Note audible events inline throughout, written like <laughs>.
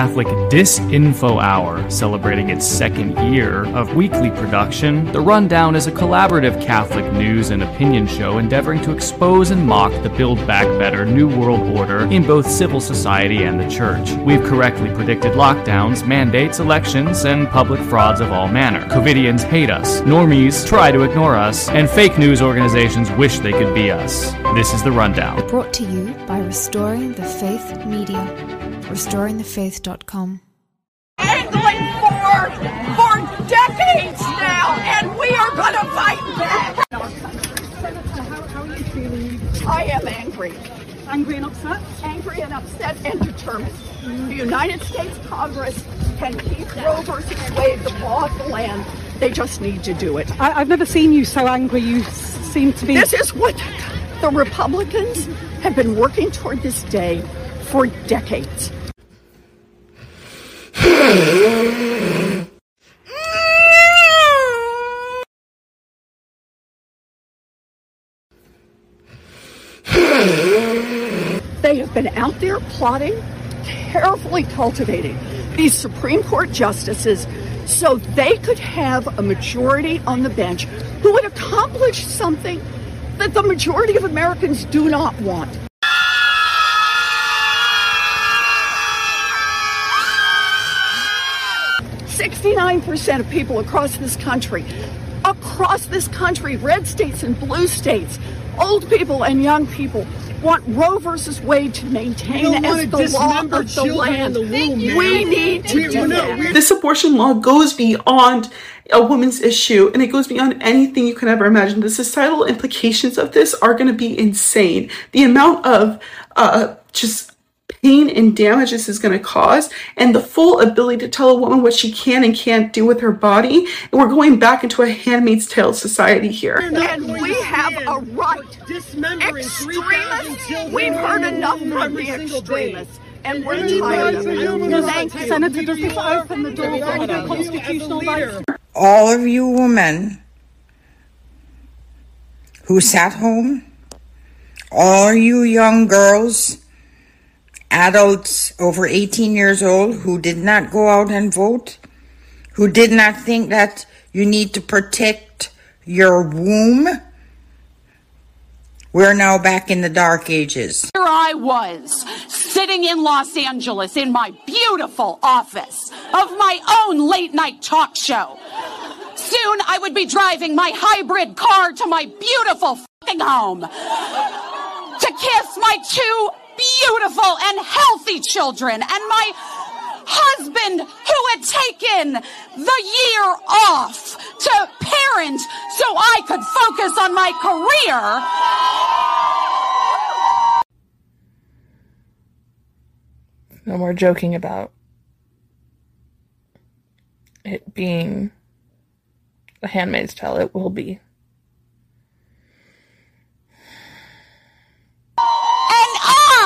Catholic Disinfo Hour, celebrating its second year of weekly production. The Rundown is a collaborative Catholic news and opinion show endeavoring to expose and mock the Build Back Better New World Order in both civil society and the church. We've correctly predicted lockdowns, mandates, elections, and public frauds of all manner. Covidians hate us, normies try to ignore us, and fake news organizations wish they could be us. This is The Rundown. Brought to you by Restoring the Faith Media. RestoringTheFaith.com. angling for for decades now, and we are going to fight back. How are you feeling? I am angry, Angry and upset? angry and upset and determined. Mm. The United States Congress can keep Roe versus Wade the law of the land. They just need to do it. I, I've never seen you so angry. You seem to be. This is what the Republicans have been working toward this day for decades. They have been out there plotting, carefully cultivating these Supreme Court justices so they could have a majority on the bench who would accomplish something that the majority of Americans do not want. Sixty-nine percent of people across this country, across this country, red states and blue states, old people and young people want Roe versus Wade to maintain as the law of the land. the womb, we need to We- do no, that. we- This abortion law goes beyond a woman's issue and it goes beyond anything you can ever imagine. The societal implications of this are going to be insane. The amount of uh, just pain and damage this is going to cause, and the full ability to tell a woman what she can and can't do with her body. And we're going back into a handmaid's tale society here. And we have a right. Extremists, we've heard enough from the single day. extremists, and we're tired of day. It. Thank you. Senator, does this You open the door for as any a constitutional leader. rights? all of you women who sat home, all you young girls, adults over 18 years old who did not go out and vote, who did not think that you need to protect your womb, we're now back in the dark ages. Here I was, sitting in Los Angeles in my beautiful office of my own late night talk show. Soon I would be driving my hybrid car to my beautiful home to kiss my two beautiful and healthy children and my husband who had taken the year off to parent so I could focus on my career. no more joking about it being a handmaid's tale. It will be. And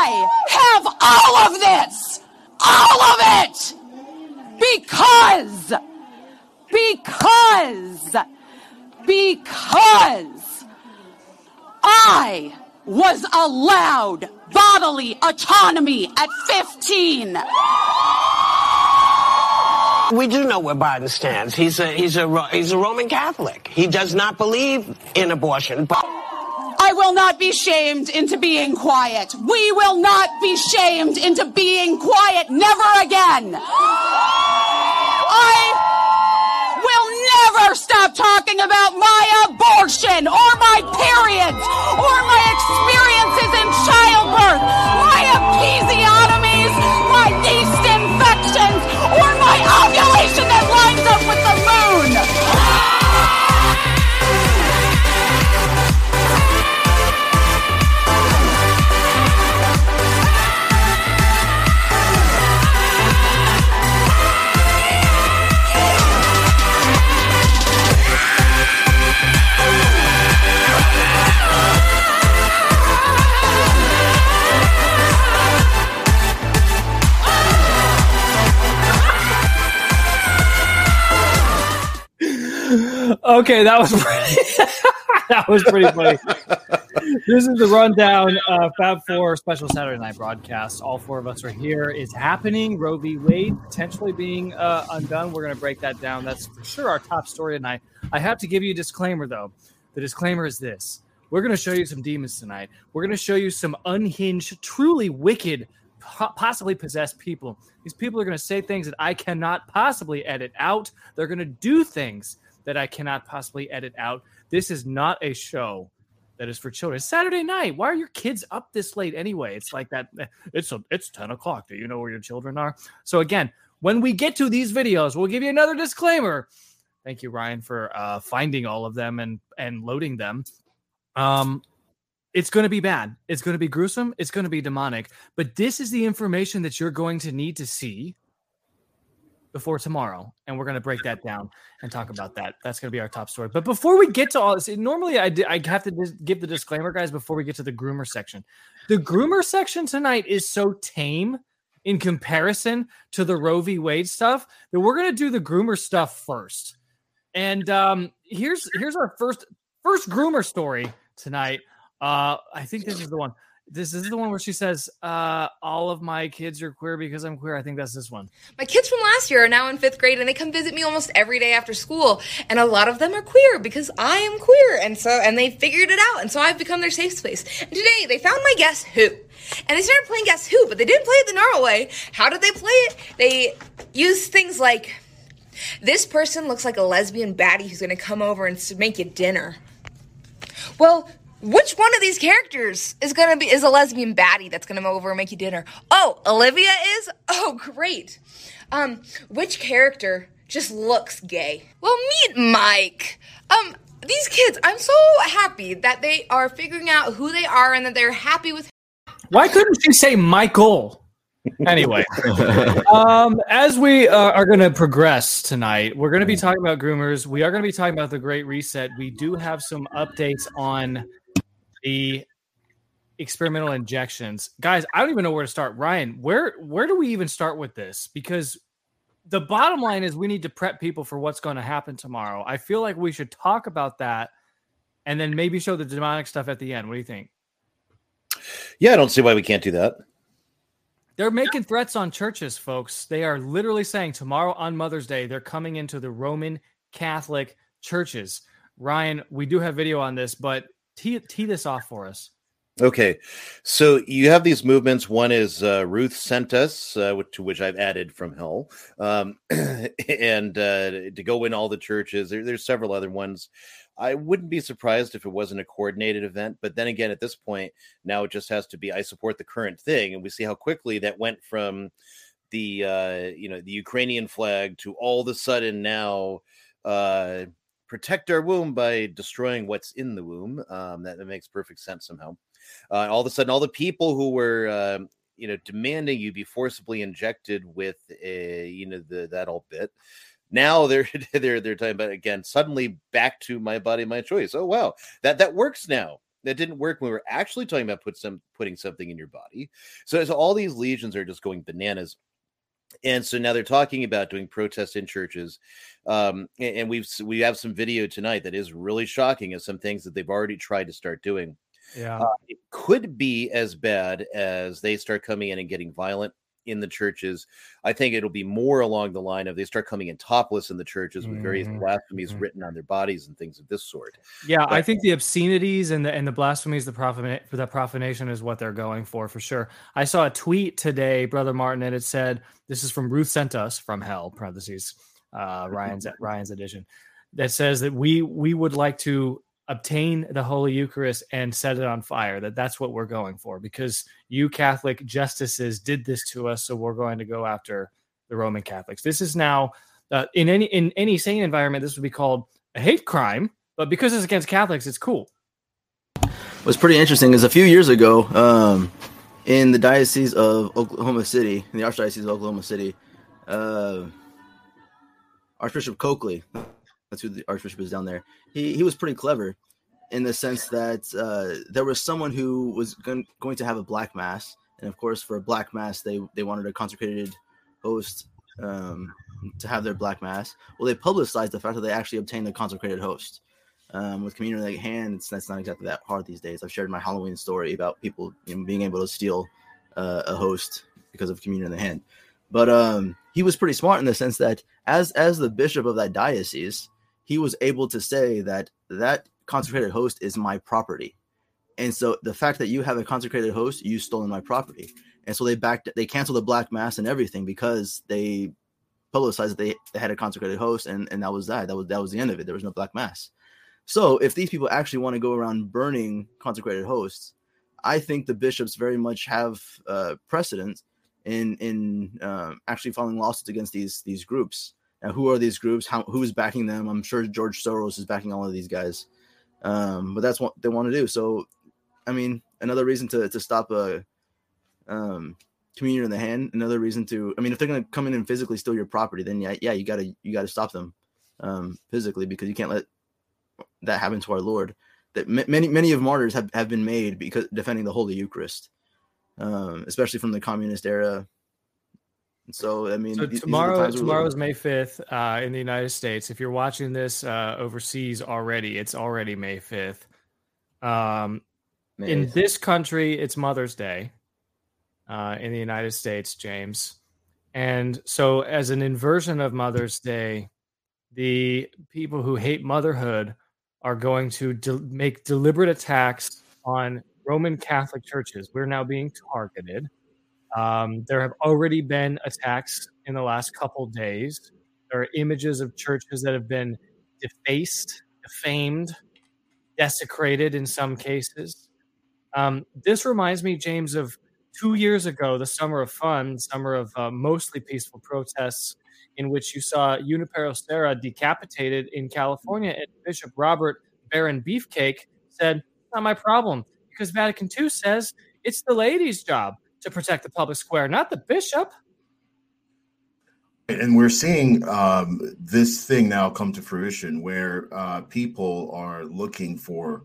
I have all of this! All of it! Because, because, because I was allowed bodily autonomy at 15. We do know where Biden stands. He's a he's a he's a Roman Catholic. He does not believe in abortion. But will not be shamed into being quiet. We will not be shamed into being quiet. Never again. I will never stop talking about my abortion or my periods or my experiences in childbirth, my episiotomies, Okay, that was <laughs> pretty. that was pretty funny. this is the rundown uh, Fab Four special Saturday night broadcast. All four of us are here. It's happening. Roe v. Wade potentially being uh, undone. We're going to break that down. That's for sure our top story tonight. I have to give you a disclaimer though. The disclaimer is this: We're going to show you some demons tonight. We're going to show you some unhinged, truly wicked, possibly possessed people. These people are going to say things that I cannot possibly edit out. They're going to do things that I cannot possibly edit out. This is not a show that is for children. It's Saturday night. Why are your kids up this late anyway? It's like that. It's a, it's ten o'clock. Do you know where your children are? So again, when we get to these videos, we'll give you another disclaimer. Thank you, Ryan, for uh, finding all of them and and loading them. Um, it's going to be bad. It's going to be gruesome. It's going to be demonic. But this is the information that you're going to need to see before tomorrow, and we're going to break that down and talk about that. That's going to be our top story. But before we get to all this, normally I, I have to dis- give the disclaimer, guys, before we get to the groomer section. The groomer section tonight is so tame in comparison to the Roe v. Wade stuff that we're going to do the groomer stuff first. And um, here's here's our first first groomer story tonight. Uh, I think this is the one. This is the one where she says, uh, "All of my kids are queer because I'm queer." I think that's this one. My kids from last year are now in fifth grade and they come visit me almost every day after school. And a lot of them are queer because I am queer. And so, and they figured it out. And so I've become their safe space. And today they found my Guess Who. And they started playing Guess Who, but they didn't play it the normal way. How did they play it? They used things like, this person looks like a lesbian baddie who's gonna come over and make you dinner. Well, which one of these characters is gonna be is a lesbian baddie that's gonna come over and make you dinner? Oh, Olivia is. Oh, great. Um, which character just looks gay? Well, meet Mike. Um, these kids, I'm so happy that they are figuring out who they are and that they're happy with. Why couldn't she say Michael? Anyway, <laughs> um, as we uh, are going to progress tonight, we're going to be talking about groomers. We are going to be talking about the Great Reset. We do have some updates on the experimental injections, guys. I don't even know where to start. Ryan, where where do we even start with this? Because the bottom line is we need to prep people for what's going to happen tomorrow. I feel like we should talk about that, and then maybe show the demonic stuff at the end. What do you think? Yeah, I don't see why we can't do that. They're making threats on churches, folks. They are literally saying tomorrow on Mother's Day, they're coming into the Roman Catholic churches. Ryan, we do have video on this, but tee, tee this off for us. Okay, so you have these movements. One is uh, Ruth sent us, uh, to which I've added from hell, um, <clears throat> and uh, to go in all the churches. There, there's several other ones. I wouldn't be surprised if it wasn't a coordinated event, but then again, at this point, now it just has to be. I support the current thing, and we see how quickly that went from the uh, you know the Ukrainian flag to all of a sudden now uh, protect our womb by destroying what's in the womb. Um, that, that makes perfect sense somehow. Uh, all of a sudden, all the people who were uh, you know demanding you be forcibly injected with a, you know the that old bit. Now they're <laughs> they're they're talking about again suddenly back to my body, my choice. Oh wow, that that works now. That didn't work when we were actually talking about put some putting something in your body. So, so all these lesions are just going bananas and so now they're talking about doing protests in churches um, and, and we've we have some video tonight that is really shocking of some things that they've already tried to start doing Yeah. uh, it could be as bad as they start coming in and getting violent in the churches i think it'll be more along the line of they start coming in topless in the churches with various Mhm. blasphemies written on their bodies and things of this sort Yeah, I think the obscenities and the and the blasphemies, the the profanation is what they're going for for sure. I saw a tweet today, brother Martin, and it said, "This is from Ruth sent us from hell." Parentheses, uh, <laughs> Ryan's Ryan's edition that says that we we would like to obtain the Holy Eucharist and set it on fire. That that's what we're going for because you Catholic justices did this to us, so we're going to go after the Roman Catholics. This is now uh, in any in any sane environment, this would be called a hate crime, but because it's against Catholics, it's cool. What's pretty interesting is a few years ago, um, in the diocese of Oklahoma City, in the Archdiocese of Oklahoma City, uh, Archbishop Coakley, that's who the Archbishop is down there. He he was pretty clever, in the sense that uh, there was someone who was gon- going to have a black mass, and of course, for a black mass, they they wanted a consecrated host um, to have their black mass. Well, they publicized the fact that they actually obtained the consecrated host. um, with communion in the hand, that's not exactly that hard these days. I've shared my Halloween story about people you know, being able to steal uh, a host because of communion in the hand. But um, he was pretty smart in the sense that as as the bishop of that diocese, he was able to say that that consecrated host is my property. And so the fact that you have a consecrated host, you stolen my property. And so they backed they canceled the black mass and everything because they publicized that they, they had a consecrated host and, and that was that. That was that was the end of it. There was no black mass. So if these people actually want to go around burning consecrated hosts, I think the bishops very much have uh, precedent in in uh, actually filing lawsuits against these these groups. Who are these groups? How who is backing them? I'm sure George Soros is backing all of these guys. Um, but that's what they want to do. So, I mean, another reason to to stop a um, communion in the hand. Another reason to, I mean, if they're going to come in and physically steal your property, then yeah, yeah, you gotta you gotta stop them um, physically because you can't let that happen to our Lord. That many many of martyrs have, have been made because defending the Holy Eucharist, um, especially from the communist era. So I mean, so these, tomorrow these tomorrow's May fifth uh, in the United States. If you're watching this uh, overseas already, it's already May fifth. Um, May in this country, it's Mother's Day. Uh, in the United States, James, and so as an inversion of Mother's Day, the people who hate motherhood are going to de- make deliberate attacks on Roman Catholic churches. We're now being targeted. Um, there have already been attacks in the last couple days. There are images of churches that have been defaced, defamed, desecrated in some cases. Um, this reminds me, James, of two years ago, the summer of fun, summer of uh, mostly peaceful protests, in which you saw Junipero Serra decapitated in California, and Bishop Robert Barron Beefcake said, "Not my problem," because Vatican II says it's the lady's job to protect the public square, not the bishop. And we're seeing um, this thing now come to fruition where uh, people are looking for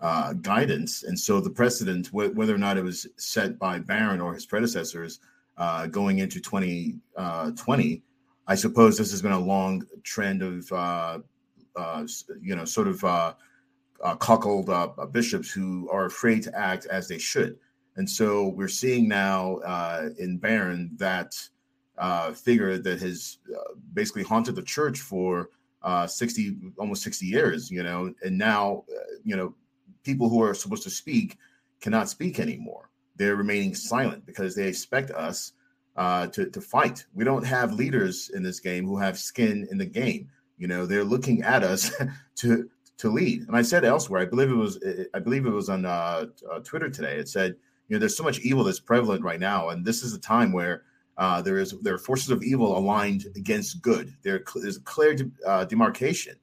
uh, guidance. And so the precedent, wh- whether or not it was set by Barron or his predecessors uh, going into 2020, I suppose this has been a long trend of, uh, uh, you know, sort of uh, uh, cuckold uh, bishops who are afraid to act as they should. And so we're seeing now uh, in Barron that uh, figure that has uh, basically haunted the church for uh, 60, almost 60 years, you know, and now, uh, you know, people who are supposed to speak cannot speak anymore. They're remaining silent because they expect us uh, to, to fight. We don't have leaders in this game who have skin in the game. You know, they're looking at us <laughs> to to lead. And I said elsewhere, I believe it was, I believe it was on Twitter today. It said, you know, there's so much evil that's prevalent right now, and this is a time where uh, there is there are forces of evil aligned against good. There, there's a clear de- uh, demarcation,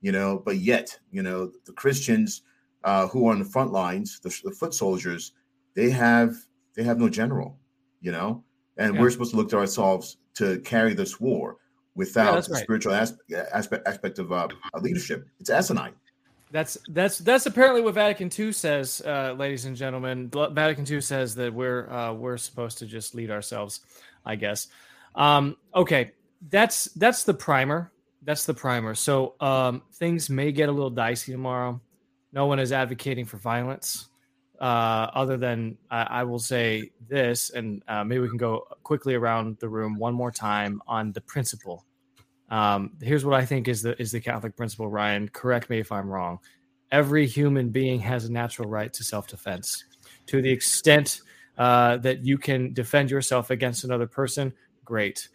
you know. But yet, you know, the Christians uh, who are on the front lines, the, the foot soldiers, they have they have no general, you know, and Yeah. we're supposed to look to ourselves to carry this war without the right. spiritual aspect aspect, aspect of uh, leadership. It's asinine. That's that's that's apparently what Vatican II says, uh, ladies and gentlemen. Vatican II says that we're uh, we're supposed to just lead ourselves, I guess. Um, okay, that's that's the primer. That's the primer. So um, things may get a little dicey tomorrow. No one is advocating for violence. Uh, other than I, I will say this, and uh, maybe we can go quickly around the room one more time on the principle um, here's what I think is the is the Catholic principle, Ryan. Correct me if I'm wrong. Every human being has a natural right to self defense. To the extent uh, that you can defend yourself against another person, great.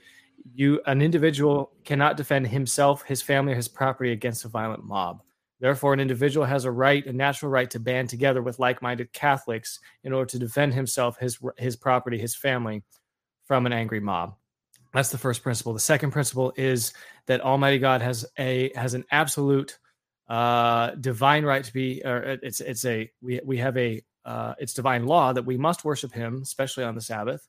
You, an individual, cannot defend himself, his family, or his property against a violent mob. Therefore, an individual has a right, a natural right, to band together with like-minded Catholics in order to defend himself, his his property, his family from an angry mob. That's the first principle. The second principle is that Almighty God has a has an absolute uh, divine right to be, or it's it's a we we have a uh, it's divine law that we must worship Him, especially on the Sabbath.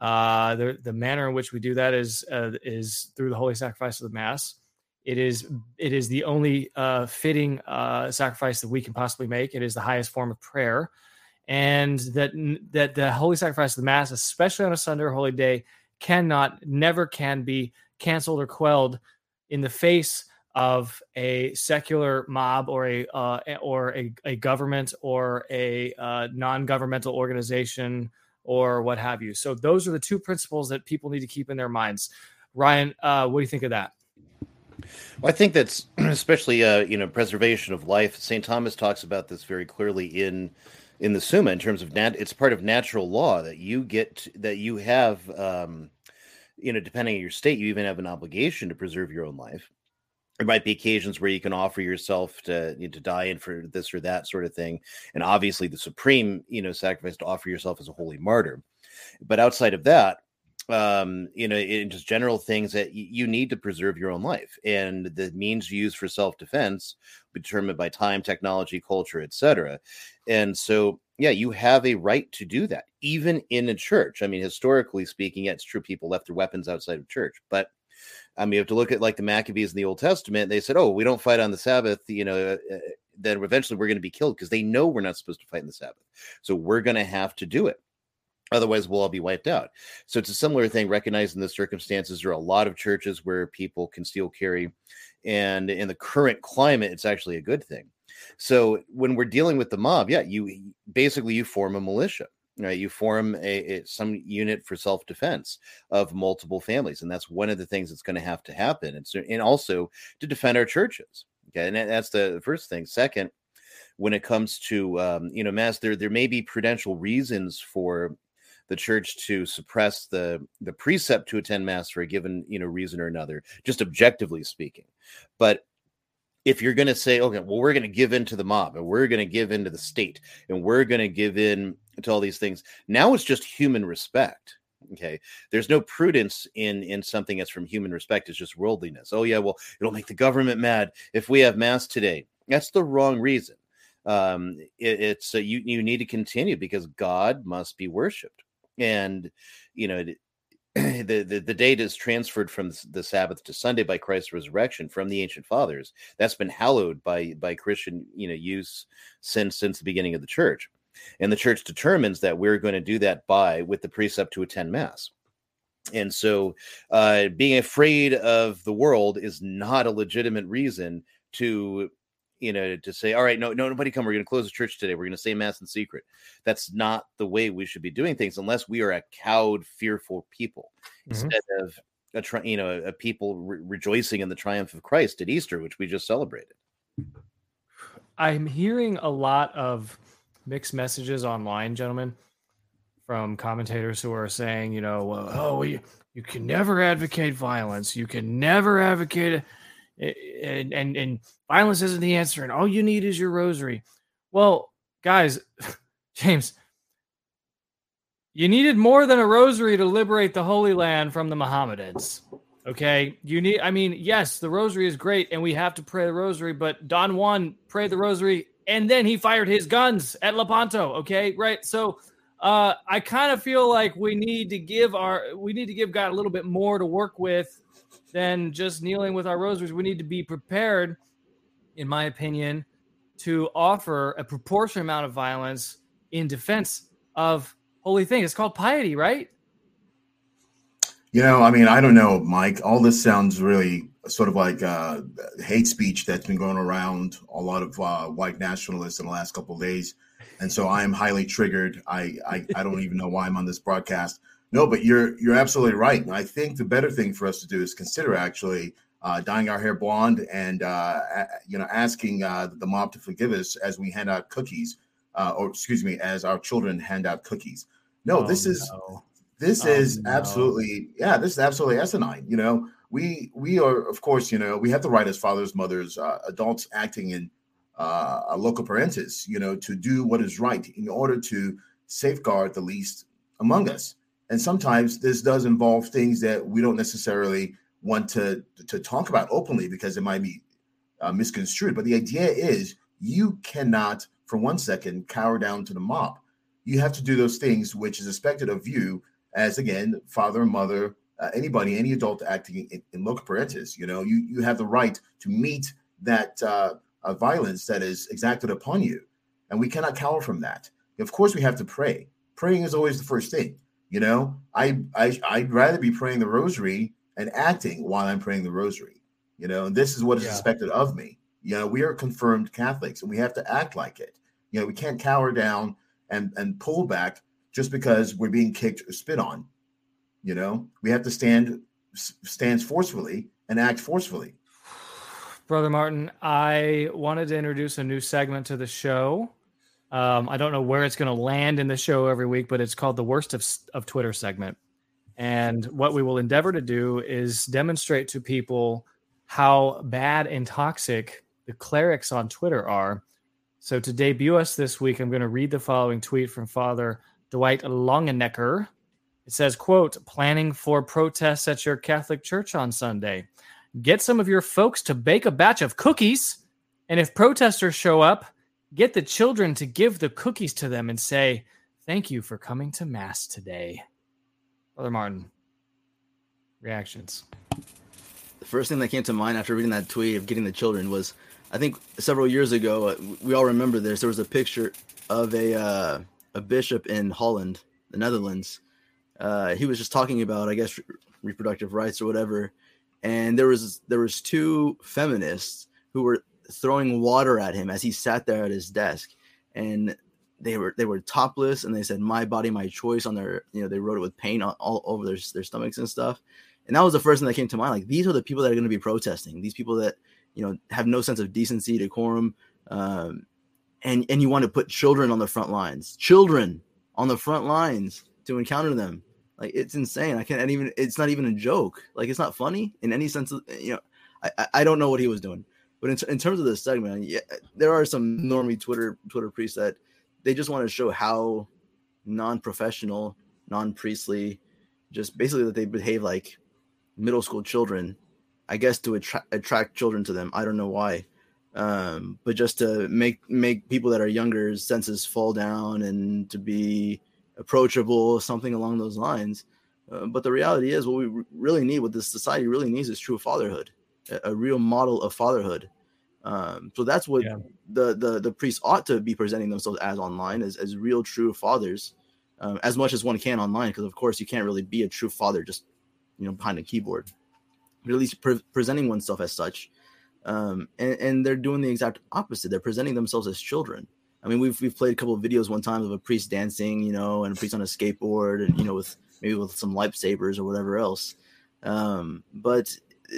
Uh, the the manner in which we do that is uh, is through the holy sacrifice of the Mass. It is it is the only uh, fitting uh, sacrifice that we can possibly make. It is the highest form of prayer, and that that the holy sacrifice of the Mass, especially on a Sunday or holy day, cannot, never can be canceled or quelled in the face of a secular mob or a uh, or a, a government or a uh, non-governmental organization or what have you. So those are the two principles that people need to keep in their minds. Ryan, uh, what do you think of that? Well, I think that's <clears throat> especially uh, you know preservation of life. Saint Thomas talks about this very clearly in in the Summa in terms of nat- it's part of natural law that you get that you have um, you know depending on your state you even have an obligation to preserve your own life. There might be occasions where you can offer yourself to you know, to die in for this or that sort of thing and obviously the supreme you know sacrifice to offer yourself as a holy martyr. But outside of that um you know in just general things that y- you need to preserve your own life and the means used for self-defense determined by time technology culture etc and so yeah you have a right to do that even in a church i mean historically speaking yeah, it's true people left their weapons outside of church but I mean, you have to look at like the Maccabees in the Old Testament. They said, "Oh, we don't fight on the Sabbath," you know. Uh, then eventually we're going to be killed because they know we're not supposed to fight in the Sabbath. So we're going to have to do it. Otherwise, we'll all be wiped out. So it's a similar thing. Recognizing the circumstances, there are a lot of churches where people can still carry, and in the current climate, it's actually a good thing. So when we're dealing with the mob, yeah, you basically you form a militia right? You form a, a some unit for self-defense of multiple families and that's one of the things that's going to have to happen. And so and also to defend our churches okay? And that's the first thing. Second when it comes to um, you know mass there there may be prudential reasons for the church to suppress the the precept to attend mass for a given you know reason or another just objectively speaking. But if you're going to say, okay, well, we're going to give in to the mob and we're going to give in to the state and we're going to give in to all these things, now it's just human respect. Okay. There's no prudence in in something that's from human respect. It's just worldliness. Oh, yeah, well, it'll make the government mad if we have mass today. That's the wrong reason. Um, it, it's uh, you you need to continue because God must be worshipped. And you know, <clears throat> the, the, the date is transferred from the Sabbath to Sunday by Christ's resurrection from the ancient fathers. That's been hallowed by by Christian you know use since since the beginning of the church, and the church determines that we're going to do that by with the precept to attend mass. And so, uh, being afraid of the world is not a legitimate reason to you know, to say, all right, no, no, nobody come. We're going to close the church today. We're going to say mass in secret. That's not the way we should be doing things unless we are a cowed, fearful people mm-hmm. instead of a, tri- you know, a people re- rejoicing in the triumph of Christ at Easter, which we just celebrated. I'm hearing a lot of mixed messages online, gentlemen, from commentators who are saying, you know, well, oh, you, you can never advocate violence. You can never advocate and and and violence isn't the answer and all you need is your rosary. Well guys <laughs> james you needed more than a rosary to liberate the holy land from the mohammedans okay? You need i mean yes the rosary is great and we have to pray the rosary but don juan prayed the rosary and then he fired his guns at lepanto okay right? So uh, I kind of feel like we need to give our we need to give God a little bit more to work with than just kneeling with our rosaries. We need to be prepared, in my opinion, to offer a proportionate amount of violence in defense of holy things. It's called piety, right? You know, I mean, I don't know, Mike. All this sounds really sort of like uh, hate speech that's been going around a lot of uh, white nationalists in the last couple of days, and so I am highly triggered. I, I I don't even know why I'm on this broadcast. No, but you're you're absolutely right. And I think the better thing for us to do is consider actually uh, dyeing our hair blonde and uh, you know asking uh, the mob to forgive us as we hand out cookies, uh, or excuse me, as our children hand out cookies. No, oh, this is no. this oh, is no. absolutely yeah, this is absolutely asinine. You know, we we are of course you know we have the right as fathers, mothers, uh, adults acting in uh, a loco parentis, you know, to do what is right in order to safeguard the least among us and sometimes this does involve things that we don't necessarily want to to talk about openly because it might be uh, misconstrued. But the idea is you cannot for one second cower down to the mob. You have to do those things which is expected of you as again father mother uh, anybody any adult acting in, in loco parentis you know? You you have the right to meet that uh, uh, violence that is exacted upon you. And we cannot cower from that. Of course we have to pray. Praying is always the first thing you know, I, I I'd rather be praying the rosary and acting while I'm praying the rosary. You know, and this is what is Yeah. expected of me. You know, we are confirmed Catholics and we have to act like it. You know, we can't cower down and and pull back just because we're being kicked or spit on. You know, we have to stand s- stands forcefully and act forcefully. Brother Martin, I wanted to introduce a new segment to the show. Um, I don't know where it's going to land in the show every week, but it's called the Worst of, of Twitter segment. And what we will endeavor to do is demonstrate to people how bad and toxic the clerics on Twitter are. So to debut us this week, I'm going to read the following tweet from Father Dwight Longenecker. It says, quote, planning for protests at your Catholic church on Sunday. Get some of your folks to bake a batch of cookies. And if protesters show up, get the children to give the cookies to them and say, Thank you for coming to Mass today. Brother Martin, reactions. the first thing that came to mind after reading that tweet of getting the children was I think several years ago uh, we all remember this there was a picture of a uh, a bishop in Holland the Netherlands uh, he was just talking about I guess re- reproductive rights or whatever and there was there was two feminists who were throwing water at him as he sat there at his desk. And they were they were topless and they said my body my choice on their you know they wrote it with paint all, all over their, their stomachs and stuff. And that was the first thing that came to mind like these are the people that are going to be protesting these people that you know have no sense of decency decorum um, and and you want to put children on the front lines children on the front lines to encounter them. Like it's insane. I can't even it's not even a joke. Like it's not funny in any sense of you know i, I don't know what he was doing but in, in terms of this segment yeah there are some normie twitter twitter priests that they just want to show how non-professional non-priestly just basically that they behave like middle school children i guess to attract children to them. I don't know why. Um but just to make make people that are younger senses fall down and to be approachable something along those lines. Uh, but the reality is what we really need what this society really needs is true fatherhood a, a real model of fatherhood. Um so that's what the the the priests ought to be presenting themselves as online as, as real true fathers um, as much as one can online because of course you can't really be a true father just you know behind a keyboard. But at least pre- presenting oneself as such um, and, and they're doing the exact opposite. They're presenting themselves as children. I mean we've, we've played a couple of videos one time of a priest dancing you know and a priest on a skateboard and you know with maybe with some lightsabers or whatever else. Um, but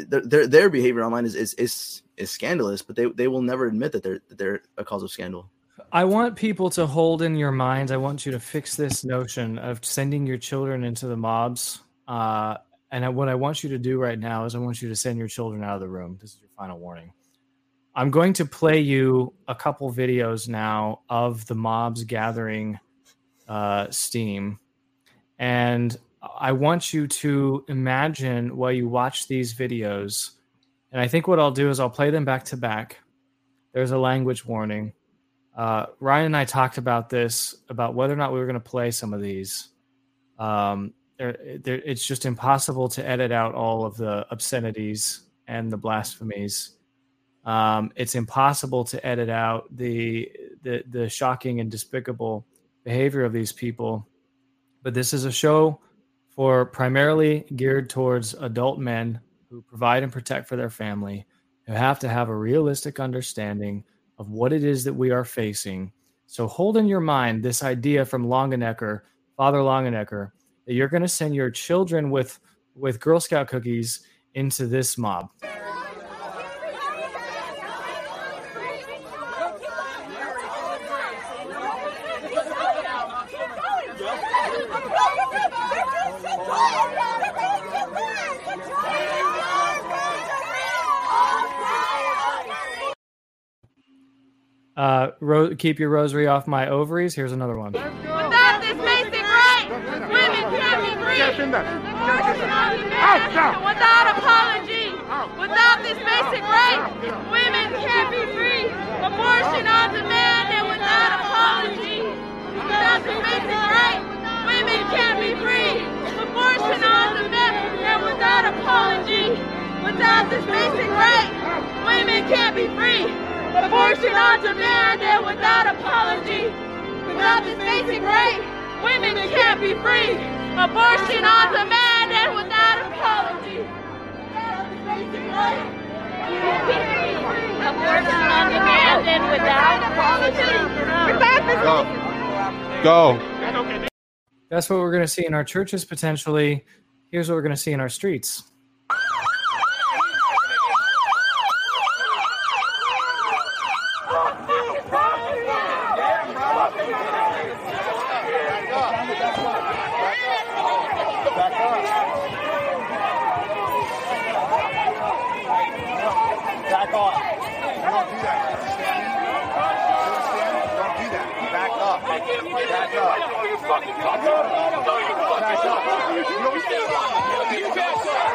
their, their behavior online is is, is is scandalous but they, they will never admit that they're that they're a cause of scandal I want people to hold in your minds. I want you to fix this notion of sending your children into the mobs. Uh, and I, what I want you to do right now is I want you to send your children out of the room. This is your final warning. I'm going to play you a couple videos now of the mobs gathering uh, steam. And I want you to imagine while you watch these videos. And I think what I'll do is I'll play them back to back. There's a language warning. Uh, Ryan and I talked about this about whether or not we were going to play some of these. Um, there, there, it's just impossible to edit out all of the obscenities and the blasphemies. Um, it's impossible to edit out the, the the shocking and despicable behavior of these people. But this is a show for primarily geared towards adult men who provide and protect for their family, who have to have a realistic understanding of what it is that we are facing. So hold in your mind this idea from Longenecker, Father Longenecker, that you're going to send your children with with Girl Scout cookies into this mob. Uh, ro- keep your rosary off my ovaries. Here's another one. Without this basic right, women can't be free. Without apology, without this basic right, women can't be free. Abortion on demand and without apology. Without this basic right, women can't be free. Abortion on demand and without apology. Without this basic right, women can't be free. Abortion on demand and without apology. Without this basic right, women can't be free. Abortion on demand and without apology. Without this basic right, Abortion on demand and without apology. Go. That's what we're going to see in our churches potentially. Here's what we're going to see in our streets. Back off. Don't do that. Don't do that. Back up. Back up. Back up.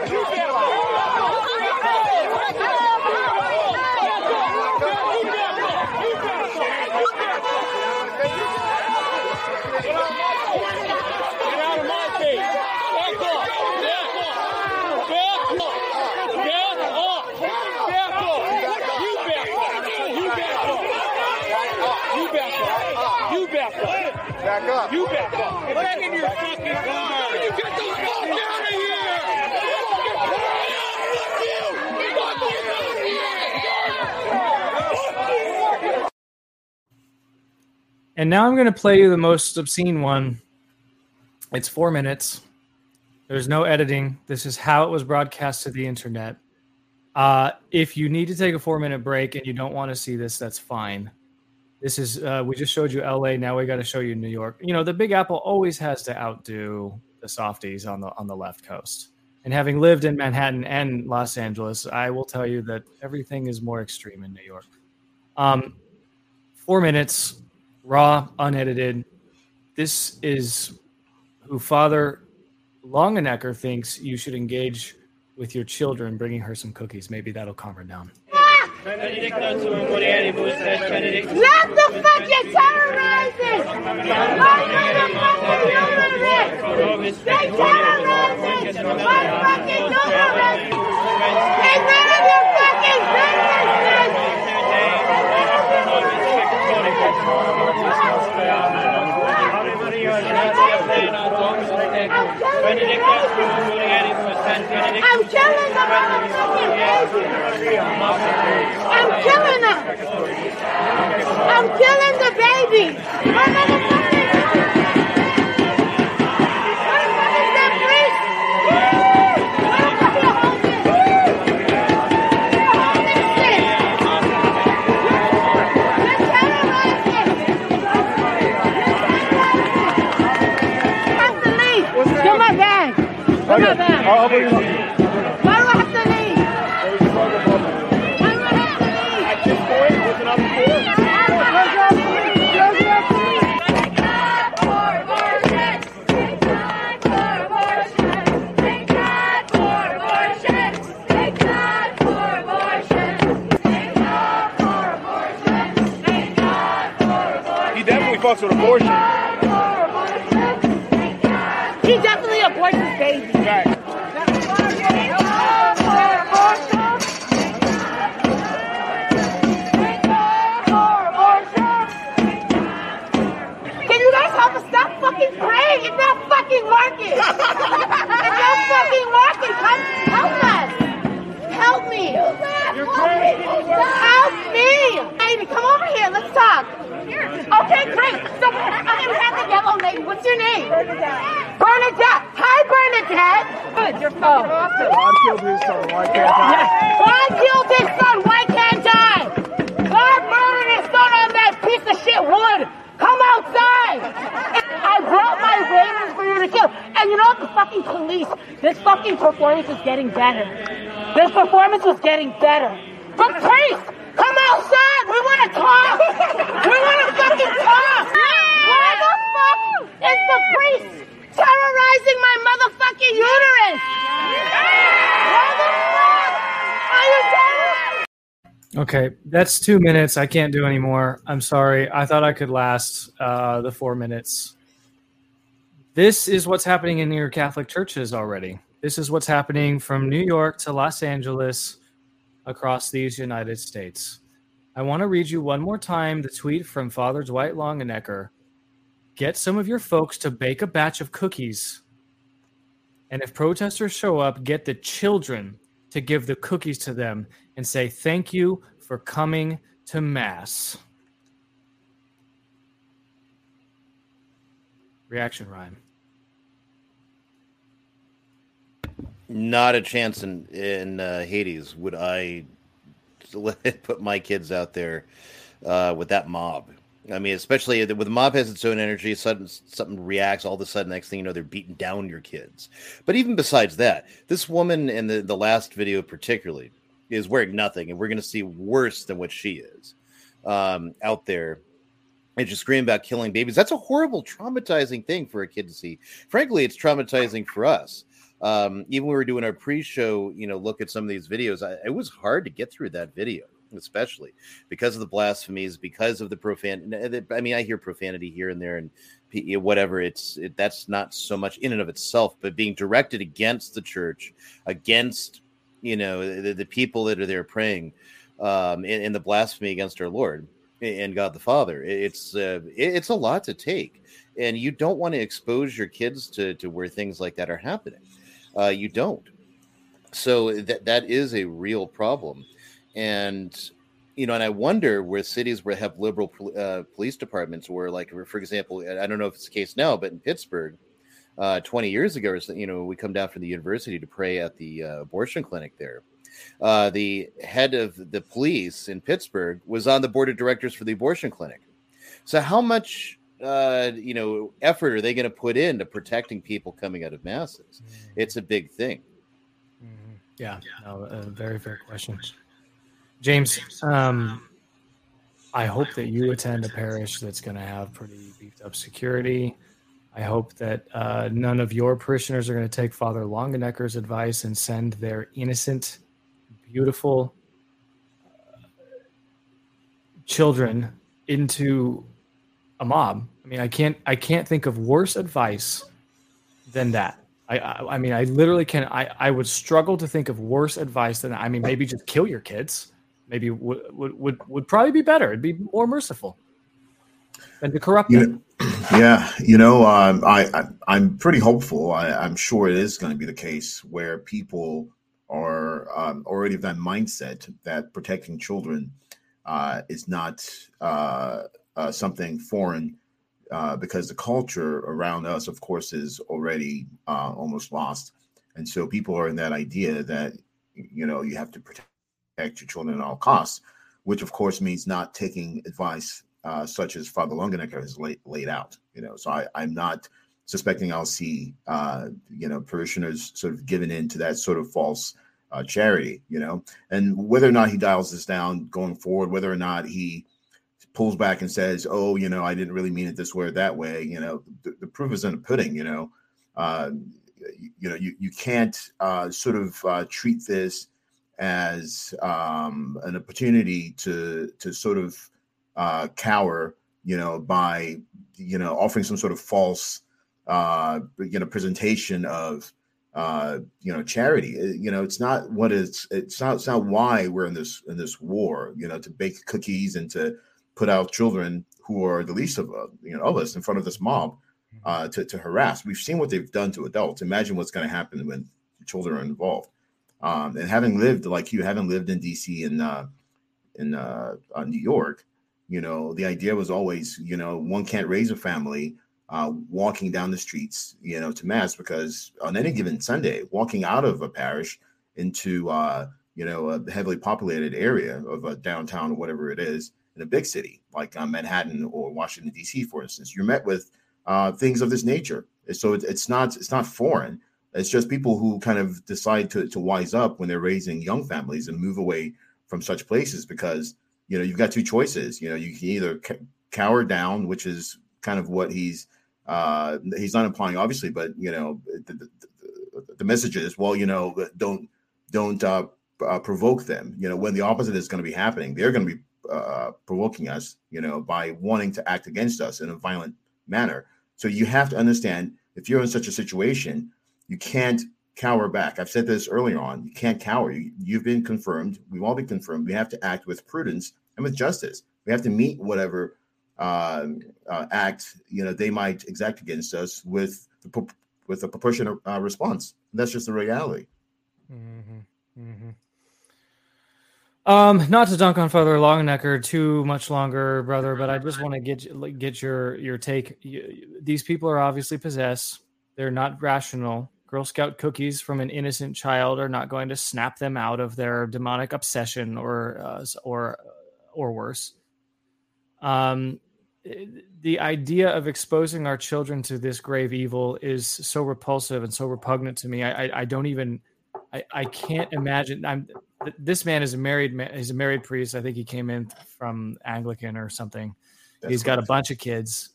You back up. You back up. Back up. You back up. Get back in your fucking car. You get the fuck out of here. And now I'm going to play you the most obscene one. It's four minutes. There's no editing. This is how it was broadcast to the internet. Uh, if you need to take a four minute break and you don't want to see this, that's fine. This is uh, we just showed you LA. Now we got to show you New York. You know, the Big Apple always has to outdo the softies on the on the left coast. And having lived in Manhattan and Los Angeles, I will tell you that everything is more extreme in New York. Um, four minutes, raw, unedited. This is who Father Longenecker thinks you should engage with your children, bringing her some cookies. Maybe that'll calm her down. Let the fucking terrorizing! My motherfucking humanists! They! My fucking humanists! Get rid of fucking businesses! I'm killing the motherfucking baby! I'm killing her! I'm killing the baby! Get my bag. That's two minutes. I can't do anymore. I'm sorry. I thought I could last uh, the four minutes. This is what's happening in your Catholic churches already. This is what's happening from New York to Los Angeles across these United States. I want to read you one more time the tweet from Father Dwight Longenecker. Get some of your folks to bake a batch of cookies. And if protesters show up, get the children to give the cookies to them and say thank you for coming to mass. Reaction, Ryan. Not a chance in in uh, Hades would I <laughs> put my kids out there uh, with that mob. I mean, especially with the mob has its own energy. Sudden something reacts. All of a sudden, next thing you know, they're beating down your kids. But even besides that, this woman in the the last video, particularly, is wearing nothing, and we're going to see worse than what she is um, out there. And just screaming about killing babies. That's a horrible, traumatizing thing for a kid to see. Frankly, it's traumatizing for us um, even when we were doing our pre-show, you know, look at some of these videos, I, it was hard to get through that video, especially because of the blasphemies, because of the profanity. I mean, I hear profanity here and there, and whatever. It's it, that's not so much in and of itself, but being directed against the church, against you know the, the people that are there praying, um, and, the blasphemy against our Lord and God the Father. It's uh, it's a lot to take, and you don't want to expose your kids to to where things like that are happening uh, you don't. So that that is a real problem, and you know, and I wonder where cities where have liberal uh, police departments, where like for example, I don't know if it's the case now, but in Pittsburgh, uh, 20 years ago, or you know, we come down from the university to pray at the uh, abortion clinic there. Uh, the head of the police in Pittsburgh was on the board of directors for the abortion clinic. So how much uh, you know, effort are they going to put into protecting people coming out of masses? Mm-hmm. It's a big thing. Mm-hmm. Yeah, no, a very fair question. James, um, I hope that you attend a parish that's going to have pretty beefed up security. I hope that uh, none of your parishioners are going to take Father Longenecker's advice and send their innocent, beautiful uh, children into a mob. I mean, I can't I can't think of worse advice than that. I, I, I mean, I literally can. I, I would struggle to think of worse advice than that. I mean, maybe just kill your kids. Maybe would would would, would probably be better. It'd be more merciful than to corrupt you them. Yeah, you know, um, I, I am pretty hopeful. I, I'm sure it is going to be the case where people are um, already of that mindset that protecting children uh, is not uh, uh, something foreign uh, because the culture around us, of course, is already uh, almost lost. And so people are in that idea that, you know, you have to protect your children at all costs, which of course means not taking advice uh, such as Father Longenecker has laid, laid out, you know. So I, I'm not suspecting I'll see, uh, you know, parishioners sort of given in to that sort of false uh, charity, you know, and whether or not he dials this down going forward, whether or not he pulls back and says, "Oh, you know, I didn't really mean it this way or that way," you know, the, the proof is in the pudding. You know, uh, you, you, know, you you can't uh, sort of uh, treat this as um, an opportunity to to sort of uh, cower, you know, by you know offering some sort of false, uh, you know, presentation of uh you know charity you know it's not what it's it's not it's not why we're in this in this war you know to bake cookies and to put out children who are the least of uh, you know of us in front of this mob uh, to, to harass. We've seen what they've done to adults. Imagine what's going to happen when children are involved. Um, and having lived like you, having lived in DC and uh, in uh, uh, New York, you know the idea was always you know one can't raise a family uh, walking down the streets you know to mass because on any given Sunday, walking out of a parish into uh, you know a heavily populated area of a downtown or whatever it is in a big city like uh, Manhattan or Washington D.C., for instance, you're met with uh, things of this nature. So it, it's not it's not foreign. It's just people who kind of decide to to wise up when they're raising young families and move away from such places because you know you've got two choices. You know, you can either c- cower down, which is kind of what he's uh, he's not implying, obviously, but you know the, the, the message is well, you know, don't don't uh, uh, provoke them. You know, when the opposite is going to be happening, they're going to be uh, provoking us, you know, by wanting to act against us in a violent manner. So you have to understand if you're in such a situation, you can't cower back. I've said this earlier on. You can't cower. You, have been confirmed. We've all been confirmed. We have to act with prudence and with justice. We have to meet whatever uh, uh, act you know they might exact against us with the with a proportionate uh, response. That's just the reality. Mm-hmm. Um, not to dunk on Father Longenecker too much longer, brother, but I just want to get get your your take. These people are obviously possessed. They're not rational. Girl Scout cookies from an innocent child are not going to snap them out of their demonic obsession or uh, or or worse. Um, the idea of exposing our children to this grave evil is so repulsive and so repugnant to me. I, I, I don't even, I, I can't imagine. I'm this man is a married man. He's a married priest. I think he came in from Anglican or something. That's he's got a bunch of kids.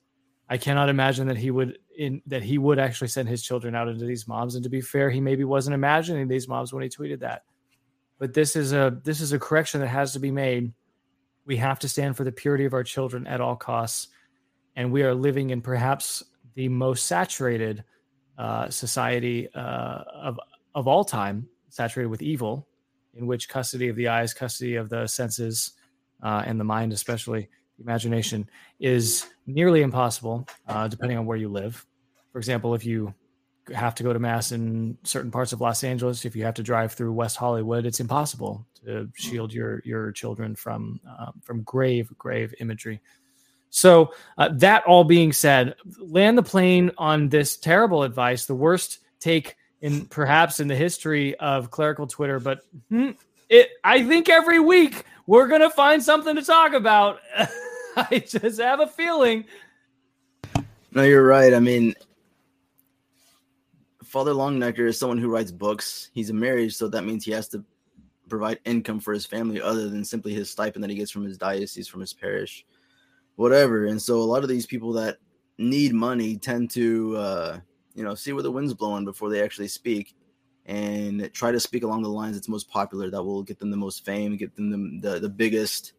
I cannot imagine that he would in that he would actually send his children out into these mobs. And to be fair, he maybe wasn't imagining these mobs when he tweeted that. But this is a this is a correction that has to be made. We have to stand for the purity of our children at all costs, and we are living in perhaps the most saturated uh, society uh, of of all time, saturated with evil, in which custody of the eyes, custody of the senses, uh, and the mind, especially the imagination, is nearly impossible, uh, depending on where you live. For example, if you have to go to mass in certain parts of Los Angeles, if you have to drive through West Hollywood, it's impossible to shield your your children from uh, from grave grave imagery. So uh, that all being said, land the plane on this terrible advice, the worst take in perhaps in the history of clerical Twitter, but hmm, it I think every week we're gonna find something to talk about. <laughs> I just have a feeling. No, you're right. I mean, Father Longenecker is someone who writes books. He's a married, so that means he has to provide income for his family other than simply his stipend that he gets from his diocese, from his parish, whatever. And so a lot of these people that need money tend to, uh, you know, see where the wind's blowing before they actually speak and try to speak along the lines that's most popular that will get them the most fame, get them the, the, the biggest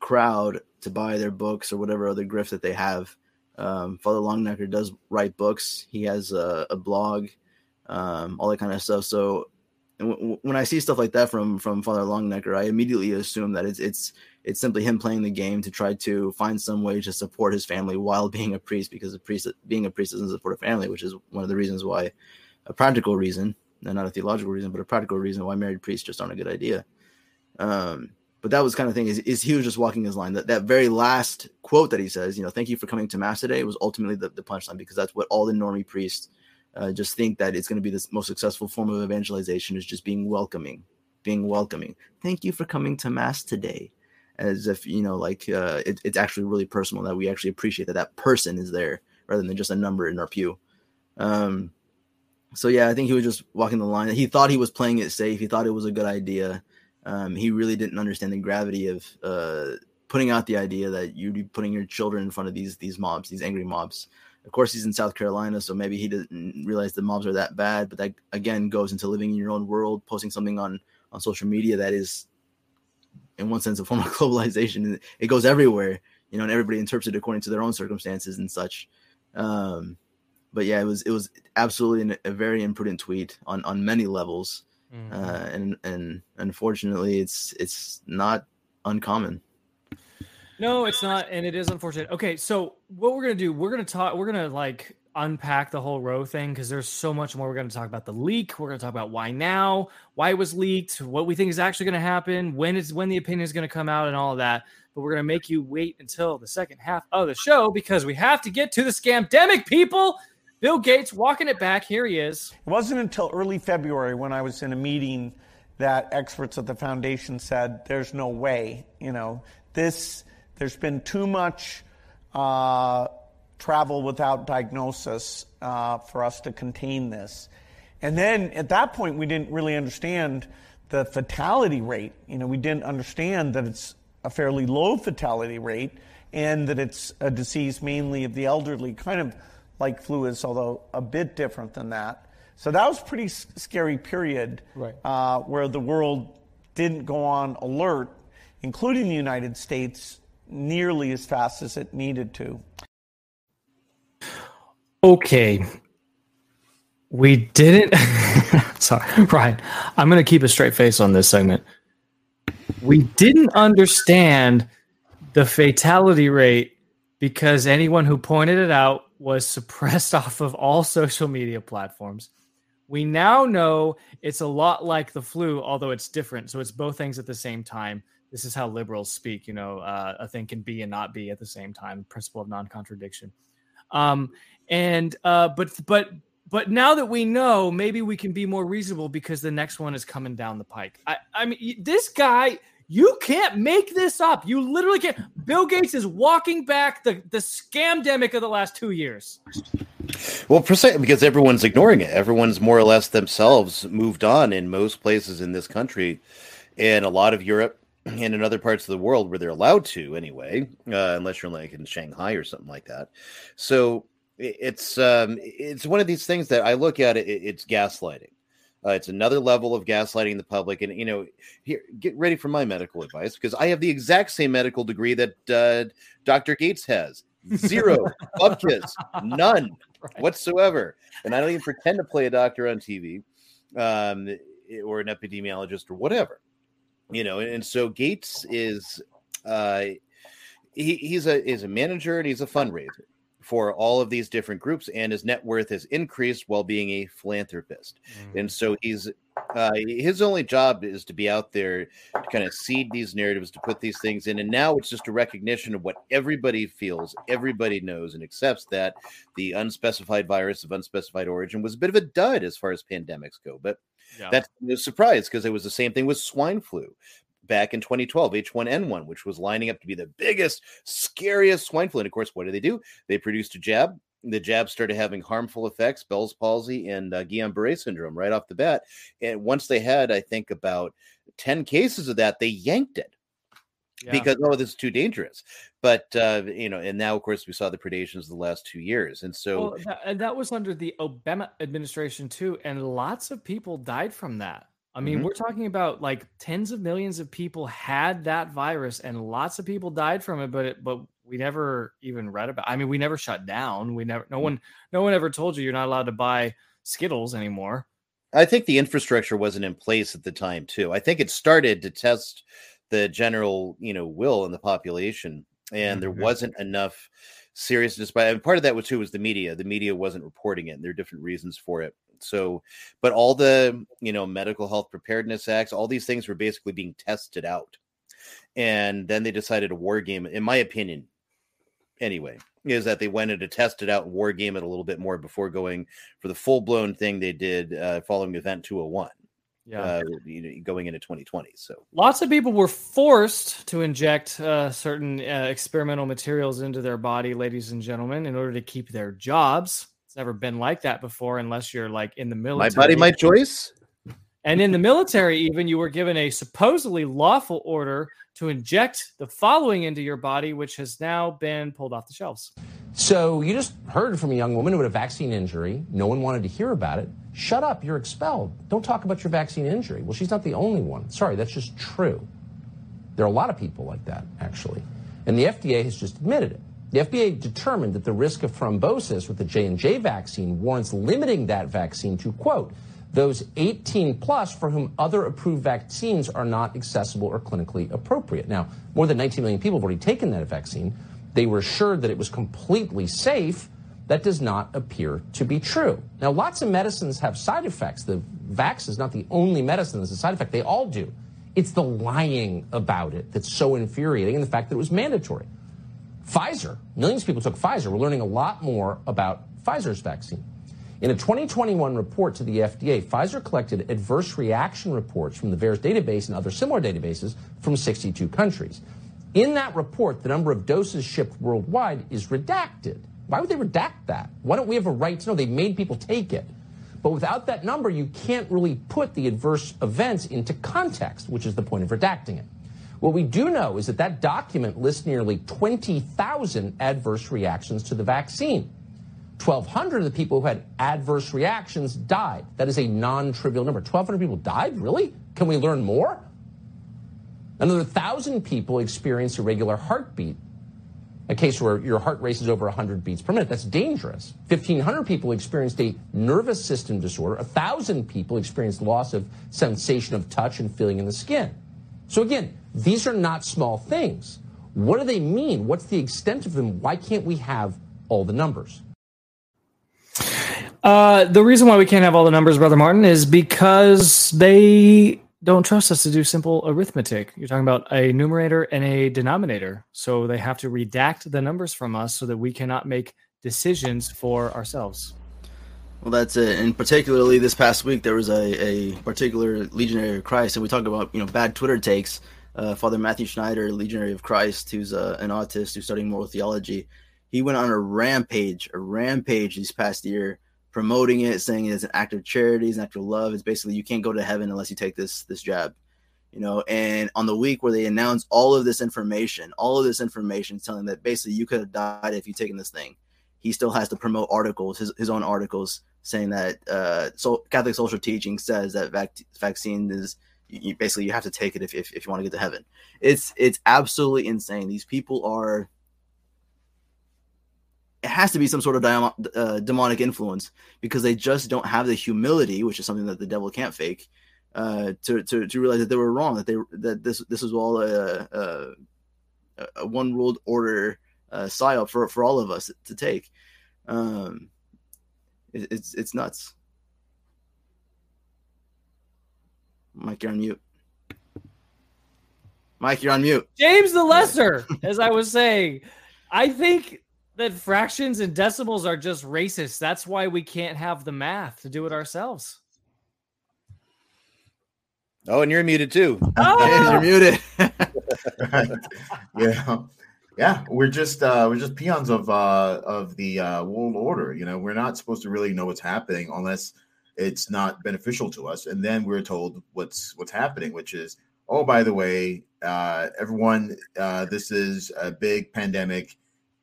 crowd to buy their books or whatever other grift that they have. Um, Father Longenecker does write books. He has a, a blog, um, all that kind of stuff. So w- when I see stuff like that from from Father Longenecker, I immediately assume that it's it's it's simply him playing the game to try to find some way to support his family while <laughs> being a priest, because a priest being a priest doesn't support a family, which is one of the reasons why a practical reason, and not a theological reason, but a practical reason why married priests just aren't a good idea. Um, but that was kind of thing is, is he was just walking his line. That that very last quote that he says, you know, thank you for coming to mass today, was ultimately the, the punchline because that's what all the normie priests uh, just think that it's going to be the most successful form of evangelization is just being welcoming, being welcoming. Thank you for coming to mass today, as if you know, like uh, it, it's actually really personal that we actually appreciate that that person is there rather than just a number in our pew. Um, so yeah, I think he was just walking the line. He thought he was playing it safe. He thought it was a good idea. Um, he really didn't understand the gravity of uh, putting out the idea that you'd be putting your children in front of these these mobs, these angry mobs. Of course, he's in South Carolina, so maybe he didn't realize the mobs are that bad. But that again goes into living in your own world, posting something on on social media that is, in one sense, a form of <laughs> globalization. It goes everywhere, you know, and everybody interprets it according to their own circumstances and such. Um, but yeah, it was it was absolutely an, a very imprudent tweet on on many levels, uh, and and unfortunately, it's it's not uncommon. No, it's not, and it is unfortunate. Okay, so what we're gonna do, we're gonna talk, we're gonna like unpack the whole Roe thing because there's so much more. We're gonna talk about the leak. We're gonna talk about why now, why it was leaked, what we think is actually gonna happen, when is when the opinion is gonna come out, and all of that. But we're gonna make you wait until the second half of the show because we have to get to the scamdemic people. Bill Gates walking it back. Here he is. It wasn't until early February when I was in a meeting that experts at the foundation said, "There's no way, you know, this. There's been too much uh, travel without diagnosis uh, for us to contain this." And then at that point, we didn't really understand the fatality rate. You know, we didn't understand that it's a fairly low fatality rate and that it's a disease mainly of the elderly, kind of like flu is, although a bit different than that. So that was a pretty scary period Right. uh, where the world didn't go on alert, including the United States, nearly as fast as it needed to. Okay. We didn't. <laughs> Sorry, Brian. I'm going to keep a straight face on this segment. We didn't understand the fatality rate because anyone who pointed it out was suppressed <laughs> off of all social media platforms. We now know it's a lot like the flu, although it's different. So it's both things at the same time. This is how liberals speak. You know, uh, a thing can be and not be at the same time. Principle of non-contradiction. Um, and uh, but but but now that we know, maybe we can be more reasonable because the next one is coming down the pike. I, I mean, this guy, you can't make this up. You literally can't. Bill Gates is walking back the the scamdemic of the last two years. Well, precisely because everyone's ignoring it. Everyone's more or less themselves moved on in most places in this country, and a lot of Europe <clears throat> and in other parts of the world where they're allowed to anyway, uh, unless you're like in Shanghai or something like that. So it's um, it's one of these things that I look at it. it- It's gaslighting. Uh, it's another level of gaslighting the public, and you know, here, get ready for my medical advice because I have the exact same medical degree that uh, Dr. Gates has. Zero <laughs> bupkis, none whatsoever, and I don't even pretend to play a doctor on TV, um, or an epidemiologist or whatever, you know. And, and so Gates is, uh, he, he's a is a manager and he's a fundraiser for all of these different groups, and his net worth has increased while being a philanthropist. And so he's uh, his only job is to be out there to kind of seed these narratives, to put these things in. And now it's just a recognition of what everybody feels, everybody knows and accepts that the unspecified virus of unspecified origin was a bit of a dud as far as pandemics go. But Yeah. that's no surprise because it was the same thing with swine flu back in 2012, H1N1, which was lining up to be the biggest, scariest swine flu. And of course, what did they do? They produced a jab. The jab started having harmful effects, Bell's palsy and uh, Guillain-Barré syndrome right off the bat. And once they had, I think, about 10 cases of that, they yanked it Yeah. because oh this is too dangerous but uh you know and now of course we saw the predations of the last two years and so Well, that, and that was under the Obama administration too, and lots of people died from that. I mean, Mhm. we're talking about like tens of millions of people had that virus, and lots of people died from it. But it, but we never even read about. I mean, we never shut down. We never. No one. No one ever told you you're not allowed to buy Skittles anymore. I think the infrastructure wasn't in place at the time too. I think it started to test the general, you know, will in the population, and there Mhm. wasn't enough seriousness. By and part of that was too was the media. The media wasn't reporting it. And there are different reasons for it. So, but all the you know medical health preparedness acts, all these things were basically being tested out, and then they decided to war game. In my opinion, anyway, is that they wanted to test it out and war game it a little bit more before going for the full blown thing they did uh, following Event 201. Yeah. uh, you know, going into 2020. So Lots of people were forced to inject uh, certain uh, experimental materials into their body, ladies and gentlemen, in order to keep their jobs. It's never been like that before, unless you're like in the military. my body, my choice. And in the military, even you were given a supposedly lawful order to inject the following into your body, which has now been pulled off the shelves. So you just heard from a young woman who had a vaccine injury. No one wanted to hear about it. Shut up, you're expelled. Don't talk about your vaccine injury. Well, she's not the only one. Sorry, that's just true. There are a lot of people like that, actually. And the FDA has just admitted it. The FDA determined that the risk of thrombosis with the J&J vaccine warrants limiting that vaccine to, quote, those 18 plus for whom other approved vaccines are not accessible or clinically appropriate. Now, more than 19 million people have already taken that vaccine. They were assured that it was completely safe. That does not appear to be true. Now, lots of medicines have side effects. The vax is not the only medicine that's a side effect. They all do. It's the lying about it that's so infuriating and the fact that it was mandatory. Pfizer, millions of people took Pfizer. We're learning a lot more about Pfizer's vaccine. In a 2021 report to the FDA, Pfizer collected adverse reaction reports from the VAERS database and other similar databases from 62 countries. In that report, the number of doses shipped worldwide is redacted. Why would they redact that? Why don't we have a right to know? They made people take it. But without that number, you can't really put the adverse events into context, which is the point of redacting it. What we do know is that that document lists nearly 20,000 adverse reactions to the vaccine. 1,200 of the people who had adverse reactions died. That is a non trivial number. 1,200 people died? Really? Can we learn more? Another 1,000 people experienced irregular heartbeat, a case where your heart races over 100 beats per minute. That's dangerous. 1,500 people experienced a nervous system disorder. 1,000 people experienced loss of sensation of touch and feeling in the skin. So again, these are not small things. What do they mean? What's the extent of them? Why can't we have all the numbers? Uh, the reason why we can't have all the numbers, Brother Martin, is because they don't trust us to do simple arithmetic. You're talking about a numerator and a denominator. So they have to redact the numbers from us so that we cannot make decisions for ourselves. Well, that's it. And particularly this past week, there was a, a particular Legionary of Christ, and we talked about you know bad Twitter takes. Uh, Father Matthew Schneider, Legionary of Christ, who's uh, an autist who's studying moral theology, he went on a rampage, a rampage this past year, promoting it, saying it's an act of charity, it's an act of love. It's basically you can't go to heaven unless you take this this jab, you know. And on the week where they announce all of this information, all of this information telling that basically you could have died if you taken this thing, he still has to promote articles, his, his own articles, saying that uh, so Catholic social teaching says that vac- vaccine is you, basically you have to take it if, if, if you want to get to heaven. It's it's absolutely insane. These people are. It has to be some sort of uh, demonic influence because they just don't have the humility, which is something that the devil can't fake, uh, to, to to realize that they were wrong, that they that this this was all a, a, a one world order uh, for for all of us to take. Um, it, it's it's nuts. Mike, you're on mute. Mike, you're on mute. James the Lesser, as I was saying, I think that fractions and decimals are just racist. That's why we can't have the math to do it ourselves. Oh, and you're muted too. <laughs> Oh! you're muted. right. <laughs> Yeah. Yeah, we're just uh, we're just peons of uh, of the uh, world order. You know, we're not supposed to really know what's happening unless it's not beneficial to us, and then we're told what's what's happening, which is, oh, by the way, uh, everyone, uh, this is a big pandemic,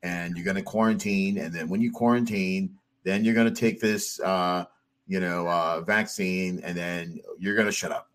and you're going to quarantine, and then when you quarantine, then you're going to take this, uh, you know, uh, vaccine, and then you're going to shut up.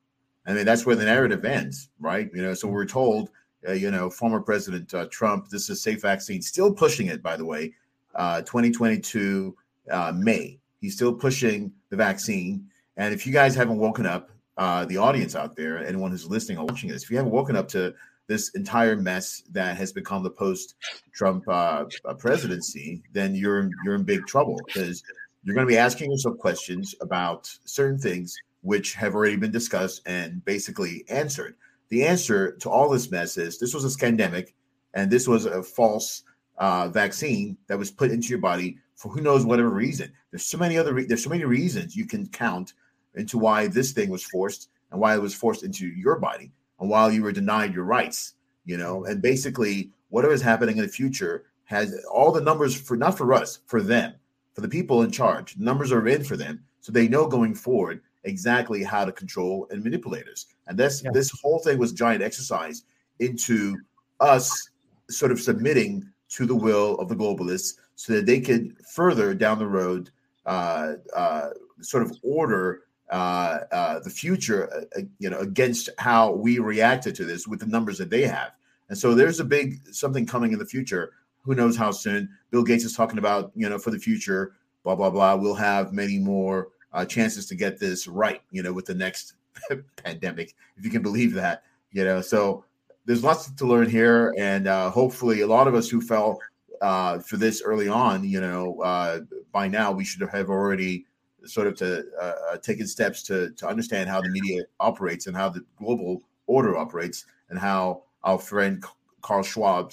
I mean, that's where the narrative ends, right? You know, so we're told uh, you know, former President uh, Trump. This is safe vaccine, still pushing it, by the way. Uh, 2022 uh, May, he's still pushing the vaccine. And if you guys haven't woken up, uh, the audience out there, anyone who's listening or watching this, if you haven't woken up to this entire mess that has become the post-Trump uh, presidency, then you're in, you're in big trouble because you're going to be asking yourself questions about certain things which have already been discussed and basically answered the answer to all this mess is this was a scamdemic and this was a false uh, vaccine that was put into your body for who knows whatever reason. There's so many other re- there's so many reasons you can count into why this thing was forced and why it was forced into your body and while you were denied your rights. You know, and basically whatever is happening in the future has all the numbers for not for us, for them, for the people in charge. Numbers are in for them, so they know going forward exactly how to control and manipulate us. And this yeah. this whole thing was giant exercise into us sort of submitting to the will of the globalists so that they could further down the road uh, uh, sort of order uh, uh the future, uh, uh, you know, against how we reacted to this with the numbers that they have. And so there's a big something coming in the future. Who knows how soon? Bill Gates is talking about, you know, for the future, blah blah blah. We'll have many more uh, chances to get this right, you know, with the next <laughs> pandemic, if you can believe that, you know. So there's lots to learn here, and uh, hopefully, a lot of us who fell uh, for this early on, you know, uh, by now we should have already sort of to uh, uh, steps to to understand how the media operates and how the global order operates and how our friend Carl Schwab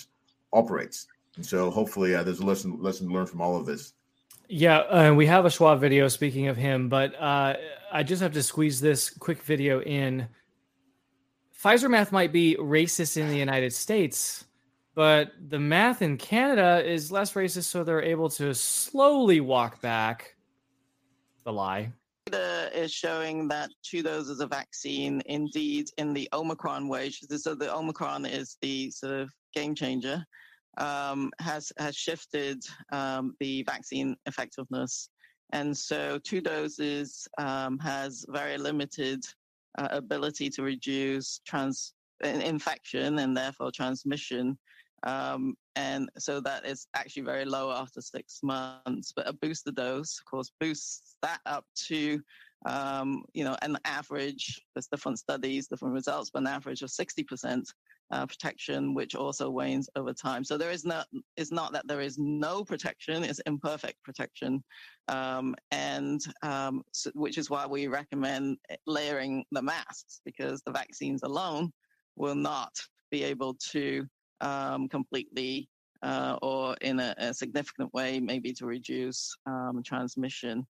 operates. And so, hopefully, uh, there's a lesson lesson learned from all of this. Yeah, uh, we have a Schwab video speaking of him, but uh, I just have to squeeze this quick video in. Pfizer math might be racist in the United States, but the math in Canada is less racist, so they're able to slowly walk back the lie. Data is showing that two doses of vaccine, indeed, in the Omicron wave. So the Omicron is the sort of game changer um, has has shifted um, the vaccine effectiveness, and so two doses um, has very limited uh, ability to reduce trans infection and therefore transmission. Um, and so that is actually very low after six months. But a booster dose, of course, boosts that up to um, you know, an average, there's different studies, different results, but an average of 60%. uh, protection, which also wanes over time. So there is not it's not that there is no protection; it's imperfect protection, um, and um, so, which is why we recommend layering the masks because the vaccines alone will not be able to um, completely uh, or in a, a, significant way, maybe to reduce um, transmission.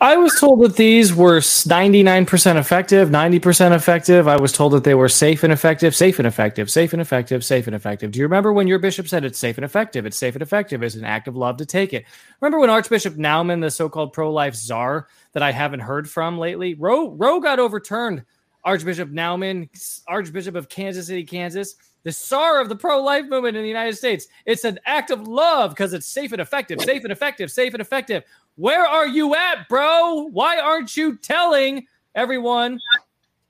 I was told that these were 99% effective, 90% effective. I was told that they were safe and effective, safe and effective, safe and effective, safe and effective. Do you remember when your bishop said it's safe and effective? It's safe and effective. It's an act of love to take it. Remember when Archbishop Naumann, the so called pro life czar that I haven't heard from lately, Roe, Roe got overturned. Archbishop Naumann, Archbishop of Kansas City, Kansas, the czar of the pro life movement in the United States. It's an act of love because it's safe and effective, safe and effective, safe and effective. Where are you at, bro? Why aren't you telling everyone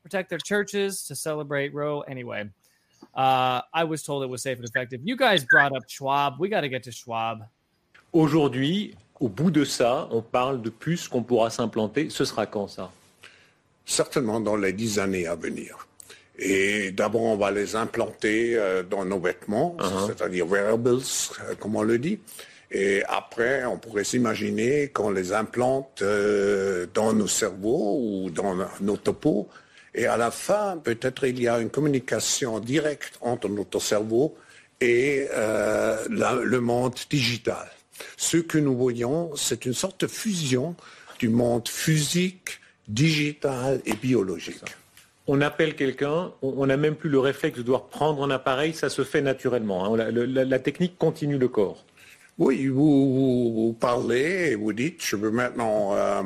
protect their churches to celebrate Roe? Anyway, uh, I was told it was safe and effective. You guys brought up Schwab. We got to get to Schwab. Aujourd'hui, au bout de ça, on parle de puces qu'on pourra s'implanter. Ce sera quand ça Certainement dans les dix années à venir. Et d'abord, on va les implanter euh, dans nos vêtements, uh -huh. c'est-à-dire wearables, euh, comme on le dit. Et après, on pourrait s'imaginer qu'on les implante euh, dans nos cerveaux ou dans nos topos. Et à la fin, peut-être il y a une communication directe entre notre cerveau et euh, la, le monde digital. Ce que nous voyons, c'est une sorte de fusion du monde physique, digital et biologique. On appelle quelqu'un, on n'a même plus le réflexe de devoir prendre un appareil, ça se fait naturellement. Hein. La, la, la technique continue le corps. Oui, vous, vous, vous, parlez et vous dites, je veux maintenant euh,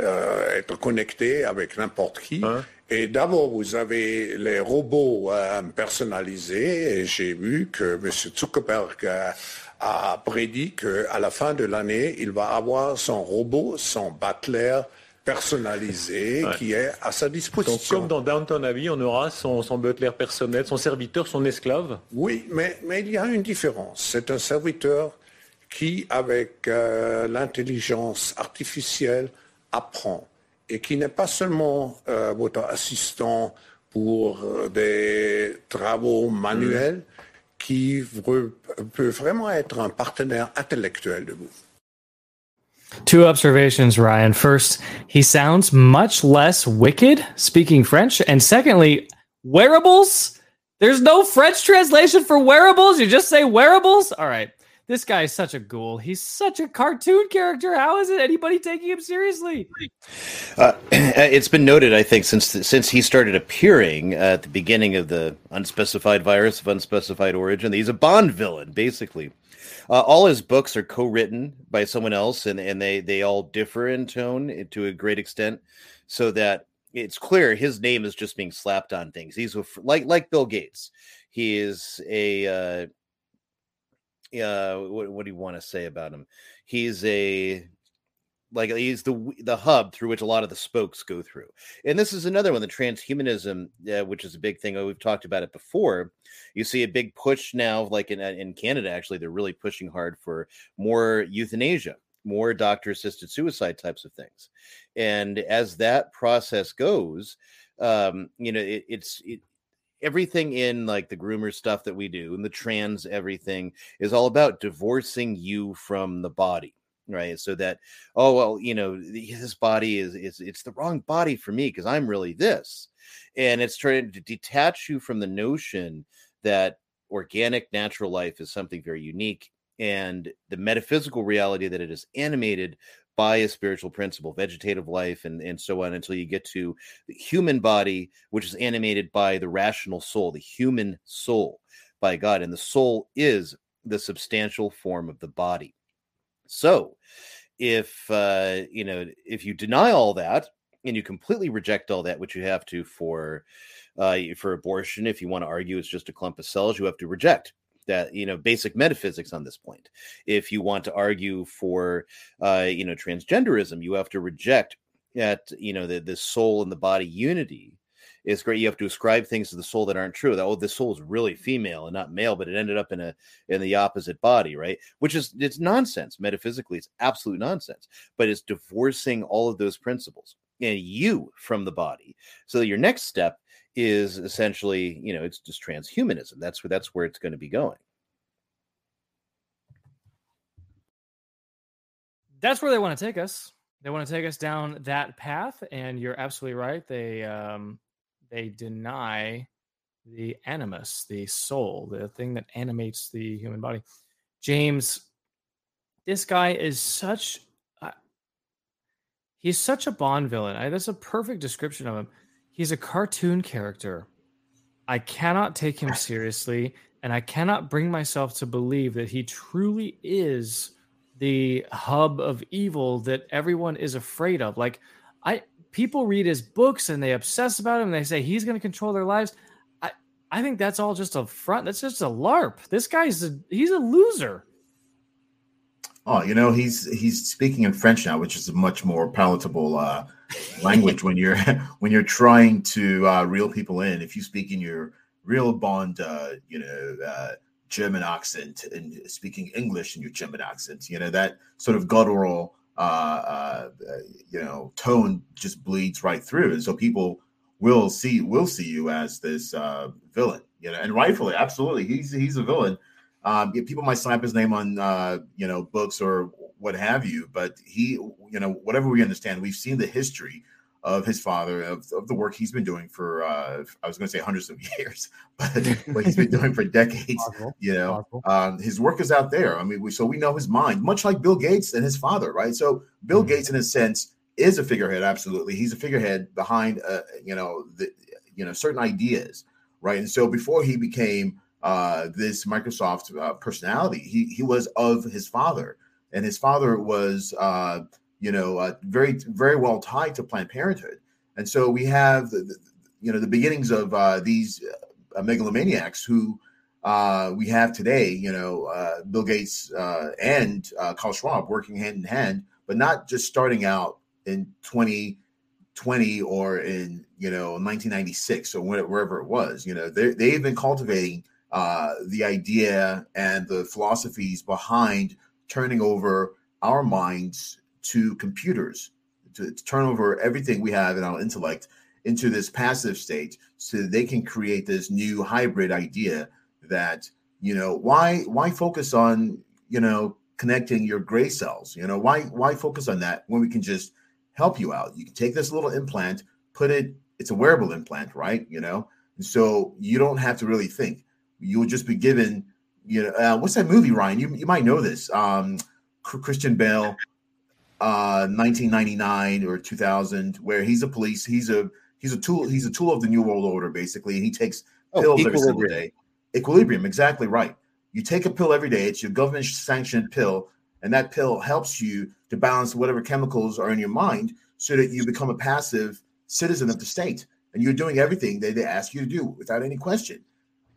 euh, être connecté avec n'importe qui. Hein? Et d'abord, vous avez les robots euh, personnalisés. Et j'ai vu que M. Zuckerberg a prédit qu'à la fin de l'année, il va avoir son robot, son butler personnalisé Ouais. qui est à sa Donc, disposition. comme dans Downton Abbey, on aura son, son butler personnel, son serviteur, son esclave? Oui, mais, mais il y a une différence. C'est un serviteur qui, avec euh, l'intelligence artificielle, apprend et qui n'est pas seulement euh, votre assistant pour euh, des travaux manuels, qui vre- peut vraiment être un partenaire intellectuel de vous. Two observations, Ryan. First, he sounds much less wicked speaking French. And secondly, wearables? There's no French translation for wearables. You just say wearables? All right. This guy is such a ghoul. He's such a cartoon character. How is it anybody taking him seriously? Uh, <clears throat> it's been noted, I think, since since he started appearing at the beginning of the unspecified virus of unspecified origin, he's a Bond villain, basically. Uh, all his books are co-written by someone else, and and they they all differ in tone to a great extent, so that it's clear his name is just being slapped on things. He's a, like like Bill Gates. He is a uh, uh, what, what do you want to say about him? He's a like he's the the hub through which a lot of the spokes go through. And this is another one, the transhumanism, uh, which is a big thing. Oh, we've talked about it before. You see a big push now, like in uh, in Canada, actually, they're really pushing hard for more euthanasia, more doctor assisted suicide types of things. And as that process goes, um, you know, it, it's it, everything in like the groomer stuff that we do and the trans everything is all about divorcing you from the body right so that oh well you know this body is is it's the wrong body for me because i'm really this and it's trying to detach you from the notion that organic natural life is something very unique and the metaphysical reality that it is animated by a spiritual principle, vegetative life, and, and so on, until you get to the human body, which is animated by the rational soul, the human soul by God. And the soul is the substantial form of the body. So if uh, you know, if you deny all that and you completely reject all that, which you have to for uh, for abortion, if you want to argue it's just a clump of cells, you have to reject that you know basic metaphysics on this point. If you want to argue for uh you know transgenderism you have to reject that you know the, the soul and the body unity is great you have to ascribe things to the soul that aren't true that oh the soul is really female and not male but it ended up in a in the opposite body right which is it's nonsense metaphysically it's absolute nonsense but it's divorcing all of those principles and you from the body so your next step is essentially, you know, it's just transhumanism. That's where that's where it's going to be going. that's where they want to take us. They want to take us down that path, and you're absolutely right. They um, they deny the animus, the soul, the thing that animates the human body. James, this guy is such. Uh, he's such a Bond villain. I, that's a perfect description of him. He's a cartoon character. I cannot take him seriously, and I cannot bring myself to believe that he truly is the hub of evil that everyone is afraid of. Like I people read his books and they obsess about him and they say he's going to control their lives. I I think that's all just a front. That's just a larp. This guy's a he's a loser. Oh, you know, he's he's speaking in French now, which is a much more palatable uh, <laughs> language when you're <laughs> when you're trying to uh, reel people in. If you speak in your real Bond, uh, you know, uh, German accent and speaking English in your German accent. You know that sort of guttural, uh, uh, you know, tone just bleeds right through, and so people will see will see you as this uh, villain. You know, and rightfully, absolutely, he's he's a villain. Um, people might slap his name on uh, you know books or what have you, but he, you know, whatever we understand, we've seen the history of his father, of, of the work he's been doing for, uh, I was going to say hundreds of <laughs> years, but what he's been doing for <laughs> decades. Possible. You know, um, his work is out there. I mean, we, so we know his mind, much like Bill Gates and his father, right? So Bill mm-hmm. Gates, in a sense, is a figurehead. Absolutely, he's a figurehead behind, uh, you know, the, you know, certain ideas, right? And so before he became uh, this Microsoft uh, personality, he he was of his father, and his father was. You know, uh, very very well tied to Planned Parenthood. And so we have the, the you know the beginnings of uh, these uh, megalomaniacs who uh, we have today. You know, uh, Bill Gates uh, and Klaus Schwab working hand in hand, but not just starting out in 2020 or in you know 1996 or wherever it was. You know, they've been cultivating the idea and the philosophies behind turning over our minds to computers to, to turn over everything we have in our intellect into this passive state so they can create this new hybrid idea that you know why why focus on you know connecting your gray cells? You know why why focus on that when we can just help you out? You can take this little implant put it it's a wearable implant right? You know? And so you don't have to really think. You'll just be given you know uh, what's that movie ryan? You, you might know this. Um christian bale uh 1999 or 2000 where he's a police he's a he's a tool he's a tool of the new world order basically and he takes oh, pills every single day. Equilibrium exactly right. You take a pill every day it's your government sanctioned pill and that pill helps you to balance whatever chemicals are in your mind so that you become a passive citizen of the state and you're doing everything that they ask you to do without any question.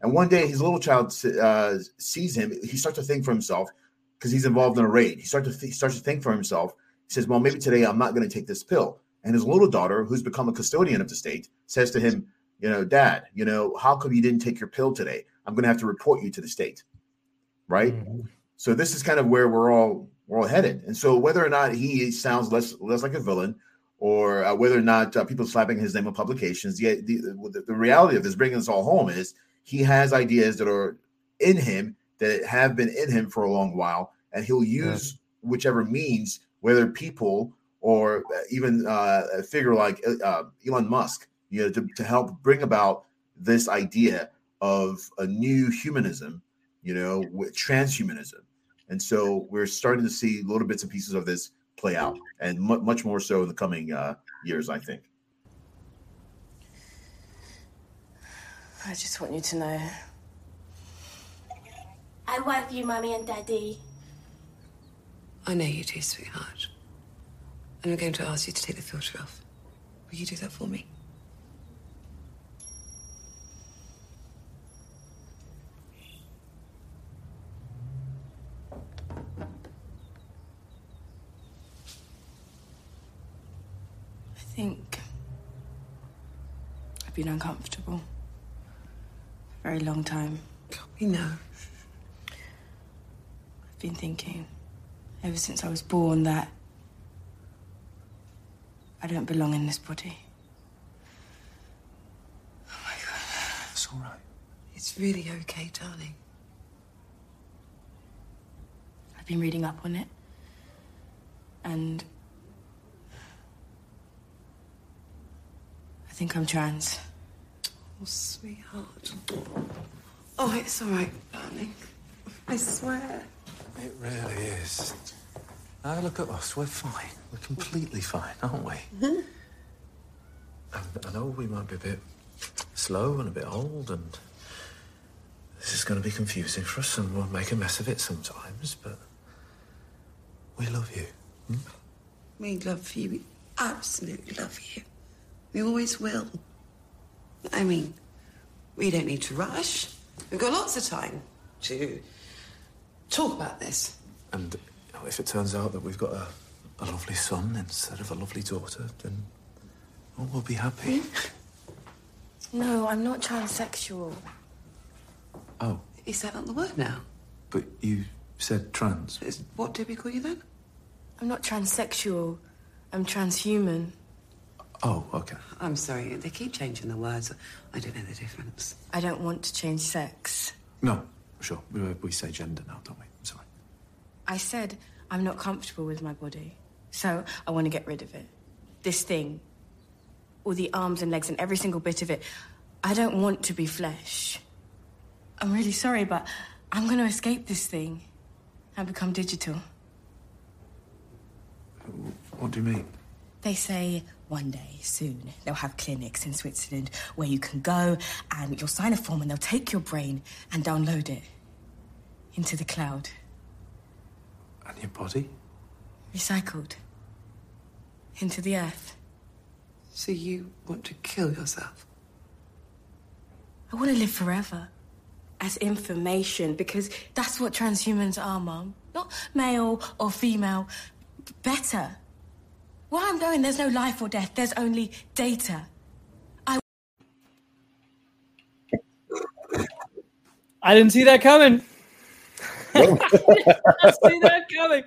And one day his little child uh, sees him he starts to think for himself because he's involved in a raid. He starts to th- he starts to think for himself he says, Well, maybe today I'm not going to take this pill. And his little daughter, who's become a custodian of the state, says to him, You know, Dad, you know, how come you didn't take your pill today? I'm going to have to report you to the state. Right. Mm-hmm. So this is kind of where we're all we're all headed. And so whether or not he sounds less less like a villain, or uh, whether or not uh, people slapping his name on publications, the, the, the reality of this bringing us all home is he has ideas that are in him that have been in him for a long while, and he'll use yeah. whichever means whether people or even uh, a figure like uh, Elon Musk, you know, to, to help bring about this idea of a new humanism, you know, with transhumanism. And so we're starting to see little bits and pieces of this play out, and m- much more so in the coming uh, years, I think. I just want you to know. I love you, Mommy and Daddy. I know you do, sweetheart. And I'm going to ask you to take the filter off. Will you do that for me? I think I've been uncomfortable. A very long time. We know. I've been thinking ever since I was born that I don't belong in this body. Oh my God. It's all right. It's really okay, darling. I've been reading up on it. And. I think I'm trans. Oh, sweetheart. Oh, it's all right, darling. I swear. It really is. Now look at us. We're fine. We're completely fine, aren't we? <laughs> And I know we might be a bit slow and a bit old, and this is going to be confusing for us, and we'll make a mess of it sometimes. But we love you. Hmm? We love you. We absolutely love you. We always will. I mean, we don't need to rush. We've got lots of time to talk about this. And you know, if it turns out that we've got a, a lovely son instead of a lovely daughter, then oh, we'll be happy. Hmm? No, I'm not transsexual. Oh, Is that not the word now? but you said trans. Is, what did we call you then? I'm not transsexual. I'm transhuman. Oh, okay. I'm sorry, they keep changing the words. I don't know the difference. I don't want to change sex. No, sure. We, say gender now, don't we? I'm sorry. I said I'm not comfortable with my body, so I want to get rid of it. This thing, all the arms and legs and every single bit of it. I don't want to be flesh. I'm really sorry, but I'm going to escape this thing and become digital. What do you mean? They say one day soon they'll have clinics in Switzerland where you can go and you'll sign a form and they'll take your brain and download it into the cloud. And your body? Recycled into the earth. So you want to kill yourself? I want to live forever as information because that's what transhumans are, Mum. Not male or female, b- better. Where I'm going, there's no life or death, there's only data. I didn't see that coming. <laughs> I didn't see that coming.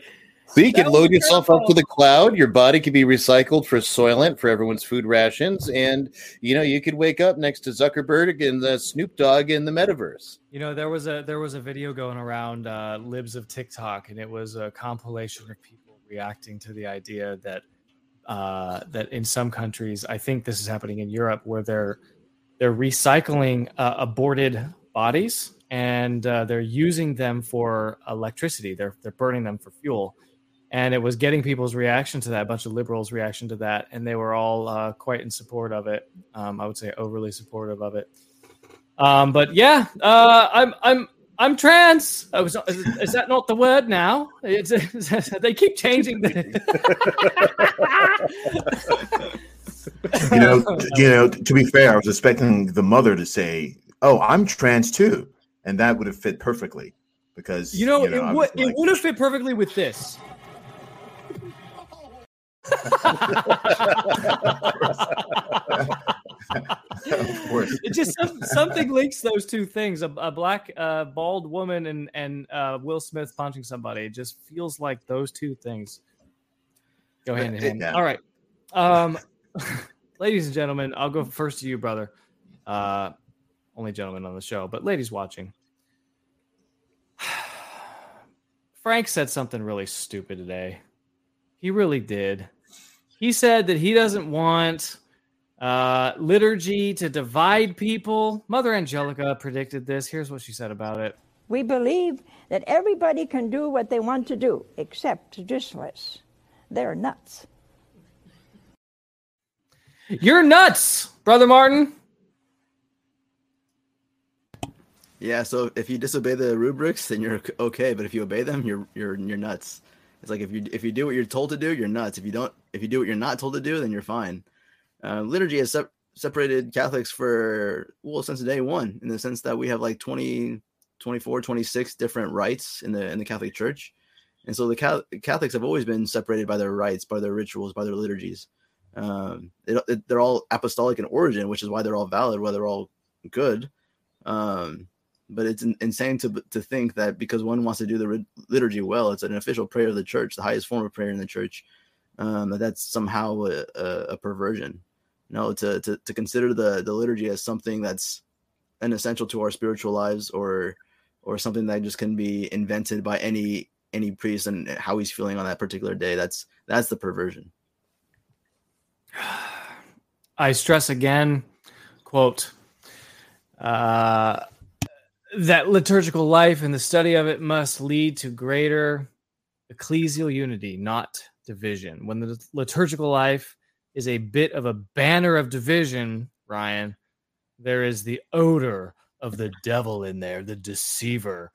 So you can load yourself up to the cloud. Your body can be recycled for Soylent for everyone's food rations, and you know you could wake up next to Zuckerberg and the Snoop Dogg in the metaverse. You know, there was a there was a video going around uh, libs of TikTok, and it was a compilation of people reacting to the idea that uh, that in some countries, I think this is happening in Europe, where they're they're recycling uh, aborted bodies and uh, they're using them for electricity. They're they're burning them for fuel, and it was getting people's reaction to that. A bunch of liberals' reaction to that, and they were all uh, quite in support of it. Um, I would say overly supportive of it. Um, but yeah, uh, I'm I'm I'm trans. Oh, I was, is, is that not the word now? It's, they keep changing the. <laughs> You know, you know. To be fair, I was expecting the mother to say, "Oh, I'm trans too," and that would have fit perfectly because You know, I it was would it would have fit perfectly with this. <laughs> <laughs> of course. It just some, something links those two things: a, a black, uh, bald woman and and uh, Will Smith punching somebody. It just feels like those two things go hand in hand. Yeah. All right, um, <laughs> ladies and gentlemen, I'll go first to you, brother. Uh, only gentlemen on the show, but ladies watching. <sighs> Frank said something really stupid today. He really did. He said that he doesn't want uh, liturgy to divide people. Mother Angelica predicted this. Here's what she said about it. We believe that everybody can do what they want to do, except traditionalists. They're nuts. You're nuts, brother Martin. Yeah, so if you disobey the rubrics, then you're okay. But if you obey them, you're you're you're nuts. It's like if you if you do what you're told to do, you're nuts. If you don't, if you do what you're not told to do, then you're fine. Uh, liturgy has sep- separated Catholics for well since day one, in the sense that we have like 20, 24, 26 different rites in the in the Catholic Church, and so the Catholic, Catholics have always been separated by their rites, by their rituals, by their liturgies. Um, it, it- they're all apostolic in origin, which is why they're all valid, why they're all good. Um, but it's insane to to think that because one wants to do the liturgy well, it's an official prayer of the church, the highest form of prayer in the church. Um, that that's somehow a, a, a perversion. No, to, to to consider the the liturgy as something that's an essential to our spiritual lives or or something that just can be invented by any any priest and how he's feeling on that particular day. That's that's the perversion. I stress again, quote, uh, that liturgical life and the study of it must lead to greater ecclesial unity, not division. When the liturgical life is a bit of a banner of division, Ryan, there is the odor of the devil in there, the deceiver.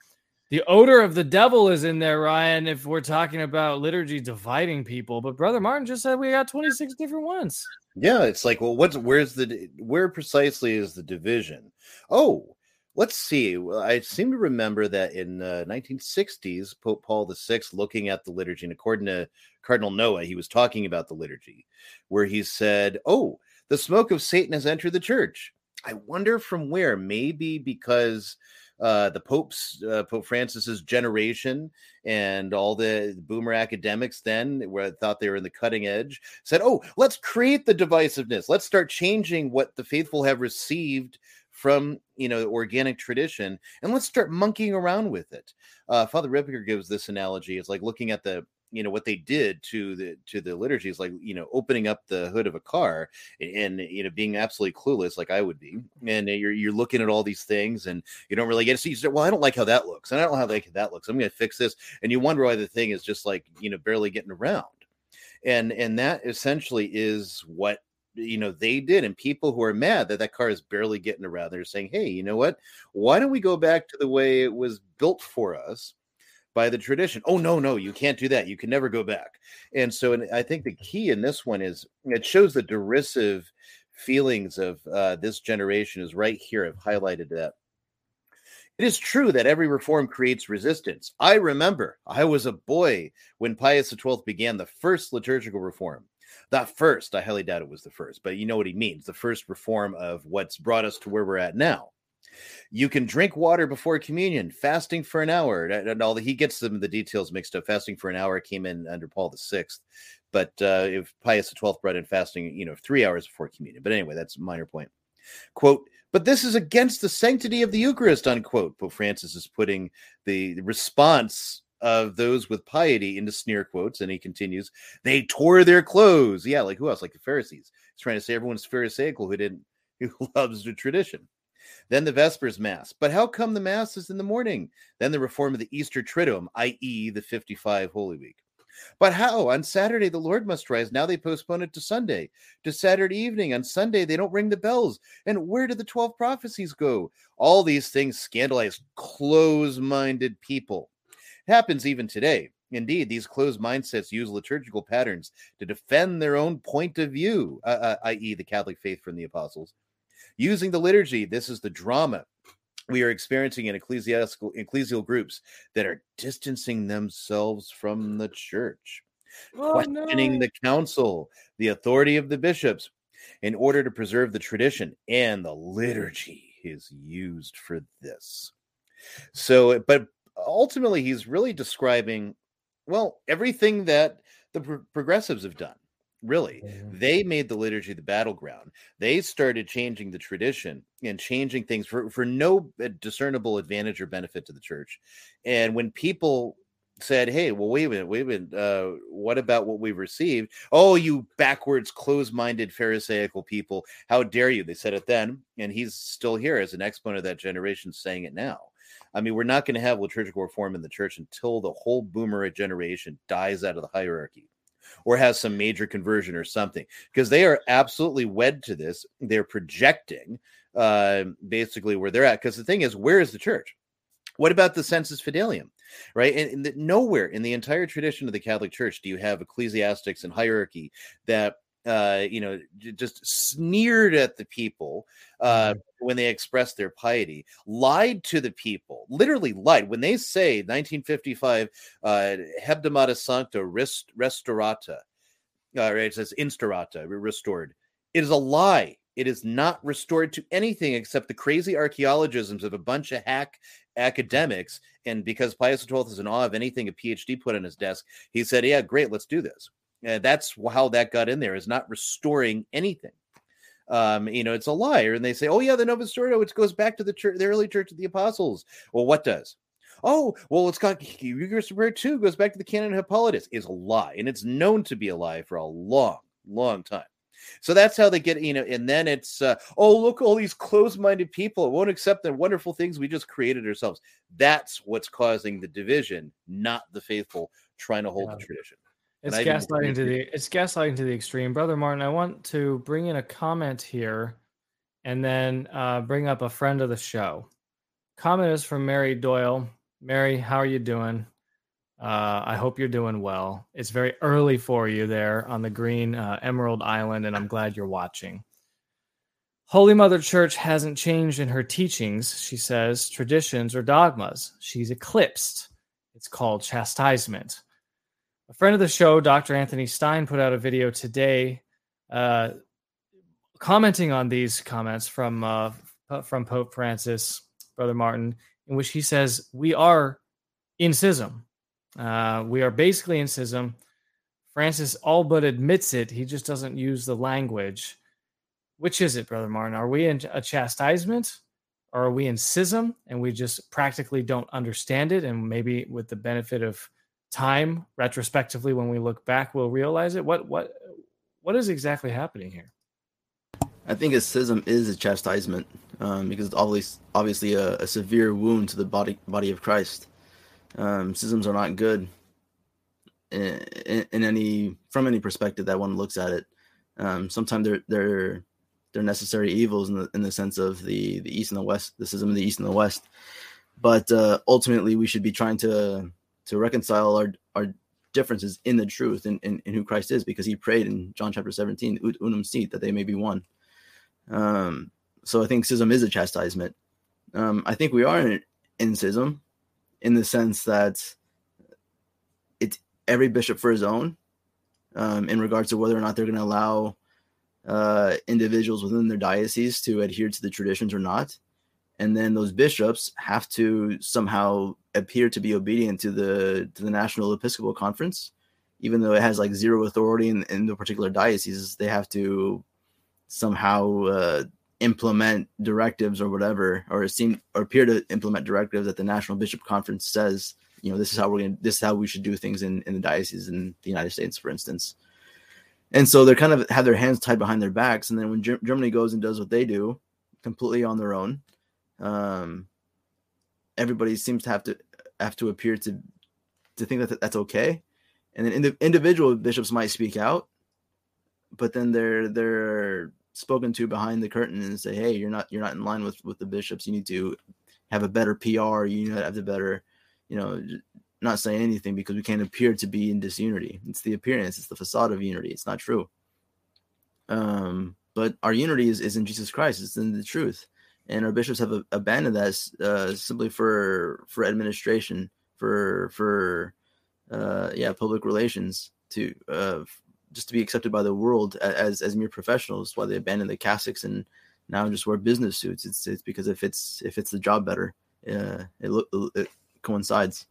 The odor of the devil is in there, Ryan, if we're talking about liturgy dividing people. But Brother Martin just said we got 26 different ones. Yeah, it's like, well, what's where's the where precisely is the division? Oh, let's see. I seem to remember that in uh, 1960s, Pope Paul VI, looking at the liturgy, and according to Cardinal Noah, he was talking about the liturgy, where he said, "Oh, the smoke of Satan has entered the church." I wonder from where. Maybe because uh, the Pope's uh, Pope Francis's generation and all the boomer academics then where thought they were in the cutting edge said, "Oh, let's create the divisiveness. Let's start changing what the faithful have received." From you know organic tradition, and let's start monkeying around with it. Uh, Father Ripper gives this analogy: it's like looking at the you know what they did to the to the liturgy is like you know opening up the hood of a car and you know being absolutely clueless like I would be and you're you're looking at all these things and you don't really get to see say, well I don't like how that looks and I don't know how like that looks I'm going to fix this and you wonder why the thing is just like you know barely getting around and and that essentially is what you know they did and people who are mad that that car is barely getting around they're saying hey you know what why don't we go back to the way it was built for us by the tradition. Oh no, no, you can't do that. You can never go back. And so, and I think the key in this one is it shows the derisive feelings of uh, this generation is right here. I've highlighted that. It is true that every reform creates resistance. I remember I was a boy when Pius XII began the first liturgical reform. The first, I highly doubt it was the first, but you know what he means the first reform of what's brought us to where we're at now. You can drink water before communion, fasting for an hour. And all the, he gets them the details mixed up. Fasting for an hour came in under Paul the Sixth, but uh, if Pius the Twelfth brought in fasting, you know, three hours before communion. But anyway, that's a minor point. Quote, but this is against the sanctity of the Eucharist, unquote. Pope Francis is putting the response of those with piety into sneer quotes, and he continues, they tore their clothes. Yeah, like who else? Like the Pharisees. He's trying to say everyone's Pharisaical who didn't <laughs> who loves the tradition. Then the Vespers Mass. But how come the Mass is in the morning? Then the reform of the Easter Triduum, i.e., the 55 Holy Week. But how? On Saturday, the Lord must rise. Now they postpone it to Sunday, to Saturday evening. On Sunday, they don't ring the bells. And where do the 12 prophecies go? All these things scandalize close minded people. It happens even today. Indeed, these closed mindsets use liturgical patterns to defend their own point of view, uh, uh, i.e., the Catholic faith from the apostles, Using the liturgy, this is the drama we are experiencing in ecclesiastical ecclesial groups that are distancing themselves from the church, oh, questioning no. the council, the authority of the bishops, in order to preserve the tradition, and the liturgy is used for this. So, but ultimately, he's really describing, well, everything that the pro- progressives have done really. Mm-hmm. they made the liturgy the battleground. They started changing the tradition and changing things for, for no uh, discernible advantage or benefit to the church. And when people said hey well wait a minute wait a minute uh, what about what we've received? Oh you backwards closed-minded pharisaical people how dare you? They said it then and he's still here as an exponent of that generation saying it now I mean, we're not going to have liturgical reform in the church until the whole boomer generation dies out of the hierarchy or has some major conversion or something because they are absolutely wed to this. They're projecting uh, basically where they're at. Because the thing is, where is the church? What about the sensus fidelium? Right. And, and the, nowhere in the entire tradition of the Catholic Church do you have ecclesiastics and hierarchy that uh, you know, just sneered at the people uh, mm-hmm. when they expressed their piety, lied to the people, literally lied. When they say 1955, uh, hebdomada sancta rest, restaurata, uh, it says instaurata, restored. It is a lie. It is not restored to anything except the crazy archaeologisms of a bunch of hack academics. And because Pius XII is in awe of anything a PhD put on his desk, he said, Yeah, great, let's do this. Uh, that's how that got in there is not restoring anything. um, you know, it's a liar. And they say, oh, yeah, the Novus Ordo, which goes back to the church, the early church of the apostles. Well, what does? Oh, well, it's got Eucharist Prayer 2 goes back to the canon of Hippolytus, is a lie. And it's known to be a lie for a long, long time. So that's how they get, you know, and then it's, uh, oh, look, all these closed minded people won't accept the wonderful things we just created ourselves. That's what's causing the division, not the faithful trying to hold Yeah. the tradition. It's And I didn't gaslighting to the it's gaslighting to the extreme, brother Martin. I want to bring in a comment here, and then uh, bring up a friend of the show. Comment is from Mary Doyle. Mary, how are you doing? Uh, I hope you're doing well. It's very early for you there on the green uh, Emerald Island, and I'm glad you're watching. Holy Mother Church hasn't changed in her teachings, she says, traditions or dogmas. She's eclipsed. It's called chastisement. A friend of the show, Dr. Anthony Stine, put out a video today uh, commenting on these comments from uh, from Pope Francis, Brother Martin, in which he says we are in schism. Uh, we are basically in schism. Francis all but admits it. He just doesn't use the language. Which is it, Brother Martin? Are we in a chastisement? Or are we in schism and we just practically don't understand it? And maybe with the benefit of time, retrospectively, when we look back, we'll realize it. What what what is exactly happening here? I think a schism is a chastisement um, because it's obviously obviously a, a severe wound to the body body of Christ. Um, schisms are not good in, in, in any from any perspective that one looks at it. Um, sometimes they're they're they're necessary evils in the in the sense of the the east and the west, the schism of the east and the west. But uh, ultimately, we should be trying to to reconcile our our differences in the truth and in, in, who Christ is, because He prayed in John chapter seventeen, "Ut unum sit," that they may be one. Um, so I think schism is a chastisement. Um, I think we are in, in schism in the sense that it's every bishop for his own um, in regards to whether or not they're going to allow uh, individuals within their diocese to adhere to the traditions or not. And then those bishops have to somehow appear to be obedient to the to the National Episcopal Conference, even though it has like zero authority in, in the particular dioceses. They have to somehow uh, implement directives or whatever, or seem or appear to implement directives that the National Bishop Conference says. You know, this is how we're to This is how we should do things in in the diocese in the United States, for instance. And so they're kind of have their hands tied behind their backs, and then when Ger- Germany goes and does what they do, completely on their own, um, everybody seems to have to have to appear to to think that that's okay, and then indi- individual bishops might speak out, but then they're they're spoken to behind the curtain and say, hey, you're not you're not in line with with the bishops. You need to have a better PR. You need to have the better, you know, not saying anything because we can't appear to be in disunity. It's the appearance, it's the facade of unity. It's not true. Um, but our unity is, is in Jesus Christ. It's in the truth, and our bishops have abandoned that uh, simply for for administration, for for uh, yeah, public relations to uh, just to be accepted by the world as as mere professionals. Why they abandoned the cassocks and now just wear business suits. It's it's because if it's if it's the job better, uh, it, it coincides.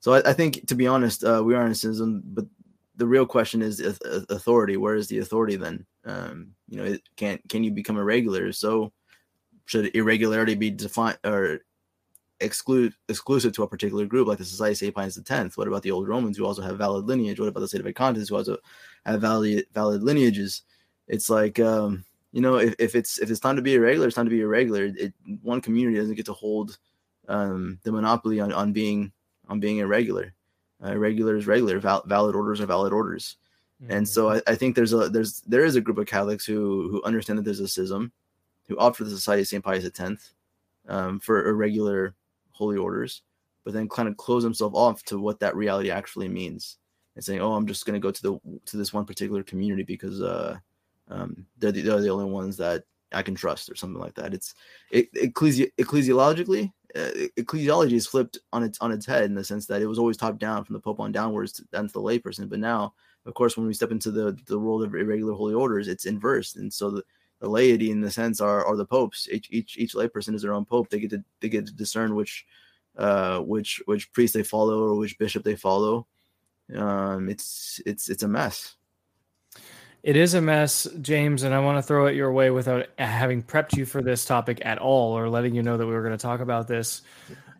So I, I think, to be honest, uh, we are in a schism, but the real question is authority. Where is the authority then? Um, you know, it can can you become a regular? So should irregularity be defined or exclude exclusive to a particular group, like the Society of Saint Pius X? What about the old Romans who also have valid lineage? What about the sedevacantists who also have valid valid lineages? It's like um, you know, if, if it's if it's time to be irregular, it's time to be irregular. It, one community doesn't get to hold um, the monopoly on, on being on being irregular. Uh, irregular is regular. Val- valid orders are valid orders. And so I, I think there's a there's there is a group of Catholics who who understand that there's a schism, who opt for the Society of Saint Pius X, um, for irregular holy orders, but then kind of close themselves off to what that reality actually means, and saying, "Oh, I'm just going to go to the to this one particular community because uh, um, they're the, they're the only ones that I can trust," or something like that. It's it, ecclesi- ecclesiologically, uh, ecclesiology is flipped on its on its head in the sense that it was always top down from the Pope on downwards to, down to the layperson, but now of course, when we step into the, the world of irregular holy orders, it's inverse. And so the, the laity, in the sense, are, are the popes. Each each each layperson is their own pope. They get to they get to discern which uh which which priest they follow or which bishop they follow. Um, it's it's it's a mess. It is a mess, James, and I want to throw it your way without having prepped you for this topic at all or letting you know that we were going to talk about this.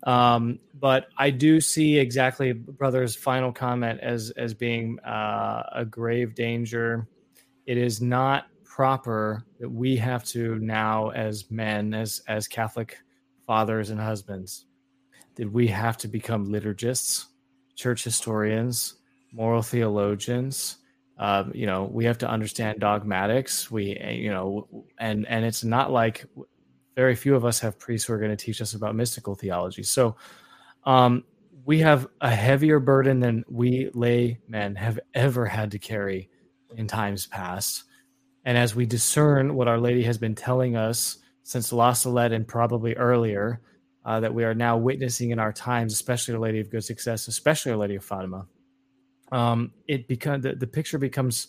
Um, but I do see exactly brother's final comment as as being uh, a grave danger. It is not proper that we have to now, as men, as as Catholic fathers and husbands, that we have to become liturgists, church historians, moral theologians. Um, you know, we have to understand dogmatics. We, you know, and and it's not like very few of us have priests who are going to teach us about mystical theology. So, um, we have a heavier burden than we lay men have ever had to carry in times past. And as we discern what Our Lady has been telling us since La Salette and probably earlier, uh, that we are now witnessing in our times, especially Our Lady of Good Success, especially Our Lady of Fatima, um, it become the, the picture becomes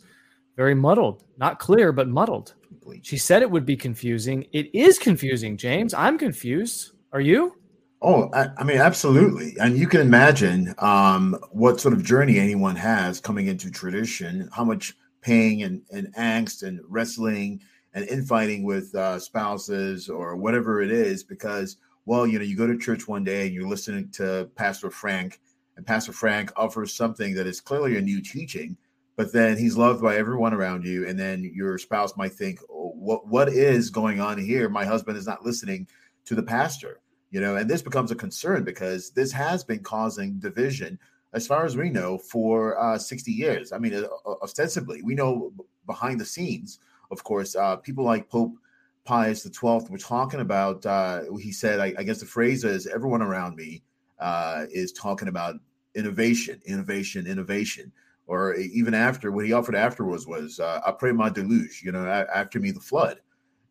very muddled, not clear, but muddled. She said it would be confusing. It is confusing, James. I'm confused. Are you? Oh, I, I mean, absolutely. And you can imagine um, what sort of journey anyone has coming into tradition, how much pain and, and angst and wrestling and infighting with uh, spouses or whatever it is, because, well, you know, you go to church one day and you're listening to Pastor Frank, and Pastor Frank offers something that is clearly a new teaching, but then he's loved by everyone around you. And then your spouse might think, oh, what, what is going on here? My husband is not listening to the pastor you know and this becomes a concern because this has been causing division as far as we know for uh, 60 years. I mean uh, uh ostensibly we know behind the scenes of course uh, people like pope pius the 12th were talking about uh, he said I, I, guess the phrase is everyone around me uh, is talking about innovation innovation innovation. Or even after what he offered afterwards was après ma deluge you know after me the flood.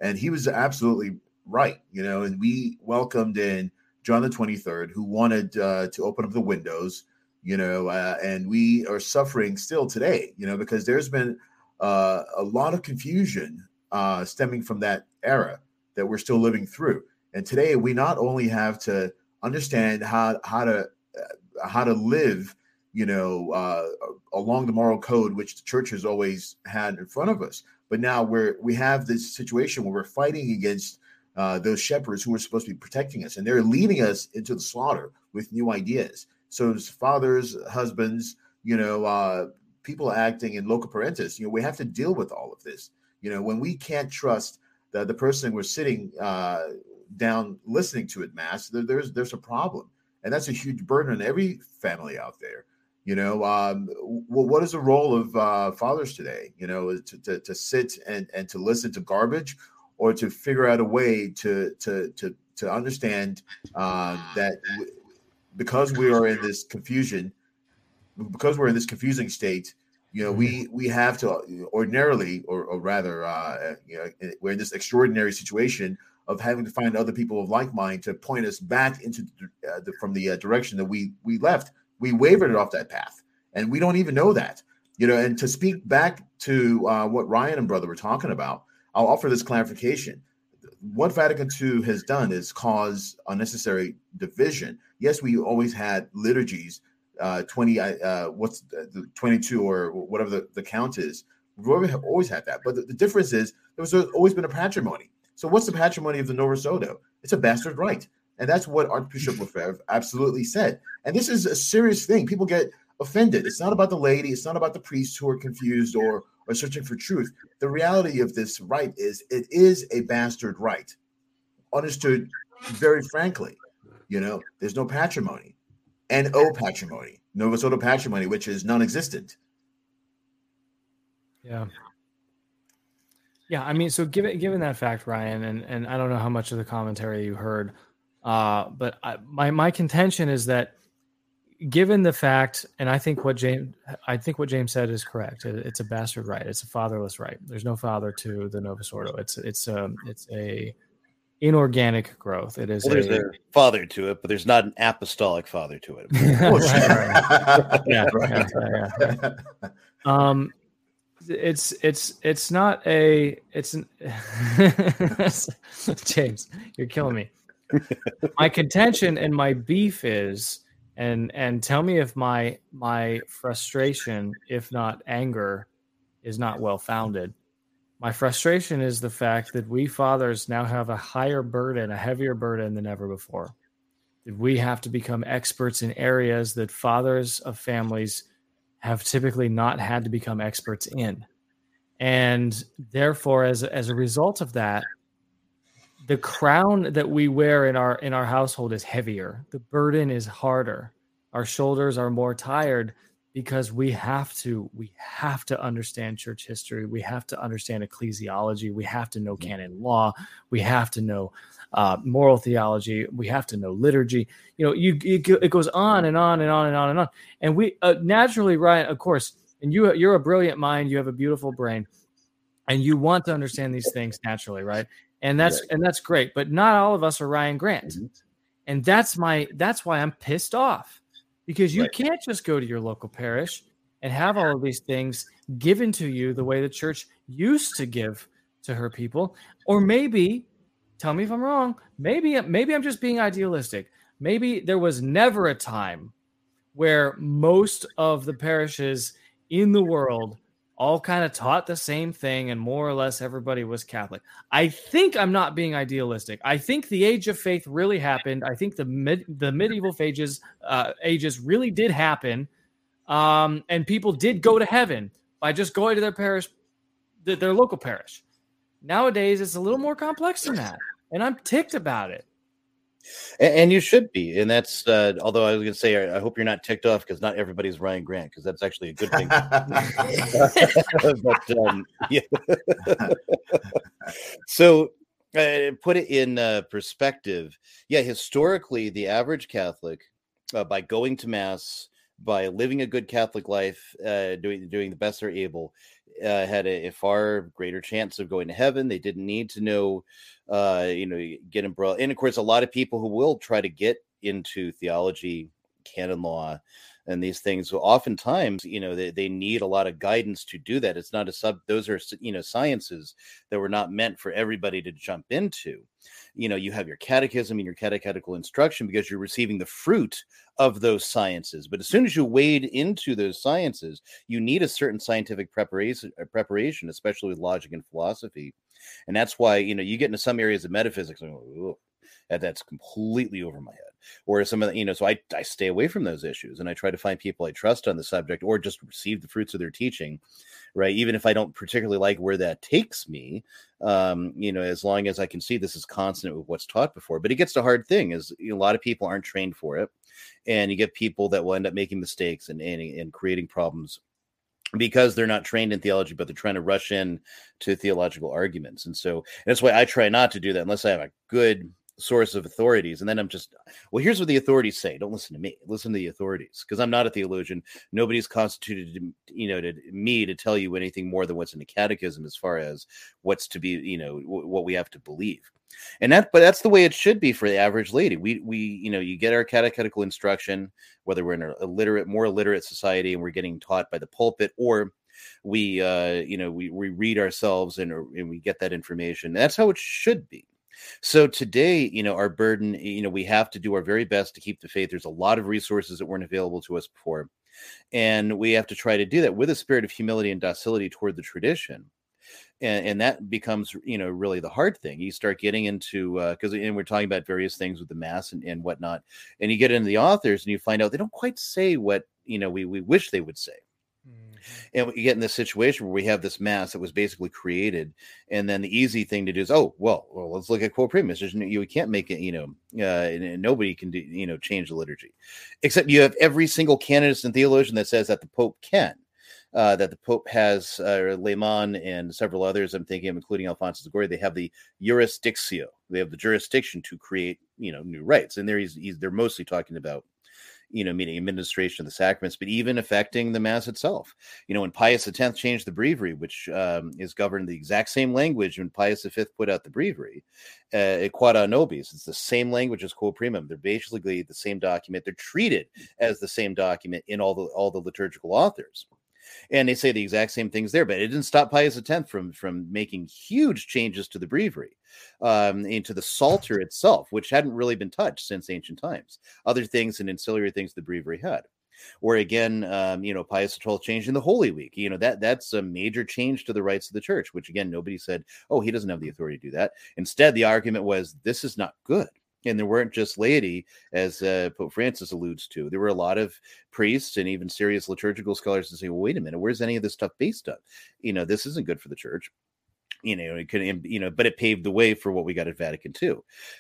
And he was absolutely right, you know, and we welcomed in John the 23rd, who wanted to open up the windows, you know, uh, and we are suffering still today, you know, because there's been uh, a lot of confusion uh, stemming from that era that we're still living through. And today we not only have to understand how how to uh, how to live, you know, uh, along the moral code which the church has always had in front of us, but now we're we have this situation where we're fighting against uh, those shepherds who are supposed to be protecting us, and they're leading us into the slaughter with new ideas. So, fathers, husbands, you know, uh, people acting in loco parentis, you know, we have to deal with all of this. You know, when we can't trust the, the person we're sitting uh, down listening to at mass, there, there's there's a problem, and that's a huge burden on every family out there. You know, um, what is the role of uh, fathers today? You know, to, to, to sit and, and to listen to garbage, or to figure out a way to to to to understand uh, that because we are in this confusion, because we're in this confusing state, you know, we mm-hmm. we have to ordinarily, or, or rather, uh, you know, we're in this extraordinary situation of having to find other people of like mind to point us back into uh, the, from the uh, direction that we we left. We wavered off that path, and we don't even know that. You know, and to speak back to uh, what Ryan and brother were talking about, I'll offer this clarification. What Vatican II has done is cause unnecessary division. Yes, we always had liturgies, uh, 20, uh, what's the 22 or whatever the, the count is. We've always had that. But the, the difference is there was always been a patrimony. So what's the patrimony of the Novus? It's a bastard rite. And that's what Archbishop Lefebvre absolutely said. And this is a serious thing. People get offended. It's not about the lady. It's not about the priests who are confused or or searching for truth. The reality of this rite is it is a bastard rite, understood very frankly. You know, there's no patrimony, and o patrimony, Novus Ordo patrimony, which is non-existent. Yeah. Yeah, I mean, so given given that fact, Ryan, and and I don't know how much of the commentary you heard, uh, but I, my my contention is that given the fact, and I think what James, I think what James said is correct. It's a bastard rite. It's a fatherless rite. There's no father to the Novus Ordo. It's it's a um, it's a inorganic growth. It is. Well, there's a, a, father to it, but there's not an apostolic father to it. <laughs> right, right. <laughs> yeah, yeah, yeah. Um, it's it's it's not a it's an <laughs> James. You're killing me. My contention and my beef is and and tell me if my my frustration if not anger is not well founded. My frustration is the fact that we fathers now have a higher burden, a heavier burden than ever before. That we have to become experts in areas that fathers of families have typically not had to become experts in. And therefore, as, as a result of that, the crown that we wear in our in our household is heavier. The burden is harder. Our shoulders are more tired because we have to we have to understand church history. We have to understand ecclesiology. We have to know canon law. We have to know uh, moral theology. We have to know liturgy. You know you, you it goes on and on and on and on and on. And we uh, naturally ryan of course and you you're a brilliant mind. You have a beautiful brain. And you want to understand these things naturally right and that's and that's great but not all of us are ryan grant. Mm-hmm. And that's my that's why i'm pissed off because you Right. can't just go to your local parish and have all of these things given to you the way the church used to give to her people. Or maybe tell me if i'm wrong maybe maybe i'm just being idealistic. Maybe there was never a time where most of the parishes in the world all kind of taught the same thing and more or less everybody was catholic. I think i'm not being idealistic. I think the age of faith really happened. I think the mid the medieval ages uh, ages really did happen um, and people did go to heaven by just going to their parish th- their local parish. Nowadays it's a little more complex than that and i'm ticked about it And, and you should be. And that's, uh, although I was going to say, I, I hope you're not ticked off because not everybody's Ryan Grant, because that's actually a good thing. <laughs> <laughs> but, um, yeah. <laughs> so, uh, put it in uh, perspective. Yeah, historically, the average Catholic, uh, by going to Mass, by living a good Catholic life, uh, doing doing the best they're able, uh, had a, a far greater chance of going to heaven. They didn't need to know, uh, you know, get embroiled. And of course, a lot of people who will try to get into theology, canon law, and these things, oftentimes, you know, they, they need a lot of guidance to do that. It's not a sub; those are you know sciences that were not meant for everybody to jump into. You know, you have your catechism and your catechetical instruction because you're receiving the fruit of those sciences. But as soon as you wade into those sciences, you need a certain scientific preparation, uh, preparation, especially with logic and philosophy. And that's why you know you get into some areas of metaphysics, and that's completely over my head. Or some of the, you know, so I I stay away from those issues, and I try to find people I trust on the subject, or just receive the fruits of their teaching, right? Even if I don't particularly like where that takes me, um, you know, as long as I can see this is consonant with what's taught before. But it gets the hard thing is you know, a lot of people aren't trained for it, and you get people that will end up making mistakes and and, and creating problems because they're not trained in theology, but they're trying to rush in to theological arguments. And so that's why I try not to do that unless I have a good source of authorities. And then I'm just, well, here's what the authorities say. Don't listen to me. Listen to the authorities because I'm not a theologian. Nobody's constituted, you know, to me to tell you anything more than what's in the catechism as far as what's to be, you know, w- what we have to believe. And that, but that's the way it should be for the average lady. We, we, you know, you get our catechetical instruction, whether we're in a illiterate, more illiterate society and we're getting taught by the pulpit, or we, uh, you know, we, we read ourselves and, and we get that information. That's how it should be. So today, you know, our burden, you know, we have to do our very best to keep the faith. There's a lot of resources that weren't available to us before. And we have to try to do that with a spirit of humility and docility toward the tradition and, and that becomes you know really the hard thing you start getting into uh, because and we're talking about various things with the mass and, and whatnot and you get into the authors and you find out they don't quite say what you know we, we wish they would say and we get in this situation where we have this mass that was basically created and then the easy thing to do is oh well, well let's look at quo primum There's, no- you can't make it you know uh, nobody can do you know change the liturgy except you have every single canonist and theologian that says that the pope can uh, that the Pope has, uh, Lehmann and several others, I'm thinking of, including Alphonsus Liguori, they have the jurisdictio. They have the jurisdiction to create, you know, new rites. And there he's, he's they're mostly talking about, you know, meaning administration of the sacraments, but even affecting the Mass itself. You know, when Pius X changed the breviary, which um, is governed the exact same language when Pius V put out the breviary, uh, Quod a Nobis, it's the same language as Quo Primum. They're basically the same document. They're treated as the same document in all the all the liturgical authors and they say the exact same things there. But it didn't stop Pius X from from making huge changes to the breviary, um, into the Psalter itself, which hadn't really been touched since ancient times. Other things and ancillary things the breviary had. Or again, um, you know, Pius XII changing the Holy Week. You know that that's a major change to the rites of the church. Which again, nobody said, "Oh, he doesn't have the authority to do that." Instead, the argument was, "This is not good." And there weren't just laity, as uh, Pope Francis alludes to. There were a lot of priests and even serious liturgical scholars to say, "Well, wait a minute, where's any of this stuff based on? You know, this isn't good for the church." You know, it could, you know, but it paved the way for what we got at Vatican II.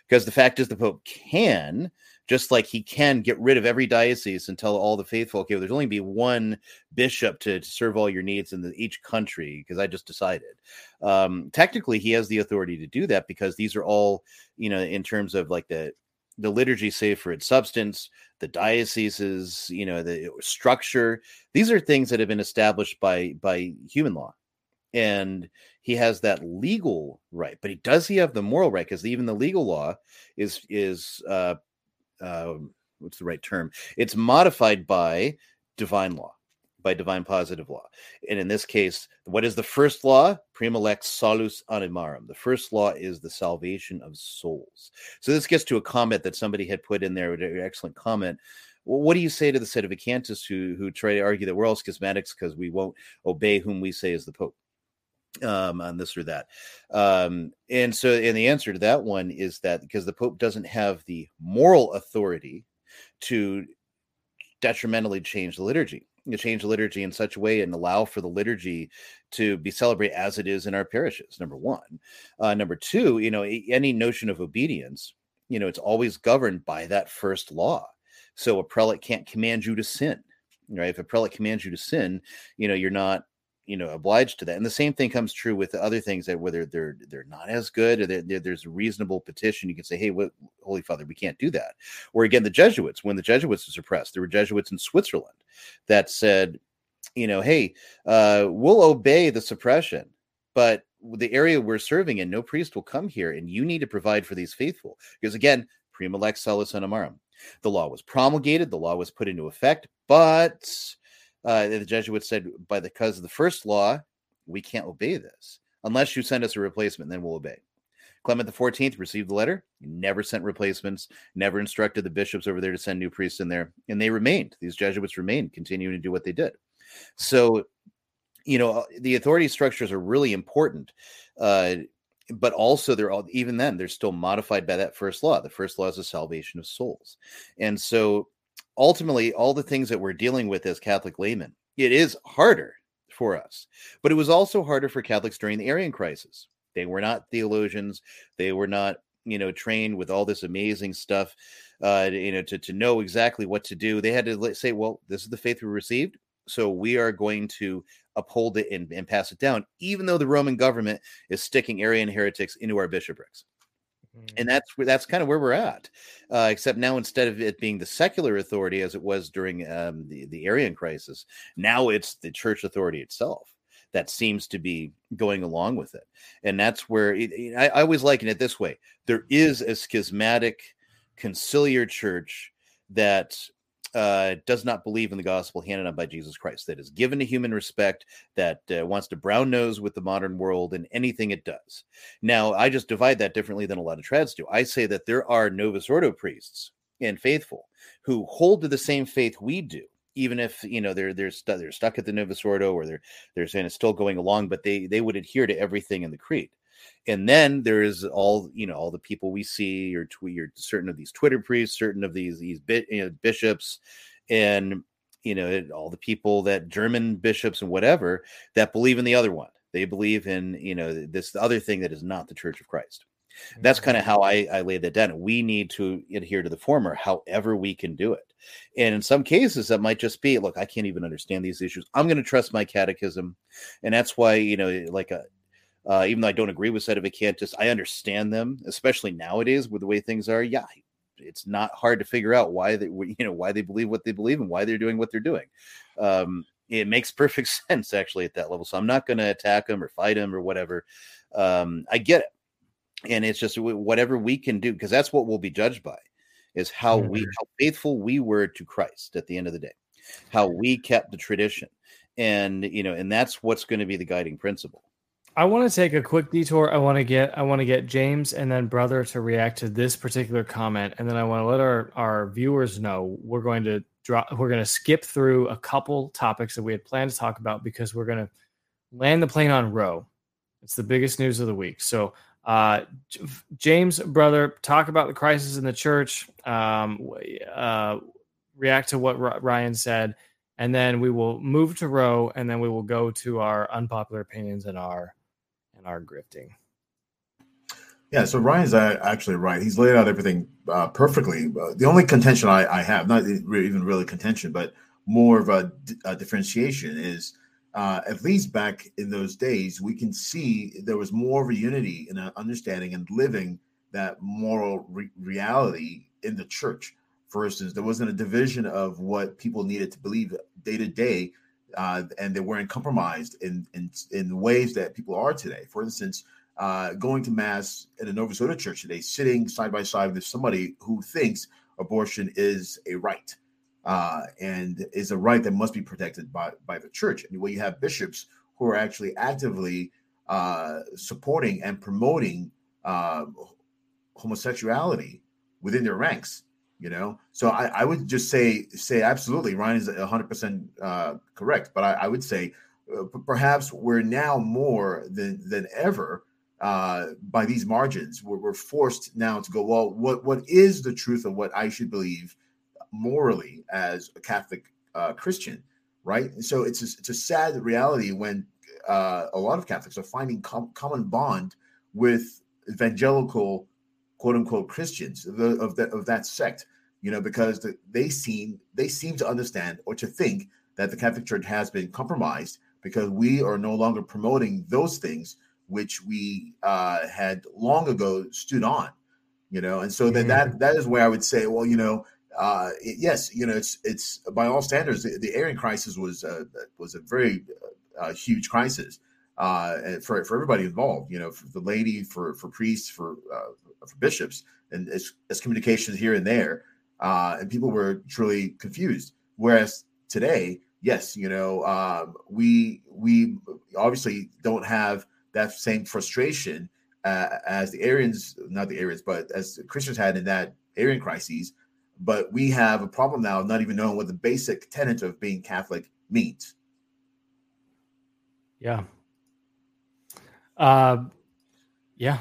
Because the fact is, the Pope can, just like he can get rid of every diocese and tell all the faithful, okay, well, there's only be one bishop to, to serve all your needs in the, each country, because I just decided. Um, technically, he has the authority to do that because these are all, you know, in terms of like the the liturgy say for its substance, the dioceses, you know, the structure. These are things that have been established by by human law and he has that legal right but he does he have the moral right? Because even the legal law is is uh, uh what's the right term? It's modified by divine law by divine positive law. And in this case what is the first law? Prima lex salus animarum. The first law is the salvation of souls. So this gets to a comment that somebody had put in there an excellent comment. What do you say to the sedevacantists who who try to argue that we're all schismatics because we won't obey whom we say is the pope um, on this or that. Um, and so, and the answer to that one is that because the Pope doesn't have the moral authority to detrimentally change the liturgy, to change the liturgy in such a way and allow for the liturgy to be celebrated as it is in our parishes. Number one, uh, number two, you know, any notion of obedience, you know, it's always governed by that first law. So a prelate can't command you to sin right if a prelate commands you to sin you know you're not you know obliged to that and the same thing comes true with the other things that whether they're they're not as good or they're, they're, there's a reasonable petition you can say hey what holy father we can't do that. Or again the jesuits when the jesuits were suppressed there were jesuits in switzerland that said you know hey uh, we'll obey the suppression but the area we're serving in no priest will come here and you need to provide for these faithful. Because again prima lex salus animarum the law was promulgated the law was put into effect but uh, the Jesuits said, by the because of the first law, we can't obey this unless you send us a replacement, then we'll obey. Clement XIV received the letter. He never sent replacements, never instructed the bishops over there to send new priests in there. And they remained. These Jesuits remained, continuing to do what they did. So, you know, uh, the authority structures are really important. Uh, but also they're all even then they're still modified by that first law. The first law is the salvation of souls. And so ultimately all the things that we're dealing with as Catholic laymen, it is harder for us. But it was also harder for Catholics during the Arian crisis. They were not theologians. They were not, you know, trained with all this amazing stuff, uh, you know, to, to know exactly what to do. They had to say, well, this is the faith we received. So we are going to uphold it and, and pass it down, even though the Roman government is sticking Arian heretics into our bishoprics. Mm. and that's that's kind of where we're at. Uh, except now, instead of it being the secular authority as it was during um, the the Arian crisis, now it's the church authority itself that seems to be going along with it, and that's where it, I, I always liken it this way: there is a schismatic conciliar church that uh, does not believe in the gospel handed on by Jesus Christ, that is given to human respect, that uh, wants to brown nose with the modern world and anything it does. Now, I just divide that differently than a lot of trads do. I say that there are Novus Ordo priests and faithful who hold to the same faith we do. Even if you know they're they're, stu- they're stuck at the Novus Ordo or they're they're saying it's still going along, but they they would adhere to everything in the creed and then there is all you know all the people we see or tweet or certain of these twitter priests certain of these these bit, you know, bishops and you know all the people that german bishops and whatever that believe in the other one they believe in you know this other thing that is not the church of christ that's mm-hmm. kind of how I, I laid that down. We need to adhere to the former, however we can do it. And in some cases, that might just be, look, I can't even understand these issues. I'm going to trust my catechism, and that's why you know, like a uh, even though I don't agree with sedevacantists, I understand them, especially nowadays with the way things are. Yeah, it's not hard to figure out why they, you know, why they believe what they believe and why they're doing what they're doing. Um, it makes <laughs> perfect sense actually at that level. So I'm not going to attack them or fight them or whatever. Um, I get it, and it's just whatever we can do because that's what we'll be judged by, is how we mm-hmm. how faithful we were to Christ at the end of the day, how we kept the tradition, and you know, and that's what's going to be the guiding principle. I want to take a quick detour. I want to get I want to get James and then brother to react to this particular comment, and then I want to let our our viewers know we're going to drop. We're going to skip through a couple topics that we had planned to talk about because we're going to land the plane on Roe. It's the biggest news of the week. So, uh, James, brother, talk about the crisis in the church. Um, uh, react to what Ryan said, and then we will move to Roe, and then we will go to our unpopular opinions and our our grifting. Yeah, so Ryan's actually right. He's laid out everything uh, perfectly. Uh, the only contention I, I have, not even really contention, but more of a differentiation is uh, at least back in those days, we can see there was more of a unity in uh, understanding and living that moral re- reality in the church. For instance, there wasn't a division of what people needed to believe day to day, uh, and they weren't compromised in, in in ways that people are today. For instance, uh, going to mass in a Novus Ordo church today, sitting side by side with somebody who thinks abortion is a right uh, and is a right that must be protected by, by the church. And where you have bishops who are actually actively uh, supporting and promoting uh, homosexuality within their ranks. You know, so I, I would just say say absolutely. Ryan is hundred percent uh, correct, but I, I would say uh, perhaps we're now more than than ever uh, by these margins. We're, we're forced now to go. Well, what what is the truth of what I should believe morally as a Catholic uh, Christian, right? And so it's a, it's a sad reality when uh, a lot of Catholics are finding com- common bond with evangelical quote unquote Christians of, the, of, that of that sect, you know, because the, they seem they seem to understand or to think that the Catholic Church has been compromised because we are no longer promoting those things which we uh, had long ago stood on, you know, and so that that that is where I would say, well, you know, uh, it- yes, you know, it's it's by all standards, the, the Arian crisis was uh, was a very uh, huge crisis uh, for for everybody involved. You know, for the laity, for for priests, for uh, for bishops, and it's, communications here and there, uh, and people were truly confused. Whereas today, yes, you know, um, we we obviously don't have that same frustration uh, as the Arians, not the Arians, but as Christians had in that Arian crises. But we have a problem now of not even knowing what the basic tenet of being Catholic means. Yeah. Uh, yeah.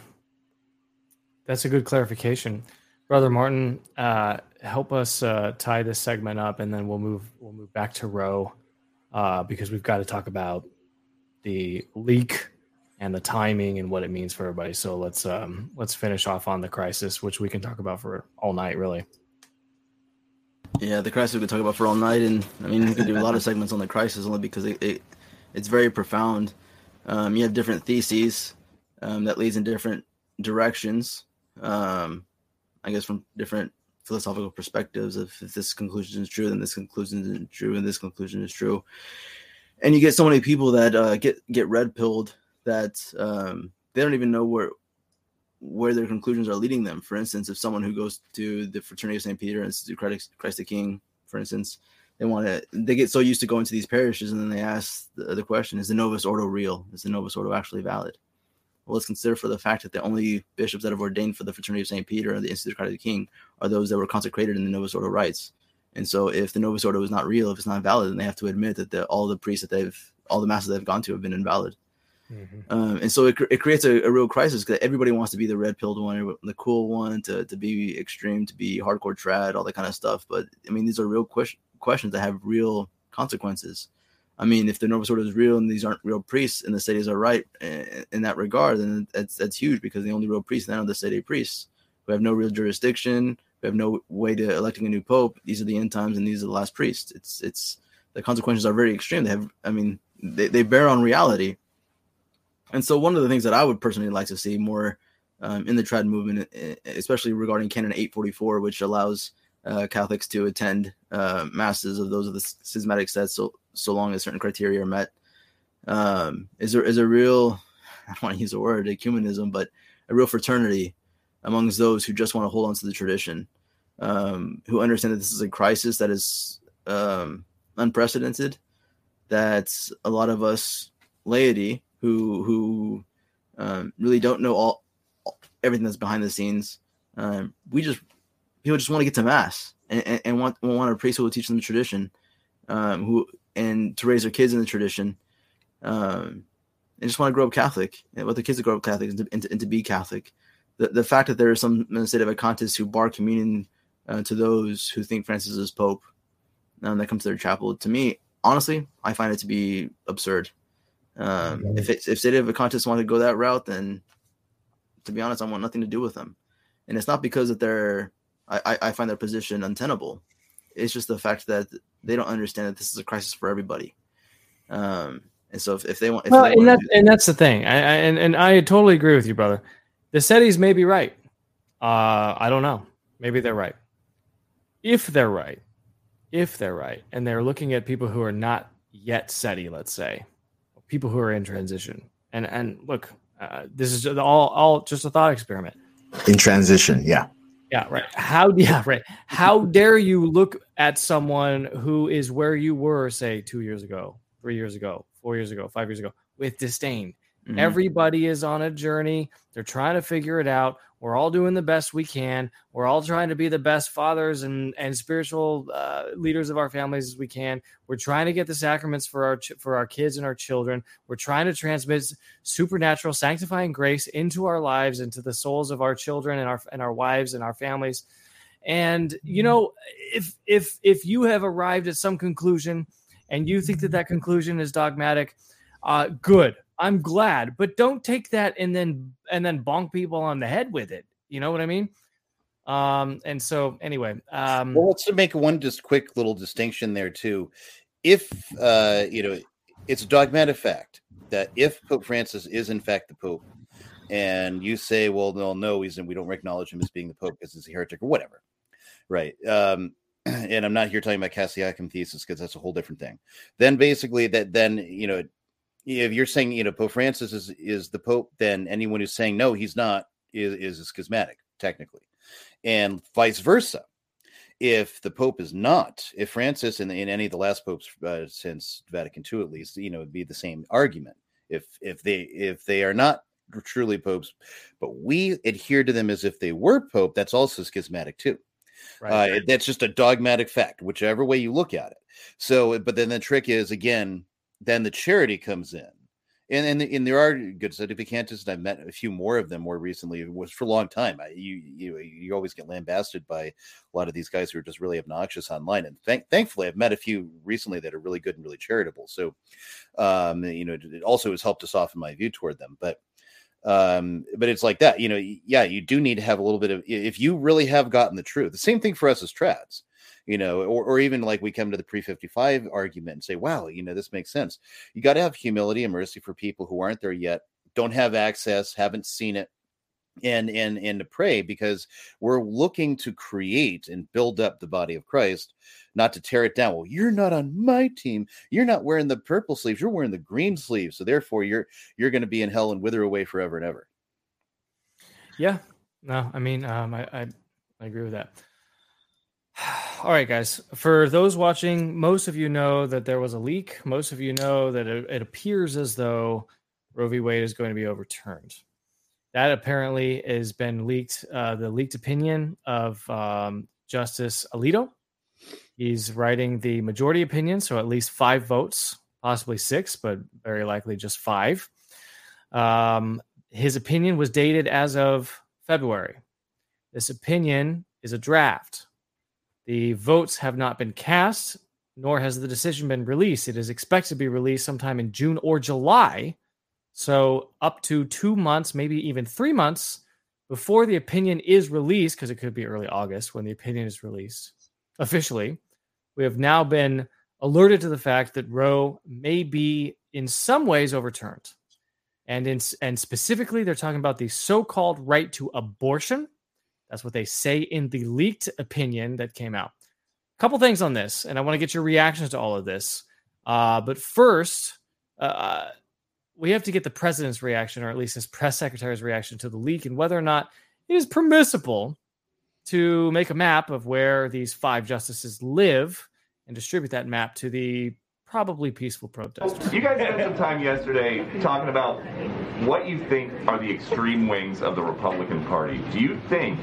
That's a good clarification. Brother Martin, uh, help us uh, tie this segment up and then we'll move we'll move back to Roe uh, because we've got to talk about the leak and the timing and what it means for everybody. So let's um, let's finish off on the crisis, which we can talk about for all night, really. Yeah, the crisis we could talk about for all night, and I mean, we could do a lot of segments on the crisis only because it, it it's very profound. Um, you have different theses um, that leads in different directions. Um, I guess from different philosophical perspectives of if this conclusion is true, then this conclusion is true, and this conclusion is true. And you get so many people that uh, get get red pilled that um, they don't even know where where their conclusions are leading them. For instance, if someone who goes to the Fraternity of St. Peter and to Christ, Christ the King, for instance, they want to, they get so used to going to these parishes and then they ask the, the question, is the Novus Ordo real? Is the Novus Ordo actually valid? Well, let's consider for the fact that the only bishops that have ordained for the Fraternity of St. Peter and the Institute of Christ the King are those that were consecrated in the Novus Ordo rites. And so if the Novus Ordo is not real, if it's not valid, then they have to admit that the, all the priests that they've, all the masses they've gone to have been invalid. Um, and so it, it creates a, a real crisis because everybody wants to be the red pilled one, the cool one, to, to be extreme, to be hardcore trad, all that kind of stuff. But I mean, these are real ques- questions that have real consequences. I mean, if the Novus Ordo is real and these aren't real priests and the sedes are right in, in that regard, then that's that's huge because the only real priests now are the sede priests who have no real jurisdiction, who have no way to electing a new pope. These are the end times and these are the last priests. It's it's the consequences are very extreme. They have, I mean, they, they bear on reality. And so, one of the things that I would personally like to see more um, in the trad movement, e- especially regarding Canon 844, which allows uh, Catholics to attend uh, masses of those of the schismatic sets, so so long as certain criteria are met, um, is there is a real <laughs> I don't want to use the word ecumenism, but a real fraternity amongst those who just want to hold on to the tradition, um, who understand that this is a crisis that is um, unprecedented, that a lot of us laity who who um, really don't know all everything that's behind the scenes. Um, we just people just want to get to mass and, and, and want want a priest who will teach them the tradition, um, who and to raise their kids in the tradition, um, and just want to grow up Catholic and want the kids to grow up Catholic and to, and to, and to be Catholic. The the fact that there are some in the sedevacantists who bar communion uh, to those who think Francis is Pope, um, that comes to their chapel. To me, honestly, I find it to be absurd. Um, if it's if sedevacantists want to go that route, then to be honest, I want nothing to do with them. And it's not because that they're I, I find their position untenable. It's just the fact that they don't understand that this is a crisis for everybody. Um, and so if, if they want, if well, they and, want that, to and that's the thing. I, I, and, and I totally agree with you, brother. The sedes may be right. Uh, I don't know. Maybe they're right. If they're right, if they're right, and they're looking at people who are not yet sede, let's say, people who are in transition, and and look, uh, this is all all just a thought experiment. In transition, yeah. Yeah, right. How <laughs> yeah, right. How dare you look at someone who is where you were, say, two years ago, three years ago, four years ago, five years ago, with disdain. Mhm. Everybody is on a journey. They're trying to figure it out. We're all doing the best we can. We're all trying to be the best fathers and and spiritual uh, leaders of our families as we can. We're trying to get the sacraments for our ch- for our kids and our children. We're trying to transmit supernatural sanctifying grace into our lives, into the souls of our children and our and our wives and our families. And you know, if if if you have arrived at some conclusion and you think that that conclusion is dogmatic, uh, good. I'm glad, but don't take that and then and then bonk people on the head with it. You know what I mean? Um, and so anyway, um, well, let's make one just quick little distinction there too. If uh, you know, it's a dogmatic fact that if Pope Francis is in fact the Pope, and you say, well, no, no, he's we don't acknowledge him as being the Pope because he's a heretic or whatever, right? Um, <clears throat> and I'm not here talking about Cassiciacum thesis because that's a whole different thing. Then basically, that then you know, if you're saying you know Pope Francis is is the Pope, then anyone who's saying no, he's not is is a schismatic technically, and vice versa if the Pope is not, if Francis and in any of the last popes uh, since Vatican II at least, you know, it'd be the same argument. If if they if they are not truly popes, but we adhere to them as if they were pope, that's also schismatic too. Right. Uh, that's just a dogmatic fact, whichever way you look at it. So, but then the trick is again, then the charity comes in. And, and and there are good sedevacantists, and I've met a few more of them more recently. It was for a long time. I, you you you always get lambasted by a lot of these guys who are just really obnoxious online. And thank, thankfully, I've met a few recently that are really good and really charitable. So, um, you know, it, it also has helped to soften my view toward them. But um, but it's like that. You know, yeah, you do need to have a little bit of if you really have gotten the truth. The same thing for us as trads you know, or, or even like we come to the pre 55 argument and say, wow, you know, this makes sense. You got to have humility and mercy for people who aren't there yet, don't have access, haven't seen it. And and and to pray because we're looking to create and build up the body of Christ, not to tear it down. Well, you're not on my team. You're not wearing the purple sleeves. You're wearing the green sleeves. So therefore, you're you're going to be in hell and wither away forever and ever. Yeah. No, I mean, um, I, I, I agree with that. <sighs> All right, guys. For those watching, most of you know that there was a leak. Most of you know that it, it appears as though Roe v. Wade is going to be overturned. That apparently has been leaked. Uh, the leaked opinion of um, Justice Alito. He's writing the majority opinion, so at least five votes, possibly six, but very likely just five. Um, his opinion was dated as of February. This opinion is a draft. The votes have not been cast, nor has the decision been released. It is expected to be released sometime in June or July. So, up to two months, maybe even three months before the opinion is released, because it could be early August when the opinion is released officially. We have now been alerted to the fact that Roe may be in some ways overturned. And, in, and specifically, they're talking about the so called right to abortion. That's what they say in the leaked opinion that came out. A couple things on this, and I want to get your reactions to all of this. Uh, but first, uh, we have to get the president's reaction, or at least his press secretary's reaction to the leak, and whether or not it is permissible to make a map of where these five justices live and distribute that map to the probably peaceful protesters. You guys spent some time yesterday talking about what you think are the extreme wings of the Republican Party. Do you think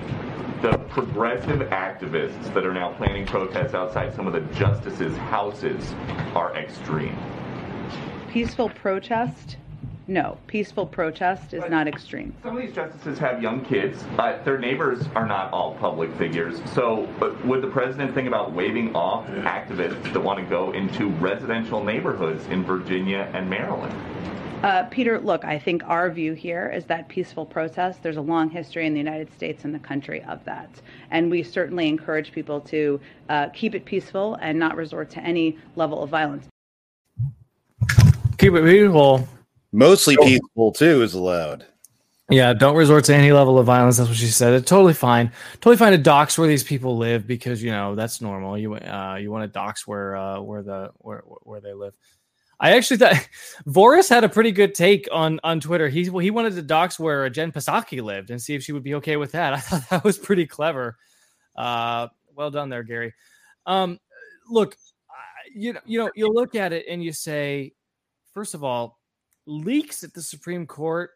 the progressive activists that are now planning protests outside some of the justices' houses are extreme? Peaceful protest? No, peaceful protest is not extreme. Some of these justices have young kids. Uh, their neighbors are not all public figures. So, uh, would the president think about waving off activists that want to go into residential neighborhoods in Virginia and Maryland? Uh, Peter, look, I think our view here is that peaceful protest, there's a long history in the United States and the country of that. And we certainly encourage people to uh, keep it peaceful and not resort to any level of violence. Keep it peaceful. Mostly peaceful too is allowed. Yeah, don't resort to any level of violence. That's what she said. It's totally fine. Totally fine to dox where these people live because you know that's normal. You uh, you want to dox where uh, where the where where they live. I actually thought <laughs> Voris had a pretty good take on on Twitter. He he wanted to dox where Jen Psaki lived and see if she would be okay with that. <laughs> I thought that was pretty clever. Uh, well done there, Gary. Um, look, you know you know you look at it and you say, first of all, leaks at the Supreme Court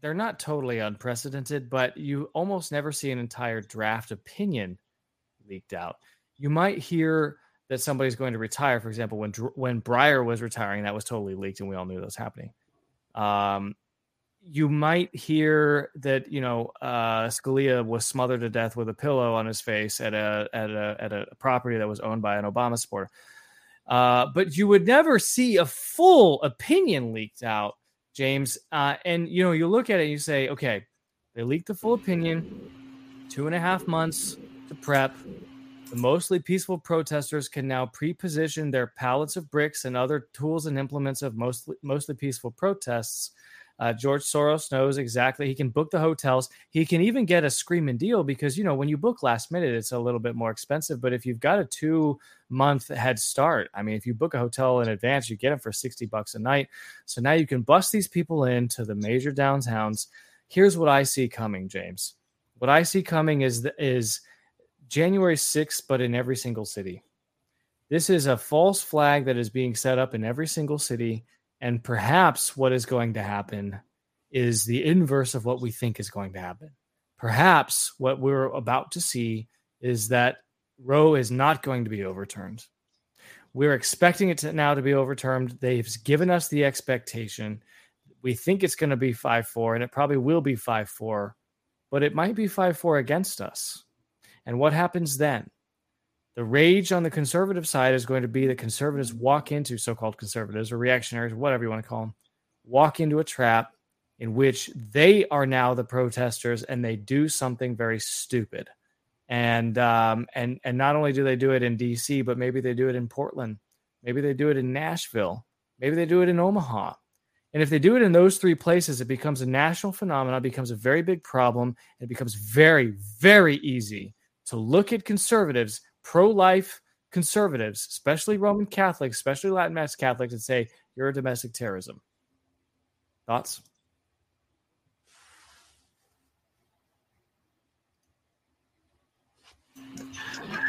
they're not totally unprecedented, but you almost never see an entire draft opinion leaked out. You might hear that somebody's going to retire. For example, when when Breyer was retiring, that was totally leaked, and we all knew that was happening. Um, you might hear that you know uh, Scalia was smothered to death with a pillow on his face at a at a at a property that was owned by an Obama supporter. Uh, but you would never see a full opinion leaked out James. Uh, and you know, you look at it and you say, okay, they leaked the full opinion, two and a half months to prep. The mostly peaceful protesters can now pre-position their pallets of bricks and other tools and implements of mostly mostly peaceful protests uh, George Soros knows exactly. He can book the hotels. He can even get a screaming deal because, you know, when you book last minute, it's a little bit more expensive. But if you've got a two month head start, I mean, if you book a hotel in advance, you get it for 60 bucks a night. So now you can bust these people into the major downtowns. Here's what I see coming, James. What I see coming is, is January 6th, but in every single city. This is a false flag that is being set up in every single city and perhaps what is going to happen is the inverse of what we think is going to happen. Perhaps what we're about to see is that Roe is not going to be overturned. We're expecting it to now to be overturned. They've given us the expectation. We think it's going to be 5 4, and it probably will be 5 4, but it might be 5 4 against us. And what happens then? The rage on the conservative side is going to be that conservatives walk into so called conservatives or reactionaries, whatever you want to call them, walk into a trap in which they are now the protesters and they do something very stupid. And um, and and not only do they do it in D.C., but maybe they do it in Portland, maybe they do it in Nashville, maybe they do it in Omaha. And if they do it in those three places, it becomes a national phenomenon, becomes a very big problem. And it becomes very, very easy to look at conservatives pro life conservatives, especially Roman Catholics, especially Latin Mass Catholics, and say you're a domestic terrorism. Thoughts?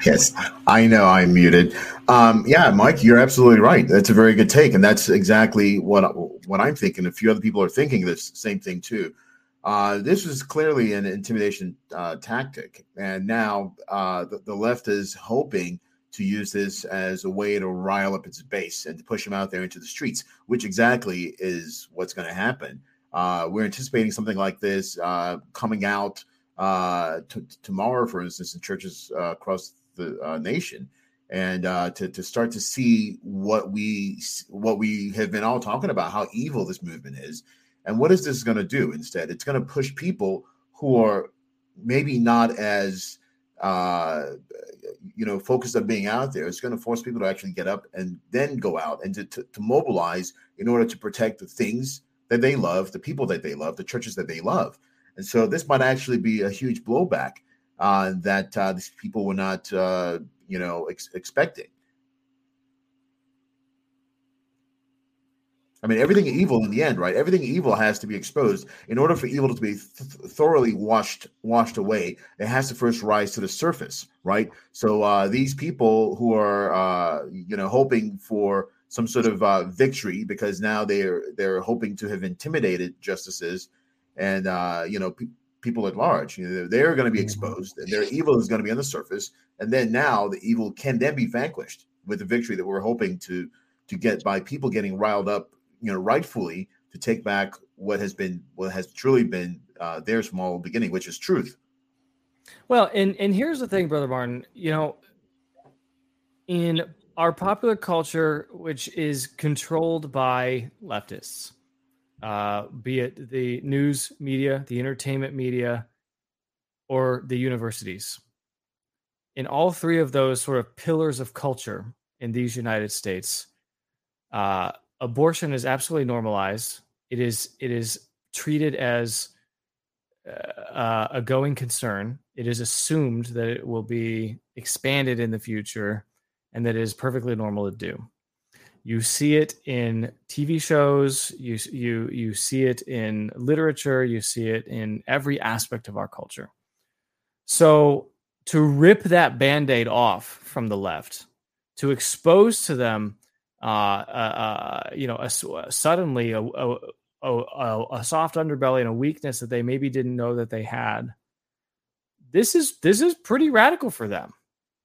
Yes, I know I'm muted. Um, yeah, Mike, you're absolutely right. That's a very good take, and that's exactly what what I'm thinking. A few other people are thinking this same thing too. Uh, this was clearly an intimidation uh, tactic, and now uh, the, the, left is hoping to use this as a way to rile up its base and to push them out there into the streets, which exactly is what's going to happen. Uh, we're anticipating something like this uh, coming out uh, t- tomorrow, for instance, in churches across the nation, and to, to start to see what we what we have been all talking about, how evil this movement is and what is this going to do instead? It's going to push people who are maybe not as uh, you know focused on being out there. It's going to force people to actually get up and then go out and to, to, to mobilize in order to protect the things that they love, the people that they love, the churches that they love. And so this might actually be a huge blowback uh, that uh, these people were not, uh, you know, ex- expecting. I mean, everything evil in the end, right? Everything evil has to be exposed. In order for evil to be th- thoroughly washed washed away, it has to first rise to the surface, right? So uh, these people who are, uh, you know, hoping for some sort of uh, victory because now they're they're hoping to have intimidated justices and uh, you know pe- people at large. You know, they're, they're going to be exposed, and their evil is going to be on the surface, and then now the evil can then be vanquished with the victory that we're hoping to to get by people getting riled up, you know, rightfully to take back what has been what has truly been uh, their small beginning, which is truth. Well, and and here's the thing, brother Martin. You know, in our popular culture, which is controlled by leftists, uh, be it the news media, the entertainment media, or the universities, in all three of those sort of pillars of culture in these United States, uh, abortion is absolutely normalized. It is it is treated as uh, a going concern. It is assumed that it will be expanded in the future, and that it is perfectly normal to do. You see it in TV shows. You you you see it in literature. You see it in every aspect of our culture. So to rip that band-aid off from the left, to expose to them, uh, uh, you know, a, suddenly a, a, a, a soft underbelly and a weakness that they maybe didn't know that they had. This is this is pretty radical for them.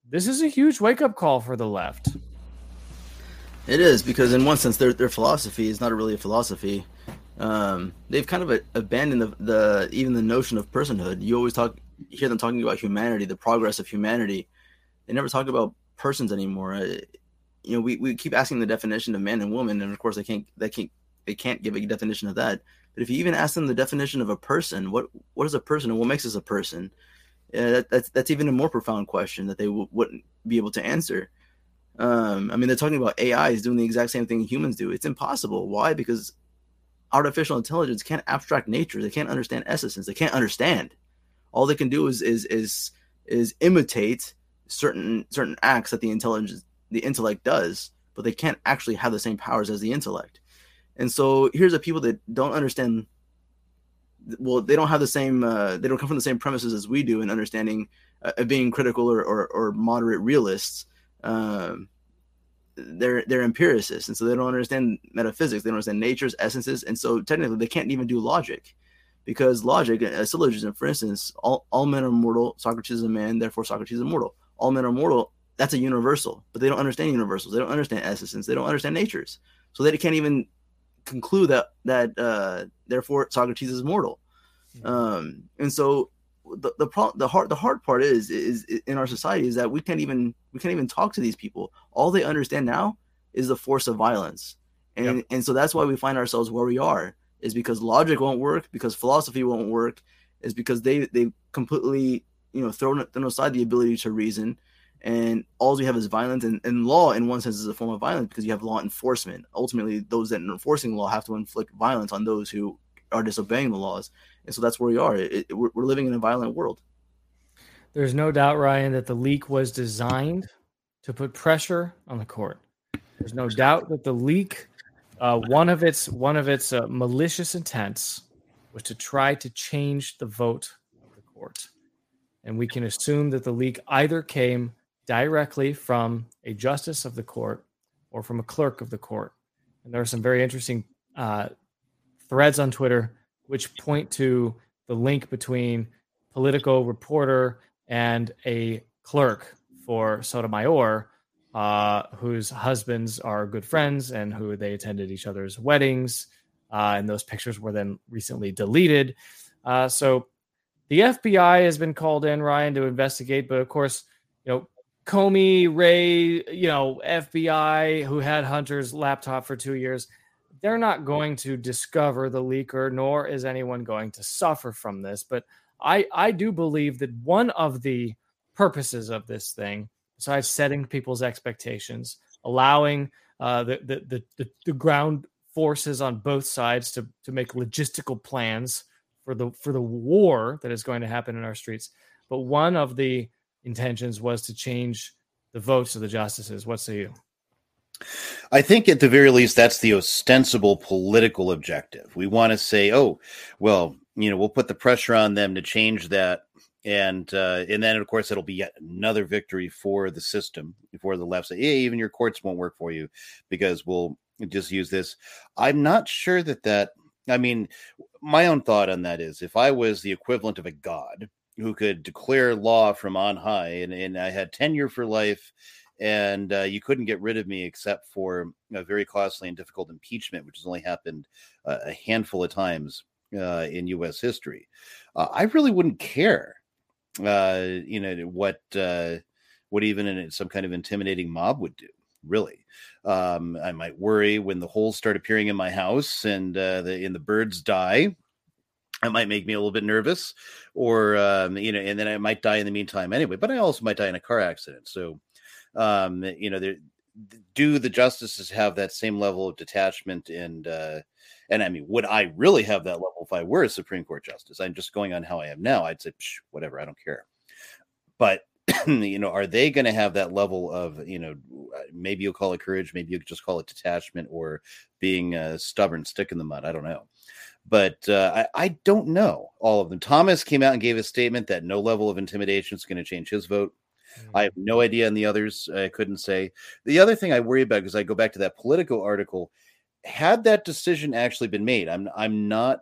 This is a huge wake up call for the left. It is because in one sense their their philosophy is not really a philosophy. Um, they've kind of abandoned the, the even the notion of personhood. You always talk hear them talking about humanity, the progress of humanity. They never talk about persons anymore. Uh, you know, we, we keep asking the definition of man and woman, and of course they can't they can't they can't give a definition of that. But if you even ask them the definition of a person, what what is a person and what makes us a person? That, that's that's even a more profound question that they w- wouldn't be able to answer. Um, I mean, they're talking about AI is doing the exact same thing humans do. It's impossible. Why? Because artificial intelligence can't abstract nature. They can't understand essences. They can't understand. All they can do is is is is imitate certain certain acts that the intelligence the intellect does, but they can't actually have the same powers as the intellect. And so here's the people that don't understand. Well, they don't have the same. Uh, they don't come from the same premises as we do in understanding uh, being critical or, or, or moderate realists. Um, they're they're empiricists, and so they don't understand metaphysics. They don't understand nature's essences, and so technically they can't even do logic, because logic, a syllogism, for instance, all, all men are mortal. Socrates is a man, therefore Socrates is immortal. All men are mortal. That's a universal, but they don't understand universals. They don't understand essences. They don't understand natures, so they can't even conclude that that uh, therefore Socrates is mortal. Mm-hmm. Um, and so the the pro- the hard the hard part is, is, is in our society is that we can't even we can't even talk to these people. All they understand now is the force of violence, and yep. and so that's why we find ourselves where we are is because logic won't work, because philosophy won't work, is because they they completely you know thrown, thrown aside the ability to reason and all we have is violence and, and law in one sense is a form of violence because you have law enforcement. Ultimately those that are enforcing law have to inflict violence on those who are disobeying the laws and so that's where we are. It, it, we're, we're living in a violent world. There's no doubt ryan that the leak was designed to put pressure on the court. There's no doubt that the leak uh, one of its one of its uh, malicious intents was to try to change the vote of the court. And we can assume that the leak either came directly from a justice of the court or from a clerk of the court. And there are some very interesting uh, threads on Twitter which point to the link between Politico reporter and a clerk for Sotomayor, uh, whose husbands are good friends and who they attended each other's weddings. Uh, and those pictures were then recently deleted. Uh, so the FBI has been called in, Ryan, to investigate. But of course, you know, Comey, Wray, you know, FBI, who had Hunter's laptop for two years, they're not going to discover the leaker, nor is anyone going to suffer from this. But I, I do believe that one of the purposes of this thing, besides setting people's expectations, allowing uh, the, the, the, the ground forces on both sides to, to make logistical plans for the for the war that is going to happen in our streets. But one of the intentions was to change the votes of the justices. What say you? I think at the very least, that's the ostensible political objective. We want to say, oh, well, you know, we'll put the pressure on them to change that and uh, and then of course it'll be yet another victory for the system for the left side. Yeah, even your courts won't work for you because we'll just use this. I'm not sure that that. I mean, my own thought on that is if I was the equivalent of a god who could declare law from on high, and, and I had tenure for life, and uh, you couldn't get rid of me except for a very costly and difficult impeachment, which has only happened uh, a handful of times uh, in U.S. history. Uh, I really wouldn't care, uh, you know, what uh, what even in some kind of intimidating mob would do. Really, um, I might worry when the holes start appearing in my house and the and the birds die. It might make me a little bit nervous, or um, you know, and then I might die in the meantime anyway. But I also might die in a car accident. So, um, you know, do the justices have that same level of detachment and uh, and I mean, would I really have that level if I were a Supreme Court justice? I'm just going on how I am now. I'd say, whatever, I don't care. But <clears throat> you know, are they going to have that level of you know, uh, maybe you'll call it courage, maybe you just call it detachment or being a stubborn, stick in the mud. I don't know. But uh, I, I don't know all of them. Thomas came out and gave a statement that no level of intimidation is going to change his vote. I have no idea on the others. I couldn't say. The other thing I worry about because I go back to that Politico article had that decision actually been made, I'm I'm not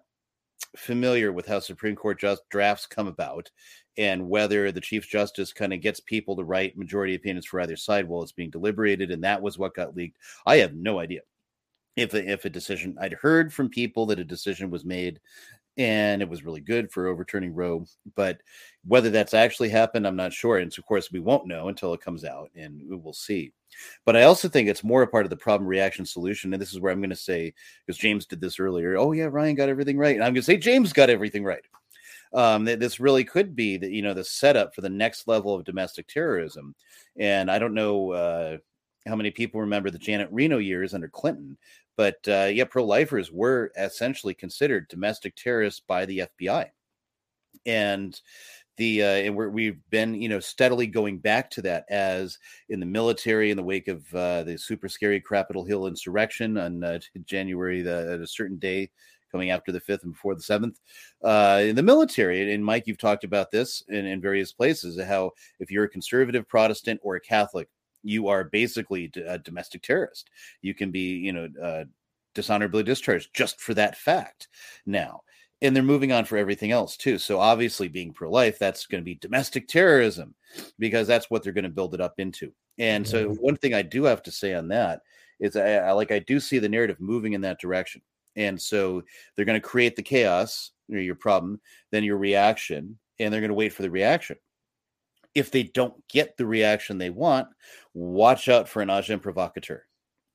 familiar with how Supreme Court just drafts come about and whether the Chief Justice kind of gets people to write majority opinions for either side while it's being deliberated, and that was what got leaked. I have no idea if a, if a decision I'd heard from people that a decision was made and it was really good for overturning Roe. But whether that's actually happened, I'm not sure. And so, of course, we won't know until it comes out, and we will see. But I also think it's more a part of the problem reaction solution. And this is where I'm going to say, because James did this earlier. Oh yeah, Ryan got everything right, and I'm going to say James got everything right. Um, that this really could be the you know the setup for the next level of domestic terrorism. And I don't know uh, how many people remember the Janet Reno years under Clinton, but uh, yeah, pro lifers were essentially considered domestic terrorists by the FBI. And the uh, and we're, we've been you know steadily going back to that as in the military in the wake of uh, the super scary Capitol Hill insurrection on uh, <laughs> January the, at a certain day coming after the fifth and before the seventh uh, in the military. And Mike, you've talked about this in, in various places how if you're a conservative Protestant or a Catholic, you are basically a domestic terrorist. You can be, you know, uh, dishonorably discharged just for that fact. Now, and they're moving on for everything else too. So obviously, being pro-life, that's going to be domestic terrorism because that's what they're going to build it up into. And so, one thing I do have to say on that is, I, I like I do see the narrative moving in that direction. And so they're going to create the chaos, your problem, then your reaction, and they're going to wait for the reaction if they don't get the reaction they want, watch out for an agent provocateur.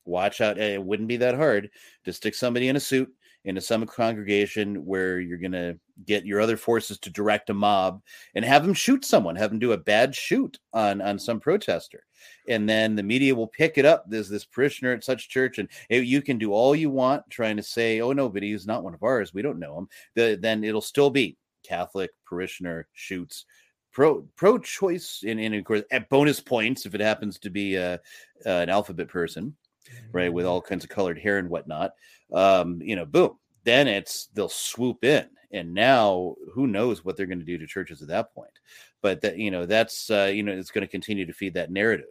Watch out. Eh, it wouldn't be that hard to stick somebody in a suit into some congregation where you're going to get your other forces to direct a mob and have them shoot someone, have them do a bad shoot on, on some protester. And then the media will pick it up. There's this parishioner at such church, and it, you can do all you want trying to say, oh, no, but he's not one of ours. We don't know him. The, then it'll still be Catholic parishioner shoots pro pro choice and, and of course at bonus points if it happens to be uh, uh, an alphabet person right with all kinds of colored hair and whatnot um you know boom then it's they'll swoop in and now who knows what they're going to do to churches at that point. But that you know that's uh, you know it's going to continue to feed that narrative.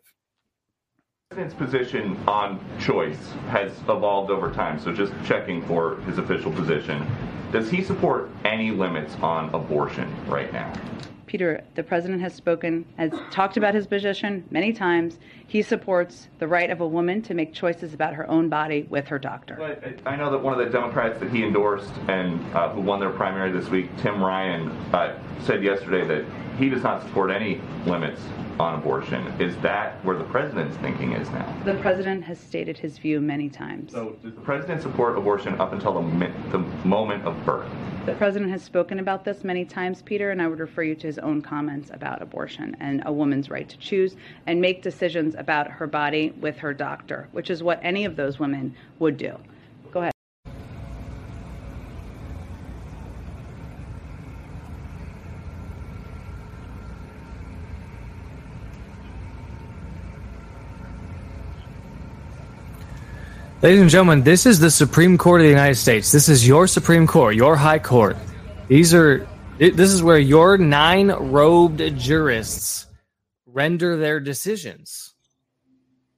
The president's position on choice has evolved over time so just checking for his official position. Does he support any limits on abortion right now Peter, the president has spoken, has talked about his position many times. He supports the right of a woman to make choices about her own body with her doctor. I know that one of the Democrats that he endorsed and uh, who won their primary this week, Tim Ryan, uh, said yesterday that he does not support any limits on abortion. Is that where the president's thinking is now? The president has stated his view many times. So, does the president support abortion up until the, the moment of birth? The president has spoken about this many times, Peter, and I would refer you to his own comments about abortion and a woman's right to choose and make decisions about her body with her doctor, which is what any of those women would do. Go ahead. Ladies and gentlemen, this is the Supreme Court of the United States. This is your Supreme Court, your High Court. These are This is where your nine robed jurists render their decisions.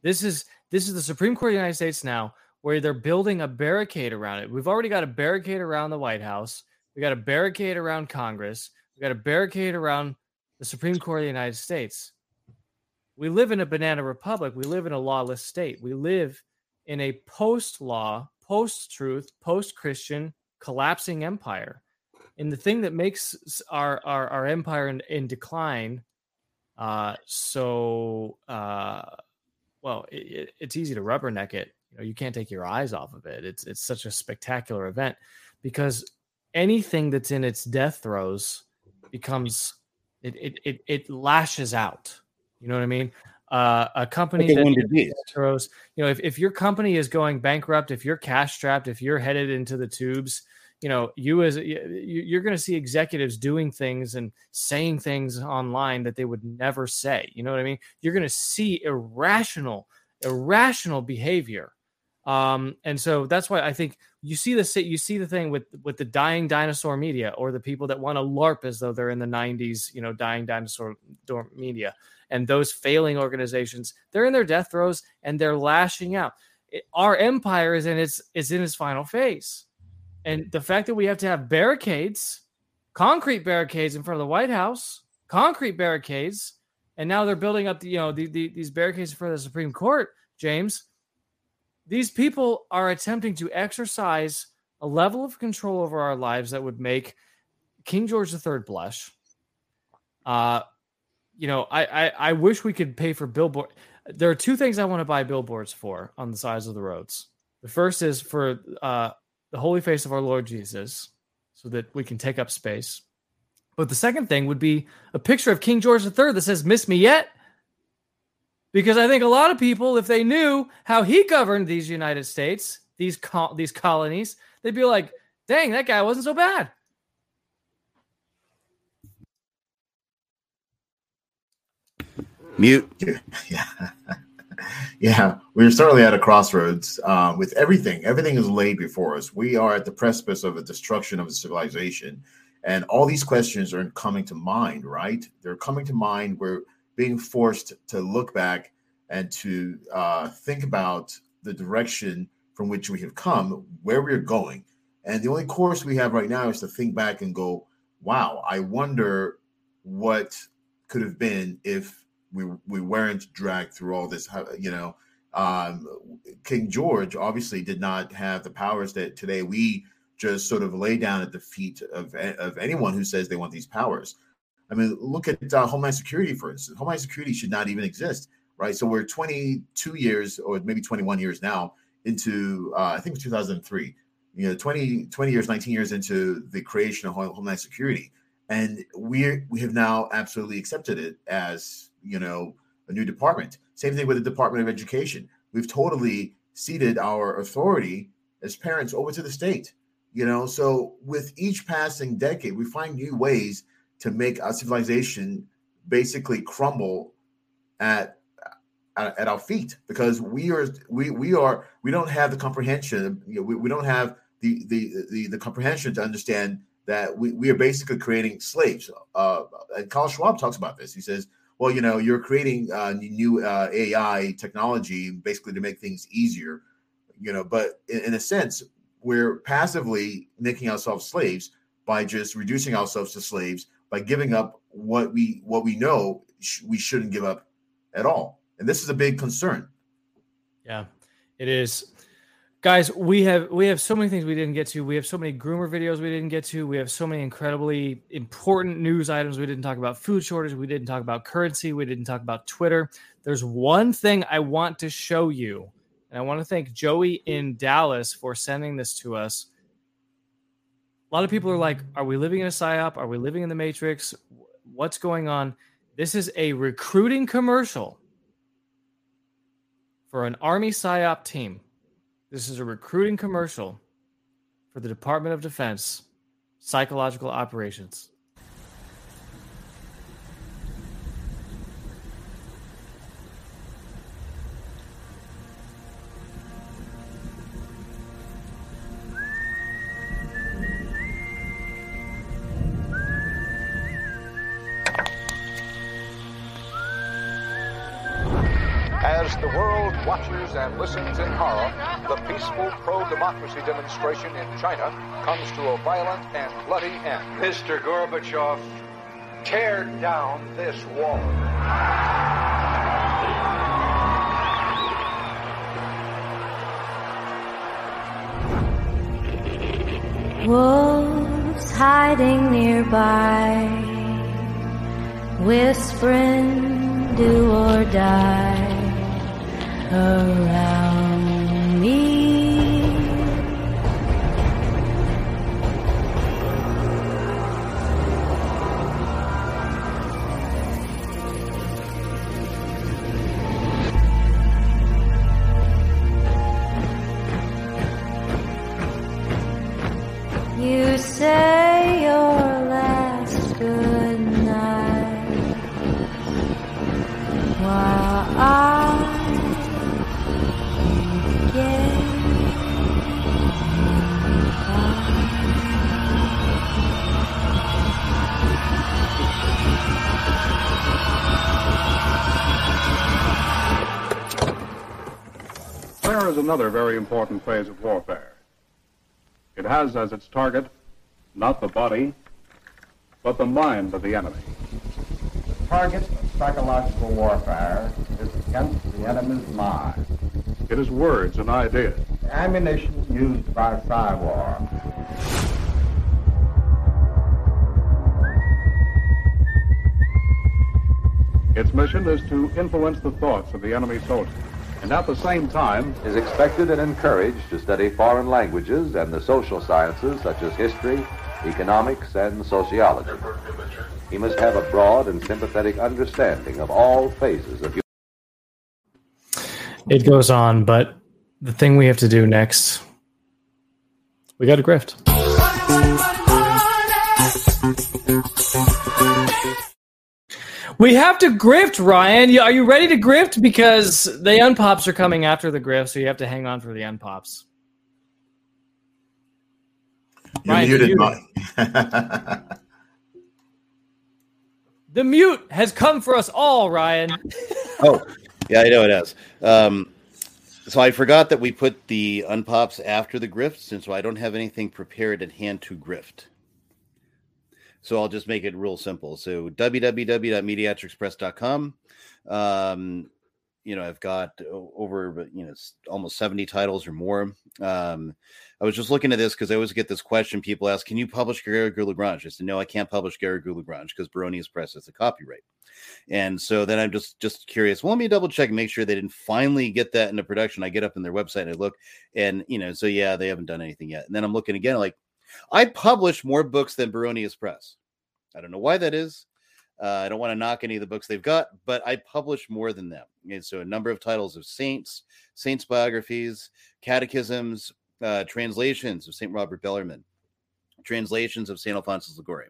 This is this is the Supreme Court of the United States now, where they're building a barricade around it. We've already got a barricade around the White House. We got a barricade around Congress. We got a barricade around the Supreme Court of the United States. We live in a banana republic. We live in a lawless state. We live in a post-law, post-truth, post-Christian collapsing empire. And the thing that makes our our, our empire in, in decline uh, so uh, well, it, it, it's easy to rubberneck it. You know, you can't take your eyes off of it. It's it's such a spectacular event because anything that's in its death throes becomes it it it, it lashes out. You know what I mean? Uh, a company Like that wounded is beast. death throes. You know, if if your company is going bankrupt, if you're cash strapped, if you're headed into the tubes, you know, you as you- you're going to see executives doing things and saying things online that they would never say. You know what I mean? You're going to see irrational, irrational behavior. Um, and so that's why I think you see the you see the thing with with the dying dinosaur media or the people that want to LARP as though they're in the 90s, you know, dying dinosaur media, and those failing organizations, they're in their death throes and they're lashing out. It- our empire is in its is in its final phase, and the fact that we have to have barricades, concrete barricades in front of the White House, concrete barricades, and now they're building up the, you know the, the, these barricades of the Supreme Court, James these people are attempting to exercise a level of control over our lives that would make King George III blush. Uh, you know, I, I I wish we could pay for billboard. There are two things I want to buy billboards for on the sides of the roads. The first is for uh, the holy face of our Lord Jesus, so that we can take up space. But the second thing would be a picture of King George III that says "Miss me yet." because I think a lot of people, if they knew how he governed these United States, these col- these colonies, they'd be like, "Dang, that guy wasn't so bad." Mute. <laughs> Yeah. <laughs> yeah, we're certainly at a crossroads uh, with everything. Everything is laid before us. We are at the precipice of a destruction of a civilization. And all these questions are coming to mind, right? They're coming to mind. We're being forced to look back and to uh, think about the direction from which we have come, where we're going. And the only course we have right now is to think back and go, wow, I wonder what could have been if we we weren't dragged through all this. You know, um, King George obviously did not have the powers that today we just sort of lay down at the feet of of anyone who says they want these powers. I mean, look at uh, Homeland Security, for instance. Homeland Security should not even exist, right? So we're 22 years, or maybe 21 years now, into uh, I think it's 2003. You know, 20 20 years, 19 years into the creation of Homeland Security, and we we have now absolutely accepted it as you know a new department. Same thing with the Department of Education. We've totally ceded our authority as parents over to the state. You know, so with each passing decade, we find new ways to make our civilization basically crumble at at, our feet because we are we we are we don't have the comprehension you know, we, we don't have the, the the the comprehension to understand that we, we are basically creating slaves uh and Carl Schwab talks about this he says well you know you're creating uh, new uh, AI technology basically to make things easier you know but in, in a sense we're passively making ourselves slaves by just reducing ourselves to slaves by giving up what we what we know sh- we shouldn't give up at all and this is a big concern Yeah, it is. Guys, we have we have so many things we didn't get to. We have so many groomer videos we didn't get to. We have so many incredibly important news items we didn't talk about. Food shortage, we didn't talk about currency, we didn't talk about Twitter. There's one thing I want to show you, and I want to thank Joey in Dallas for sending this to us. A lot of people are like, "Are we living in a psyop? Are we living in the Matrix? What's going on?" This is a recruiting commercial for an Army PSYOP team. This is a recruiting commercial for the Department of Defense psychological operations. Peaceful pro-democracy demonstration in China comes to a violent and bloody end. Mr. Gorbachev, tear down this wall. Wolves hiding nearby, whispering, do or die around is another very important phase of warfare. It has as its target not the body, but the mind of the enemy. The target of psychological warfare is against the enemy's mind. It is words and ideas. The ammunition used by Psywar. Its mission is to influence the thoughts of the enemy soldier, and at the same time is expected and encouraged to study foreign languages and the social sciences such as history, economics, and sociology. He must have a broad and sympathetic understanding of all phases of It goes on, but the thing we have to do next, we got to grift. We have to grift, Ryan. Are you ready to grift? Because the unpops are coming after the grift, so you have to hang on for the unpops. You're Ryan, muted, you're <laughs> The mute has come for us all, Ryan. <laughs> oh, yeah, I know it has. Um, so I forgot that we put the unpops after the grift, and so I don't have anything prepared at hand to grift. So I'll just make it real simple. So www.mediatrixpress.com. Um, you know, I've got over you know almost seventy titles or more. Um, I was just looking at this because I always get this question. People ask, "Can you publish Garrigou Lagrange?" I said, "No, I can't publish Gary Lagrange because Baronius Press has the copyright." And so then I'm just just curious. Well, let me double check and make sure they didn't finally get that into production. I get up in their website and I look, and you know, so yeah, they haven't done anything yet. And then I'm looking again, like I publish more books than Baronius Press. I don't know why that is. Uh, I don't want to knock any of the books they've got, but I publish more than them. And so a number of titles of saints, saints biographies, catechisms, uh, translations of Saint Robert Bellarmine, translations of Saint Alphonsus Liguori.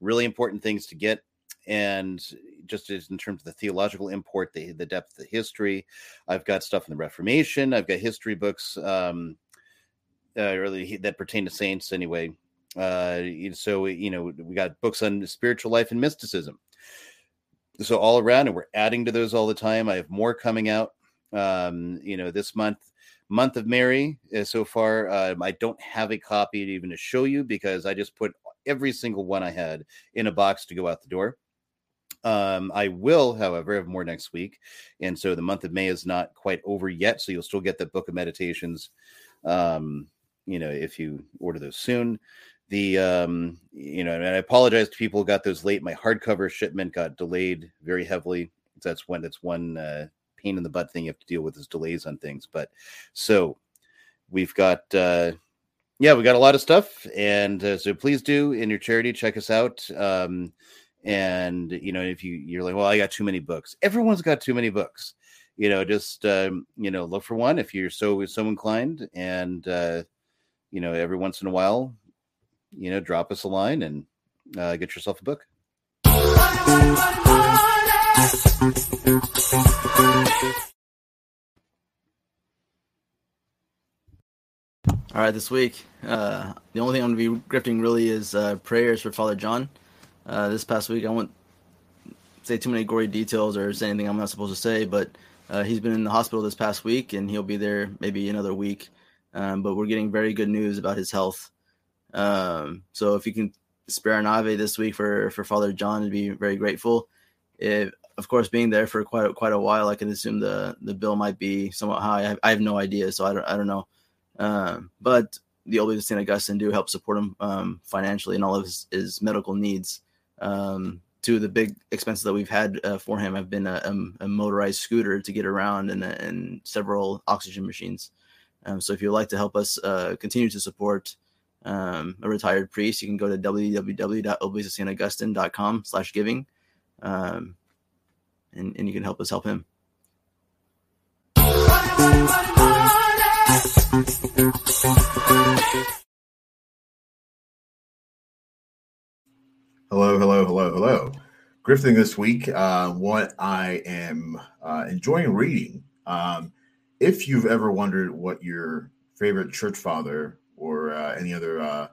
Really important things to get. And just in terms of the theological import, the, the depth of the history, I've got stuff in the Reformation. I've got history books um, uh, really that pertain to saints anyway. Uh, so you know we got books on spiritual life and mysticism. So all around, and we're adding to those all the time. I have more coming out. Um, you know, this month, month of Mary. Uh, so far, um, I don't have a copy even to show you because I just put every single one I had in a box to go out the door. Um, I will, however, have more next week, and so the month of May is not quite over yet. So you'll still get the Book of Meditations. Um, you know, if you order those soon. The um, you know, and I apologize to people who got those late. My hardcover shipment got delayed very heavily. That's when that's one uh, pain in the butt thing you have to deal with is delays on things. But so we've got uh, yeah, we got a lot of stuff, and uh, so please do in your charity check us out. Um, and you know, if you you're like, well, I got too many books. Everyone's got too many books. You know, just um, you know, look for one if you're so so inclined, and uh, you know, every once in a while, you know, drop us a line and uh, get yourself a book. All right, this week, uh, the only thing I'm going to be grifting really is uh, prayers for Father John. Uh, this past week, I won't say too many gory details or say anything I'm not supposed to say, but Uh, he's been in the hospital this past week, and he'll be there maybe another week. Um, but we're getting very good news about his health. Um, so if you can spare an Ave this week for for Father John, I'd be very grateful. If, of course, being there for quite a, quite a while, I can assume the the bill might be somewhat high. I, I have no idea, so I don't I don't know. Um, but the Oblates of St. Augustine do help support him um, financially in all of his, his medical needs. Um, two of the big expenses that we've had uh, for him have been a, a, a, motorized scooter to get around and, and several oxygen machines. Um, so if you'd like to help us uh, continue to support um, a retired priest, you can go to www.oblatesofstaugustine.com slash giving um, and, and you can help us help him. Hello, hello, hello, hello. Grifting this week, uh, what I am uh, enjoying reading. Um, if you've ever wondered what your favorite church father or uh, any other uh,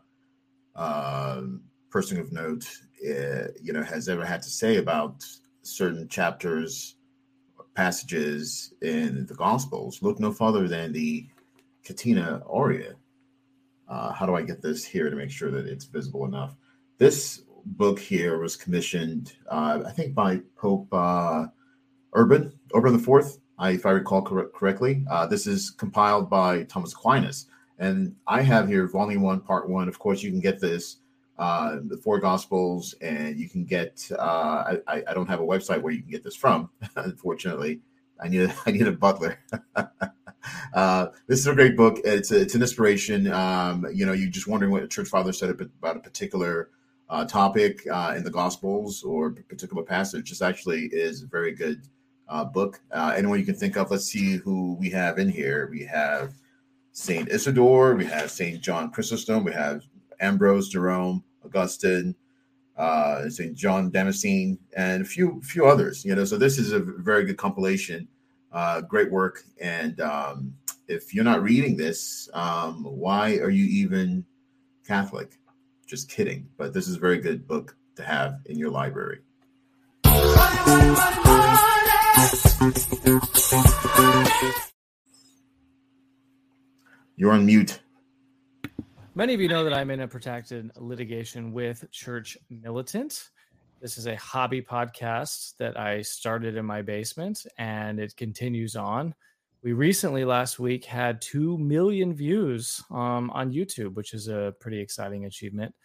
uh, person of note, uh, you know, has ever had to say about certain chapters, passages in the Gospels, look no farther than the Catena Aurea. how do I get this here to make sure that it's visible enough? This book here was commissioned, uh, I think, by Pope uh, Urban, Urban the Fourth, if I recall cor- correctly. Uh, this is compiled by Thomas Aquinas, and I have here Volume One, Part One. Of course, you can get this, uh, the four Gospels, and you can get. Uh, I, I don't have a website where you can get this from, <laughs> unfortunately. I need a, <laughs> I need a butler. <laughs> uh, this is a great book. It's a, it's an inspiration. Um, you know, you're just wondering what a church father said about a particular uh, topic uh, in the Gospels or particular passage. This actually is a very good uh, book. Uh, anyone you can think of. Let's see who we have in here. We have Saint Isidore. We have Saint John Chrysostom. We have Ambrose, Jerome, Augustine, uh, Saint John Damascene, and a few few others. You know, so this is a very good compilation. Uh, great work. And um, if you're not reading this, um, why are you even Catholic? Just kidding. But this is a very good book to have in your library. You're on mute. Many of you know that I'm in a protected litigation with Church Militant. This is a hobby podcast that I started in my basement and it continues on. We recently last week had 2 million views um, on YouTube, which is a pretty exciting achievement.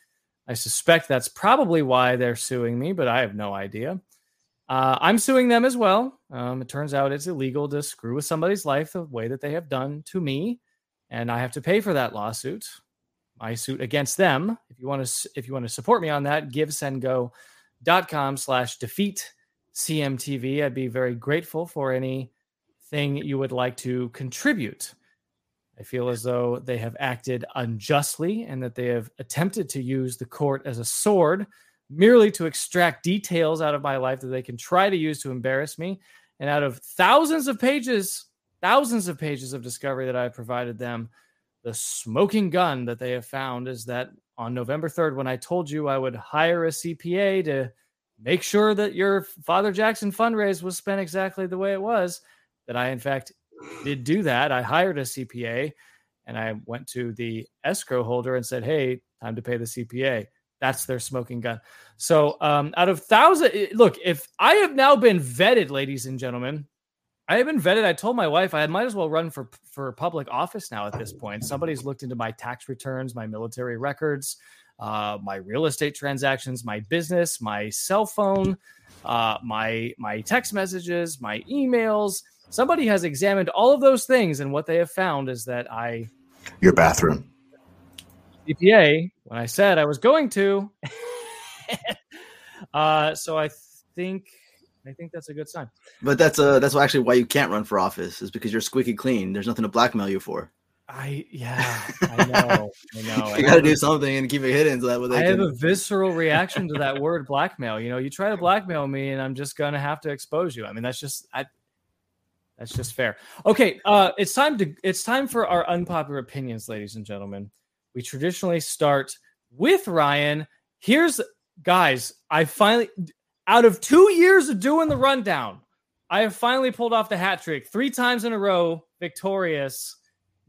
I suspect that's probably why they're suing me, but I have no idea. Uh, I'm suing them as well. Um, it turns out it's illegal to screw with somebody's life the way that they have done to me, and I have to pay for that lawsuit. My suit against them. If you want to, if you want to support me on that, givesendgo.com slash defeat CMTV. I'd be very grateful for anything you would like to contribute. I feel as though they have acted unjustly and that they have attempted to use the court as a sword merely to extract details out of my life that they can try to use to embarrass me. And out of thousands of pages, thousands of pages of discovery that I provided them, the smoking gun that they have found is that on November 3rd, when I told you I would hire a CPA to make sure that your Father Jackson fundraise was spent exactly the way it was, that I, in fact, did do that. I hired a CPA and I went to the escrow holder and said, Hey, time to pay the CPA. That's their smoking gun. So, um, out of thousand, eh, look, if I have now been vetted, ladies and gentlemen, I have been vetted. I told my wife I might as well run for for public office now at this point. Somebody's looked into my tax returns, my military records, uh, my real estate transactions, my business, my cell phone, uh, my my text messages, my emails somebody has examined all of those things, and what they have found is that I your bathroom CPA when I said I was going to. <laughs> uh, so I think I think that's a good sign. But that's uh that's actually why you can't run for office is because you're squeaky clean. There's nothing to blackmail you for. I yeah, I know, I <laughs> know. you got to do something and keep it hidden so that way I can... have a visceral reaction to that word blackmail. You know, you try to blackmail me, and I'm just gonna have to expose you. I mean, that's just I, that's just fair. Okay, uh, it's time to it's time for our unpopular opinions, ladies and gentlemen. We traditionally start with Ryan. Here's guys, I finally out of two years of doing the rundown, I have finally pulled off the hat trick three times in a row, victorious.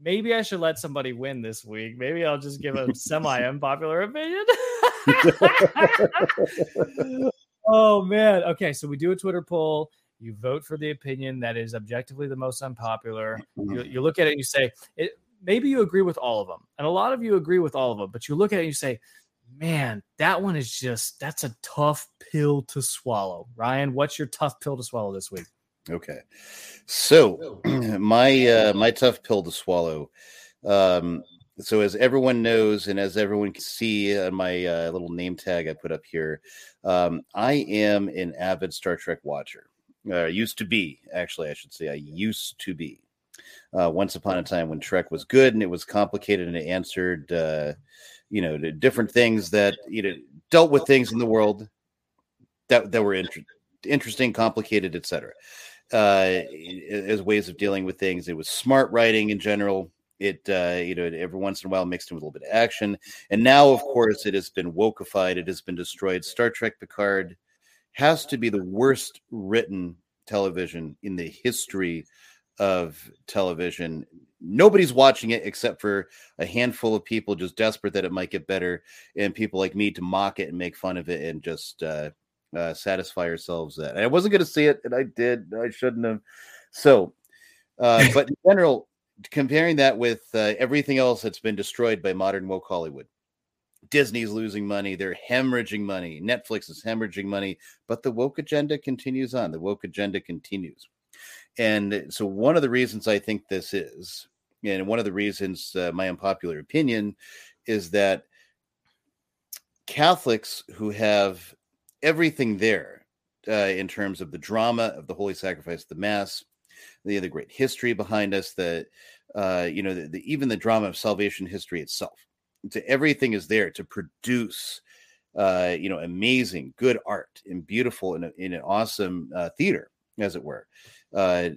Maybe I should let somebody win this week. Maybe I'll just give a <laughs> semi unpopular opinion. <laughs> oh man. Okay, so we do a Twitter poll. You vote for the opinion that is objectively the most unpopular. You, you look at it and you say, it, maybe you agree with all of them, and a lot of you agree with all of them. But you look at it and you say, man, that one is just that's a tough pill to swallow. Ryan, what's your tough pill to swallow this week? Okay. So <clears throat> my uh my tough pill to swallow. Um so as everyone knows and as everyone can see on my uh, little name tag I put up here, um I am an avid Star Trek watcher. Uh used to be, actually I should say I used to be. Uh once upon a time when Trek was good and it was complicated and it answered uh you know different things that you know dealt with things in the world that that were inter- interesting complicated etc uh as ways of dealing with things it was smart writing in general. It uh you know every once in a while mixed in with a little bit of action. And now of course it has been wokeified it has been destroyed. Star trek picard has to be the worst written television in the history of television. Nobody's watching it except for a handful of people just desperate that it might get better and people like me to mock it and make fun of it and just uh, uh satisfy ourselves that. And i wasn't going to see it and i did i shouldn't have. So uh <laughs> but in general comparing that with uh, everything else that's been destroyed by modern woke hollywood. Disney's losing money they're hemorrhaging money netflix is hemorrhaging money but the woke agenda continues on the woke agenda continues and so, one of the reasons I think this is, and one of the reasons, uh, my unpopular opinion, is that Catholics who have everything there uh, in terms of the drama of the Holy Sacrifice, of the Mass, the, the great history behind us, the uh, you know, the, the, even the drama of salvation history itself. To everything is there to produce, uh, you know, amazing, good art and beautiful in, a, in an awesome uh, theater, as it were uh,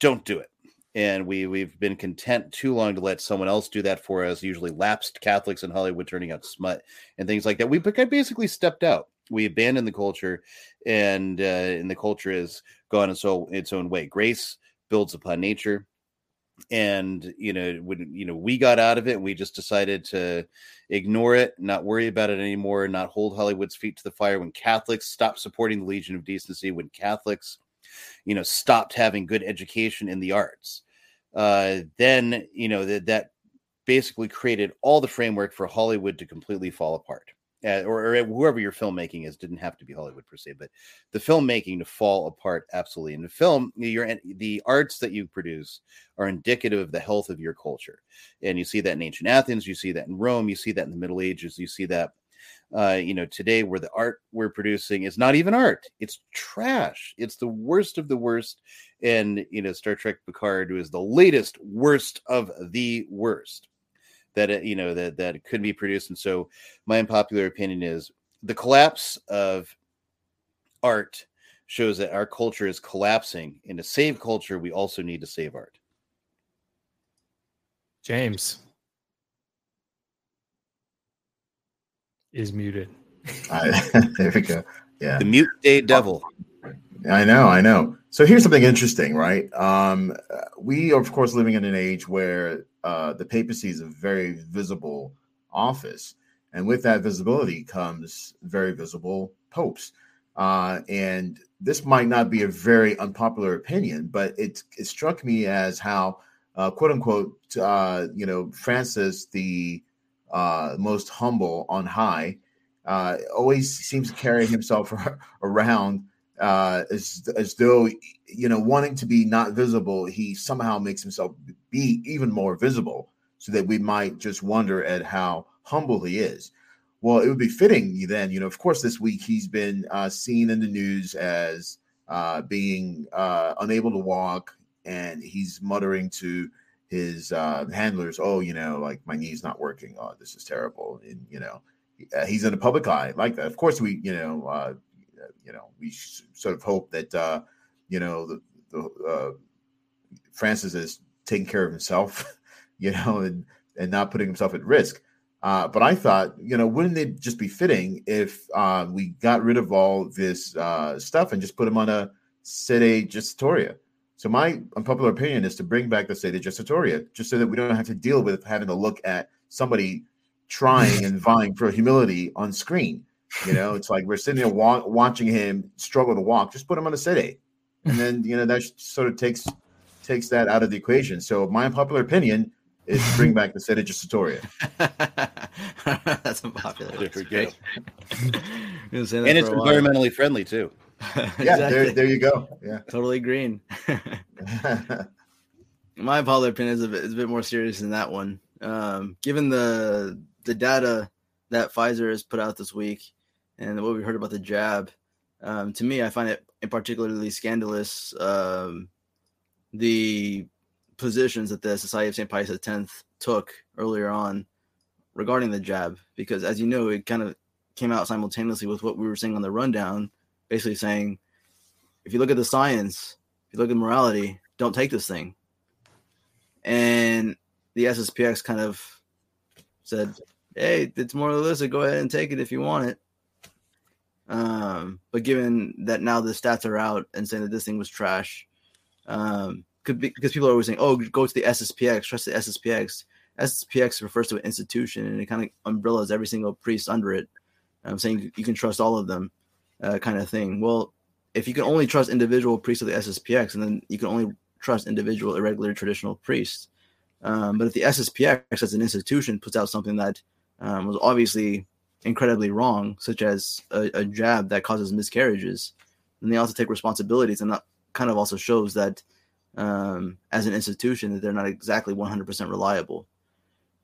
don't do it. And we we've been content too long to let someone else do that for us. Usually, lapsed Catholics in Hollywood turning out smut and things like that. We basically stepped out. We abandoned the culture, and uh, and the culture has gone its own its own way. Grace builds upon nature, and you know when you know we got out of it, we just decided to ignore it, not worry about it anymore, not hold Hollywood's feet to the fire. When Catholics stopped supporting the Legion of Decency, when Catholics you know stopped having good education in the arts. Uh, then you know that that basically created all the framework for hollywood to completely fall apart. Uh, or, or, whoever your filmmaking is didn't have to be hollywood per se but the filmmaking to fall apart absolutely. In the film the arts that you produce are indicative of the health of your culture. And you see that in ancient athens you see that in rome you see that in the middle ages you see that uh, you know, today where the art we're producing is not even art; it's trash. It's the worst of the worst. And you know, Star Trek Picard was the latest worst of the worst that you know that that could be produced. And so, my unpopular opinion is the collapse of art shows that our culture is collapsing. And to save culture, we also need to save art. James. Is muted. I, <laughs> there we go. Yeah. The mute day devil. I know, I know. So here's something interesting, right? Um, we are, of course, living in an age where uh, the papacy is a very visible office. And with that visibility comes very visible popes. Uh, and this might not be a very unpopular opinion, but it, it struck me as how, uh, quote unquote, uh, you know, Francis, the uh, most humble on high, uh, always seems to carry himself <laughs> around uh, as as though you know wanting to be not visible. He somehow makes himself be even more visible, so that we might just wonder at how humble he is. Well, it would be fitting then, you know. Of course, this week he's been uh, seen in the news as uh, being uh, unable to walk, and he's muttering to his uh, handlers, oh, you know, like my knee's not working. Oh, this is terrible. And you know, uh, he's in the public eye like that. Of course, we, you know, uh, you know, we sort of hope that uh, you know the, the uh, Francis is taking care of himself, <laughs> you know, and and not putting himself at risk. Uh, but I thought, you know, wouldn't it just be fitting if uh, we got rid of all this uh, stuff and just put him on a sedia gestatoria. So my unpopular opinion is to bring back the sedia gestatoria, just so that we don't have to deal with having to look at somebody trying and vying for humility on screen. You know, it's like we're sitting there wa- watching him struggle to walk. Just put him on a sede, and then you know that sort of takes takes that out of the equation. So my unpopular opinion is to bring back the sedia gestatoria. <laughs> That's unpopular. There we go. Been <laughs> saying that And it's for a while. environmentally friendly too. <laughs> Yeah, there, there you go. Yeah. Totally green. <laughs> My unpopular opinion is a bit, is a bit more serious than that one. Um, given the the data that Pfizer has put out this week and what we heard about the jab, um, to me, I find it in particularly scandalous. Um, the positions that the Society of St. Pius X took earlier on regarding the jab, because as you know, it kind of came out simultaneously with what we were saying on the rundown, basically saying, if you look at the science, if you look at morality, don't take this thing. And the SSPX kind of said, hey, it's more illicit. Go ahead and take it if you want it. Um, but given that now the stats are out and saying that this thing was trash, um, could be because people are always saying, "Oh, go to the SSPX, trust the SSPX." SSPX refers to an institution, and it kind of umbrellas every single priest under it. I'm saying you can trust all of them, uh, kind of thing. Well, if you can only trust individual priests of the SSPX, and then you can only trust individual irregular traditional priests. Um, but if the SSPX as an institution puts out something that um, was obviously incredibly wrong, such as a, a jab that causes miscarriages, then they also take responsibilities, and that kind of also shows that um, as an institution that they're not exactly 100% reliable.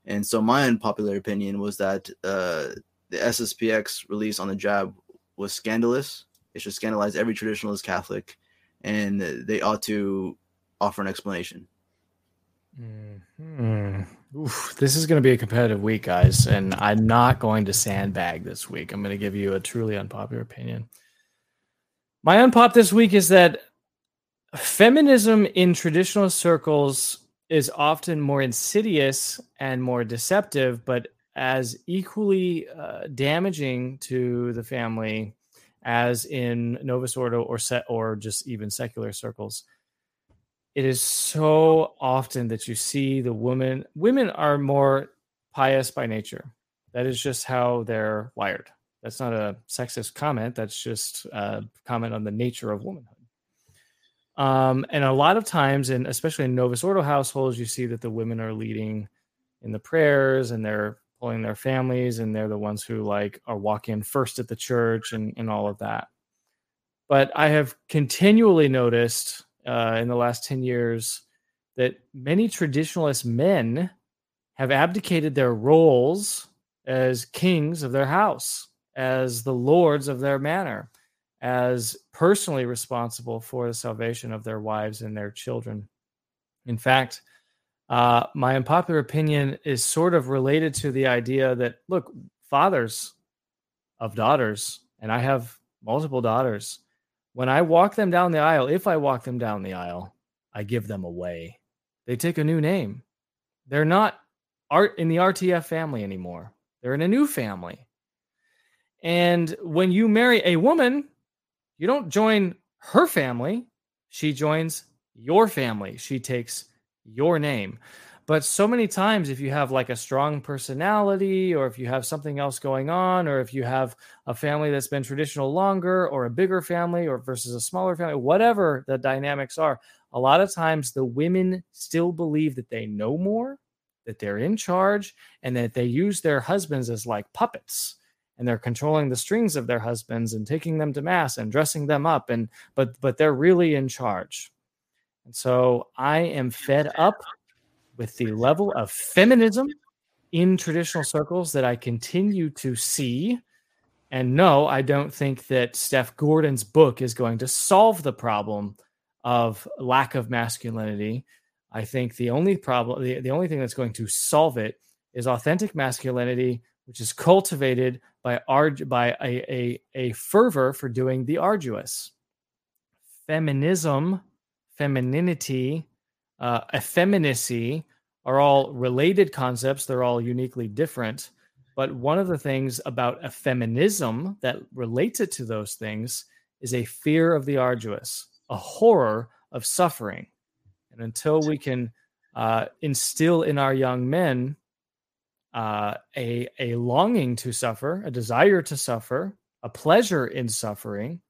And so my unpopular opinion was that uh, the SSPX release on the jab was scandalous. It should scandalize every traditionalist Catholic, and they ought to offer an explanation. Hmm. Oof, this is going to be a competitive week, guys, and I'm not going to sandbag this week. I'm going to give you a truly unpopular opinion. My unpop this week is that feminism in traditional circles is often more insidious and more deceptive, but as equally uh, damaging to the family as in Novus Ordo or set or just even secular circles. It is so often that you see the woman. Women are more pious by nature. That is just how they're wired. That's not a sexist comment. That's just a comment on the nature of womanhood. Um, and a lot of times, and especially in Novus Ordo households, you see that the women are leading in the prayers and they're pulling their families and they're the ones who like are walking first at the church and, and all of that. But I have continually noticed uh, in the last 10 years that many traditionalist men have abdicated their roles as kings of their house, as the lords of their manor as personally responsible for the salvation of their wives and their children. In fact, uh, my unpopular opinion is sort of related to the idea that, look, fathers of daughters, and I have multiple daughters, when I walk them down the aisle, if I walk them down the aisle, I give them away. They take a new name. They're not art in the RTF family anymore. They're in a new family. And when you marry a woman, you don't join her family. She joins your family. She takes your name. But so many times, if you have like a strong personality, or if you have something else going on, or if you have a family that's been traditional longer, or a bigger family, or versus a smaller family, whatever the dynamics are, a lot of times the women still believe that they know more, that they're in charge, and that they use their husbands as like puppets and they're controlling the strings of their husbands and taking them to mass and dressing them up and but but they're really in charge and so i am fed up with the level of feminism in traditional circles that i continue to see and no i don't think that steph gordon's book is going to solve the problem of lack of masculinity i think the only problem the, the only thing that's going to solve it is authentic masculinity which is cultivated by arg- by a, a, a fervor for doing the arduous. Feminism, femininity, uh, effeminacy are all related concepts. They're all uniquely different. But one of the things about a feminism that relates it to those things is a fear of the arduous. a horror of suffering. And until we can uh, instill in our young men uh, a, a longing to suffer, a desire to suffer, a pleasure in suffering,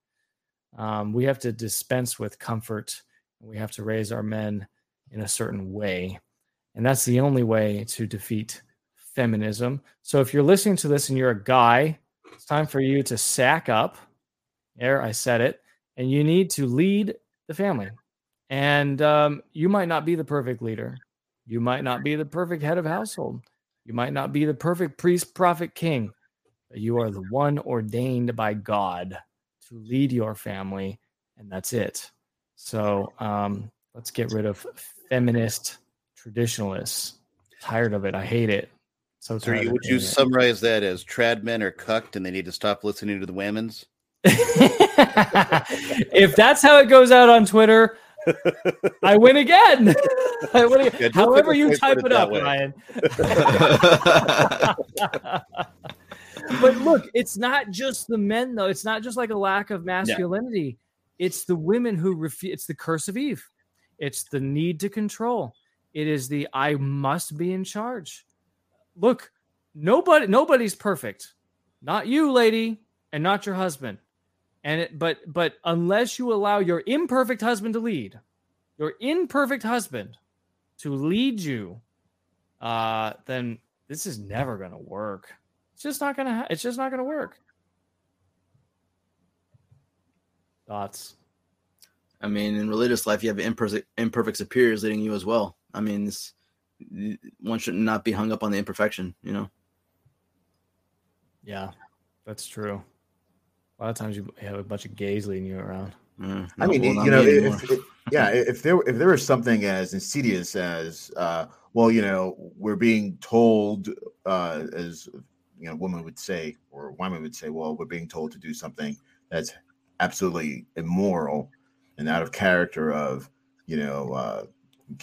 um, we have to dispense with comfort. We have to raise our men in a certain way. And that's the only way to defeat feminism. So if you're listening to this and you're a guy, it's time for you to sack up. There, I said it. And you need to lead the family. And um, you might not be the perfect leader. You might not be the perfect head of household. You might not be the perfect priest, prophet, king. But you are the one ordained by God to lead your family. And that's it. So um, let's get rid of feminist traditionalists. Tired of it. I hate it. So So you, would you it. summarize that as trad men are cucked and they need to stop listening to the women's? <laughs> if that's how it goes out on Twitter, I win again. <laughs> I win again. Yeah, However you type it it up, way. Ryan. <laughs> but look, it's not just the men though. It's not just like a lack of masculinity. It's the women who refuse. It's the curse of Eve. It's the need to control. It is the I must be in charge. Look, nobody nobody's perfect. Not you, lady, and not your husband. And it, but but unless you allow your imperfect husband to lead, your imperfect husband to lead you, uh, then this is never going to work. It's just not going to. Ha- it's just not going to work. Thoughts? I mean, in religious life, you have imperfect, imperfect superiors leading you as well. I mean, this, one should not be hung up on the imperfection, you know? Yeah, that's true. A lot of times you have a bunch of gays leading you around. I mean, you know, if, if- yeah, if there if there was something as insidious as, uh, well, you know, we're being told, uh, as you know, women would say, or women would say, well, we're being told to do something that's absolutely immoral and out of character of, you know, uh,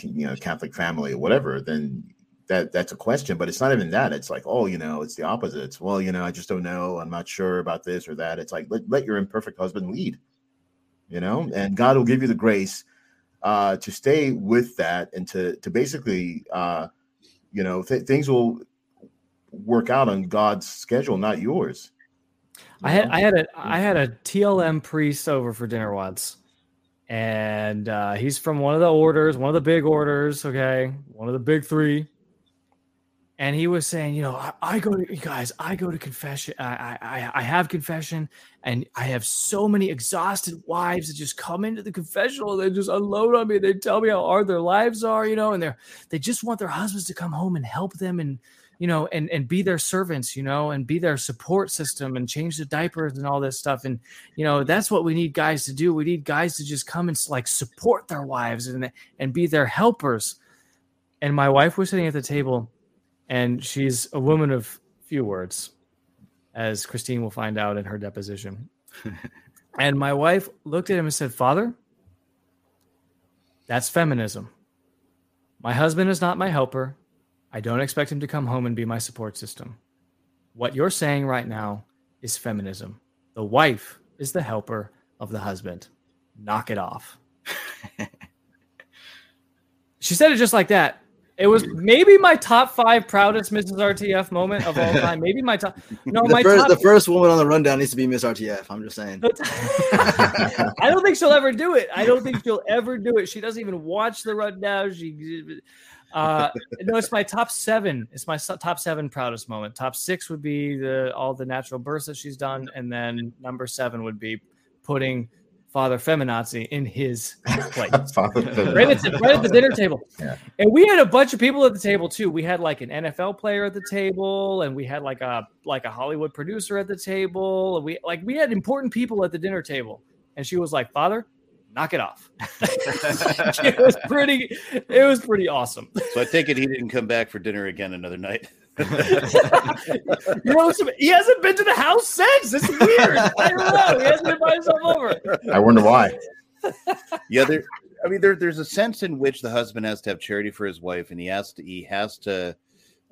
you know, Catholic family or whatever, then that that's a question. But it's not even that. It's like, oh, you know, it's the opposite. It's well, you know, I just don't know. I'm not sure about this or that. It's like let, let your imperfect husband lead you know and god will give you the grace uh to stay with that and to to basically uh you know th- things will work out on god's schedule not yours I had I had a I had a TLM priest over for dinner once, and uh, he's from one of the orders, one of the big orders. Okay, one of the big three. And he was saying, you know, I, I go to you guys, I go to confession. I, I I have confession, and I have so many exhausted wives that just come into the confessional. They just unload on me. They tell me how hard their lives are, you know, and they're they just want their husbands to come home and help them and you know, and and be their servants, you know, and be their support system and change the diapers and all this stuff. And you know, that's what we need guys to do. We need guys to just come and like support their wives and and be their helpers. And my wife was sitting at the table, and she's a woman of few words, as Christine will find out in her deposition. <laughs> and my wife looked at him and said, "Father, that's feminism. My husband is not my helper. I don't expect him to come home and be my support system. What you're saying right now is feminism. The wife is the helper of the husband. Knock it off. <laughs> she said it just like that. It was maybe my top five proudest Mrs. RTF moment of all <laughs> time. Maybe my top. No, the, my first, top. the first woman on the rundown needs to be Miss RTF. I'm just saying. <laughs> I don't think she'll ever do it. I don't think she'll ever do it. She doesn't even watch the rundown. She, uh, no, it's my top seven. It's my top seven proudest moment. Top six would be the all the natural births that she's done, and then number seven would be putting Father Feminazi in his <laughs> place. Father right, at the, right at the dinner table. Yeah. And we had a bunch of people at the table too. We had like an NFL player at the table, and we had like a like a Hollywood producer at the table. And we like we had important people at the dinner table. And she was like, "Father, knock it off." <laughs> <laughs> it was pretty. It was pretty awesome. So I take it he didn't come back for dinner again another night. <laughs> You know, he hasn't been to the house since. It's weird. I don't know. He hasn't invited himself over. i wonder why yeah, there. I mean, there, there's a sense in which the husband has to have charity for his wife, and he has to, he has to,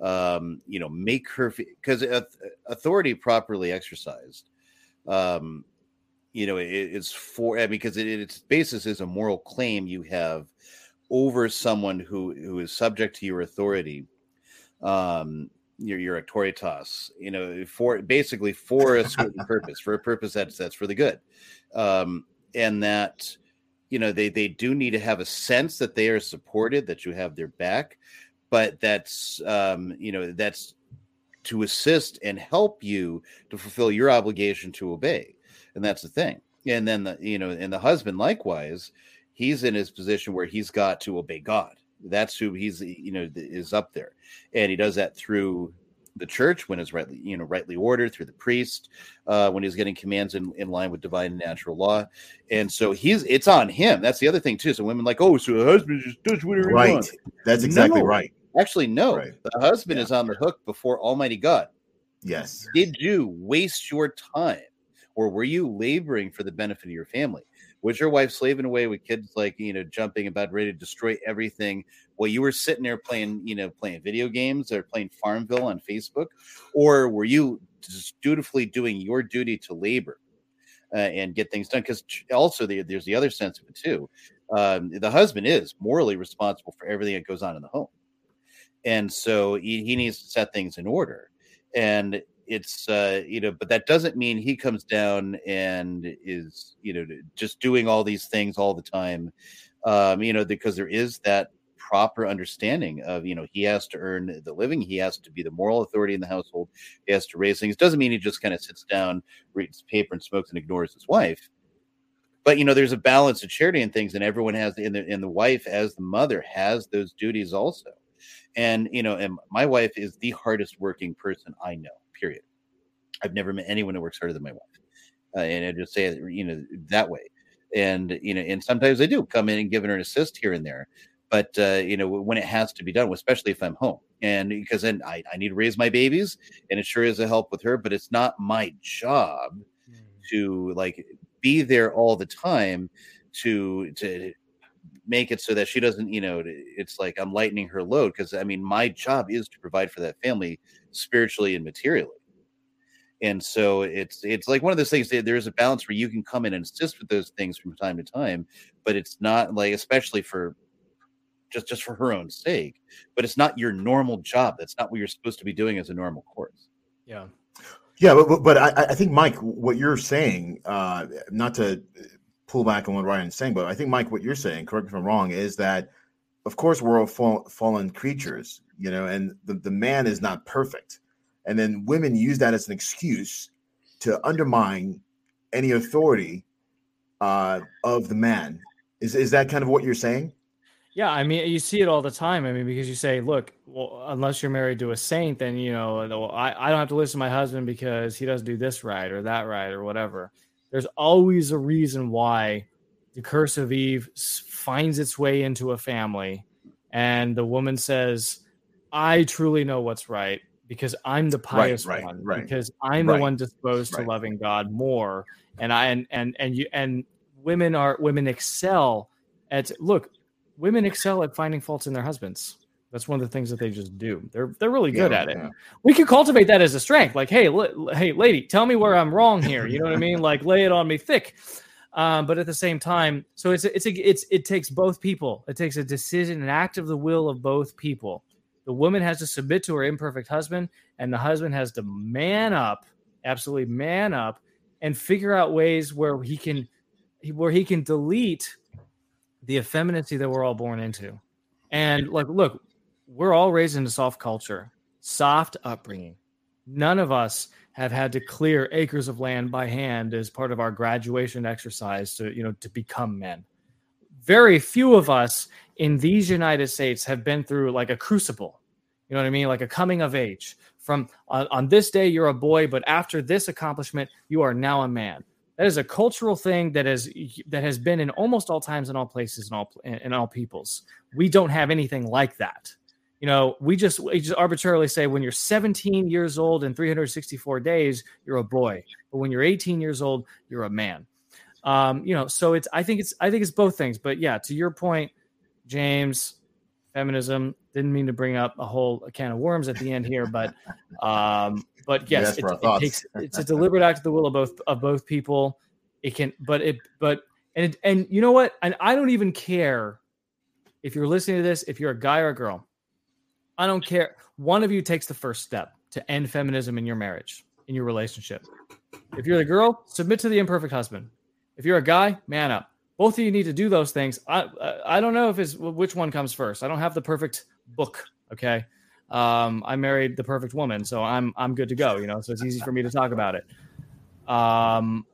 um, you know, make her because authority properly exercised, um, you know, it, it's for because it, its basis is a moral claim you have over someone who who is subject to your authority, um, your your auctoritas, you know, for basically for a certain <laughs> purpose, for a purpose that's that's for the good, um, and that you know they they do need to have a sense that they are supported, that you have their back, but that's um, you know that's to assist and help you to fulfill your obligation to obey and that's the thing. And then the you know and the husband likewise he's in his position where he's got to obey god. That's who he's you know is up there. And he does that through the church when it's rightly you know rightly ordered through the priest uh, when he's getting commands in, in line with divine and natural law. And so he's it's on him. That's the other thing too. So women like oh so the husband just does whatever he Right. wants. That's exactly No. right. actually no. The husband is on the hook before almighty god. Yes. did you waste your time or were you laboring for the benefit of your family? Was your wife slaving away with kids like, you know, jumping about ready to destroy everything while you were sitting there playing, you know, playing video games or playing Farmville on Facebook? Or were you just dutifully doing your duty to labor uh, and get things done? Because also the, there's the other sense of it too. Um, the husband is morally responsible for everything that goes on in the home and so he, he needs to set things in order and it's uh you know but that doesn't mean he comes down and is you know just doing all these things all the time um you know because there is that proper understanding of you know he has to earn the living he has to be the moral authority in the household he has to raise things doesn't mean he just kind of sits down reads paper and smokes and ignores his wife. But you know there's a balance of charity and things and everyone has and the, and the wife as the mother has those duties also. And you know and my wife is the hardest working person i know period. I've never met anyone who works harder than my wife. Uh, and i just say it you know that way. And you know and sometimes i do come in and give her an assist here and there. But uh, you know when it has to be done especially if i'm home. And because then I, I need to raise my babies and it sure is a help with her but it's not my job to like be there all the time to to make it so that she doesn't you know it's like i'm lightening her load because i mean my job is to provide for that family spiritually and materially. And so it's it's like one of those things that there's a balance where you can come in and assist with those things from time to time but it's not like especially for just just for her own sake but it's not your normal job. That's not what you're supposed to be doing as a normal course. Yeah. Yeah, but but, but I, I think Mike, what you're saying, uh, not to pull back on what Ryan's saying, but I think Mike, what you're saying, correct me if I'm wrong, is that of course we're all fall, fallen creatures, you know, and the, the man is not perfect, and then women use that as an excuse to undermine any authority uh, of the man. Is is that kind of what you're saying? Yeah, I mean, you see it all the time. I mean, because you say, look, well, unless you're married to a saint, then you know, I, I don't have to listen to my husband because he doesn't do this right or that right or whatever. There's always a reason why the curse of Eve finds its way into a family, and the woman says, "I truly know what's right because I'm the pious right, one, right, because I'm the one disposed right. to loving God more." And I and and and you and women are women excel at look women excel at finding faults in their husbands. That's one of the things that they just do. They're they're really good Yeah, at it. yeah. We could cultivate that as a strength. Like, hey, li- hey, lady, tell me where I'm wrong here. You know what I mean? Like, lay it on me thick. Um, but at the same time, so it's it's a, it's it takes both people. It takes a decision, an act of the will of both people. The woman has to submit to her imperfect husband, and the husband has to man up, absolutely man up, and figure out ways where he can where he can delete the effeminacy that we're all born into. And like, look, we're all raised in a soft culture, soft upbringing. None of us have had to clear acres of land by hand as part of our graduation exercise to, you know, to become men. Very few of us in these United States have been through like a crucible. You know what I mean? Like a coming of age. From on, on this day you're a boy, but after this accomplishment you are now a man. That is a cultural thing that is that has been in almost all times in all places and all in all peoples. We don't have anything like that. You know, we just we just arbitrarily say when you're 17 years old and 364 days, you're a boy, but when you're 18 years old, you're a man. Um, you know, so it's I think it's I think it's both things. But yeah, to your point, James, feminism didn't mean to bring up a whole can of worms at the end here, but um, but <laughs> yes, it, it takes it's a deliberate act of the will of both of both people. It can, but it, but and and you know what? And I don't even care if you're listening to this. If you're a guy or a girl, I don't care. One of you takes the first step to end feminism in your marriage, in your relationship. If you're the girl, submit to the imperfect husband. If you're a guy, man up. Both of you need to do those things. I I don't know if it's which one comes first. I don't have the perfect book. Okay, um, I married the perfect woman, so I'm I'm good to go. You know, so it's easy for me to talk about it. Um,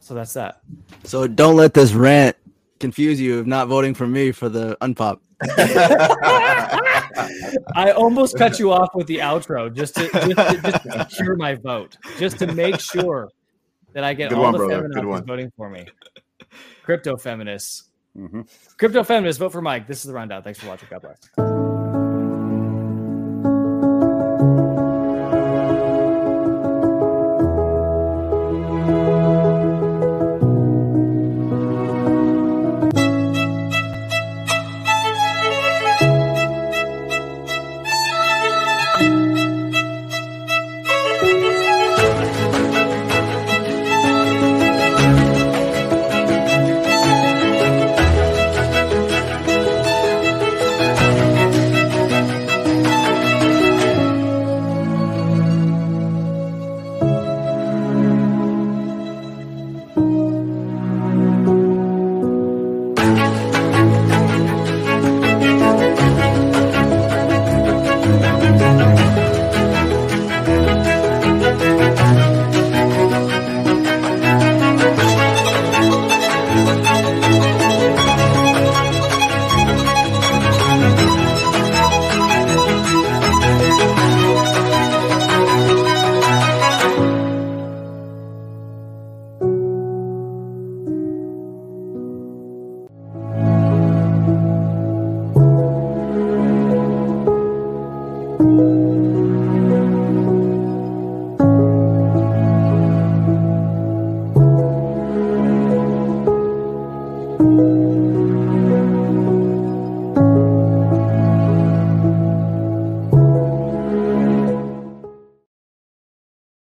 so that's that. So don't let this rant confuse you of not voting for me for the unpop. <laughs> <laughs> I almost cut you off with the outro just to just to, just to secure my vote, just to make sure that I get Good all one, the brother. Feminists voting for me. Crypto feminists. Mm-hmm. Crypto feminists, vote for Mike. This is the rundown. Thanks for watching. God bless.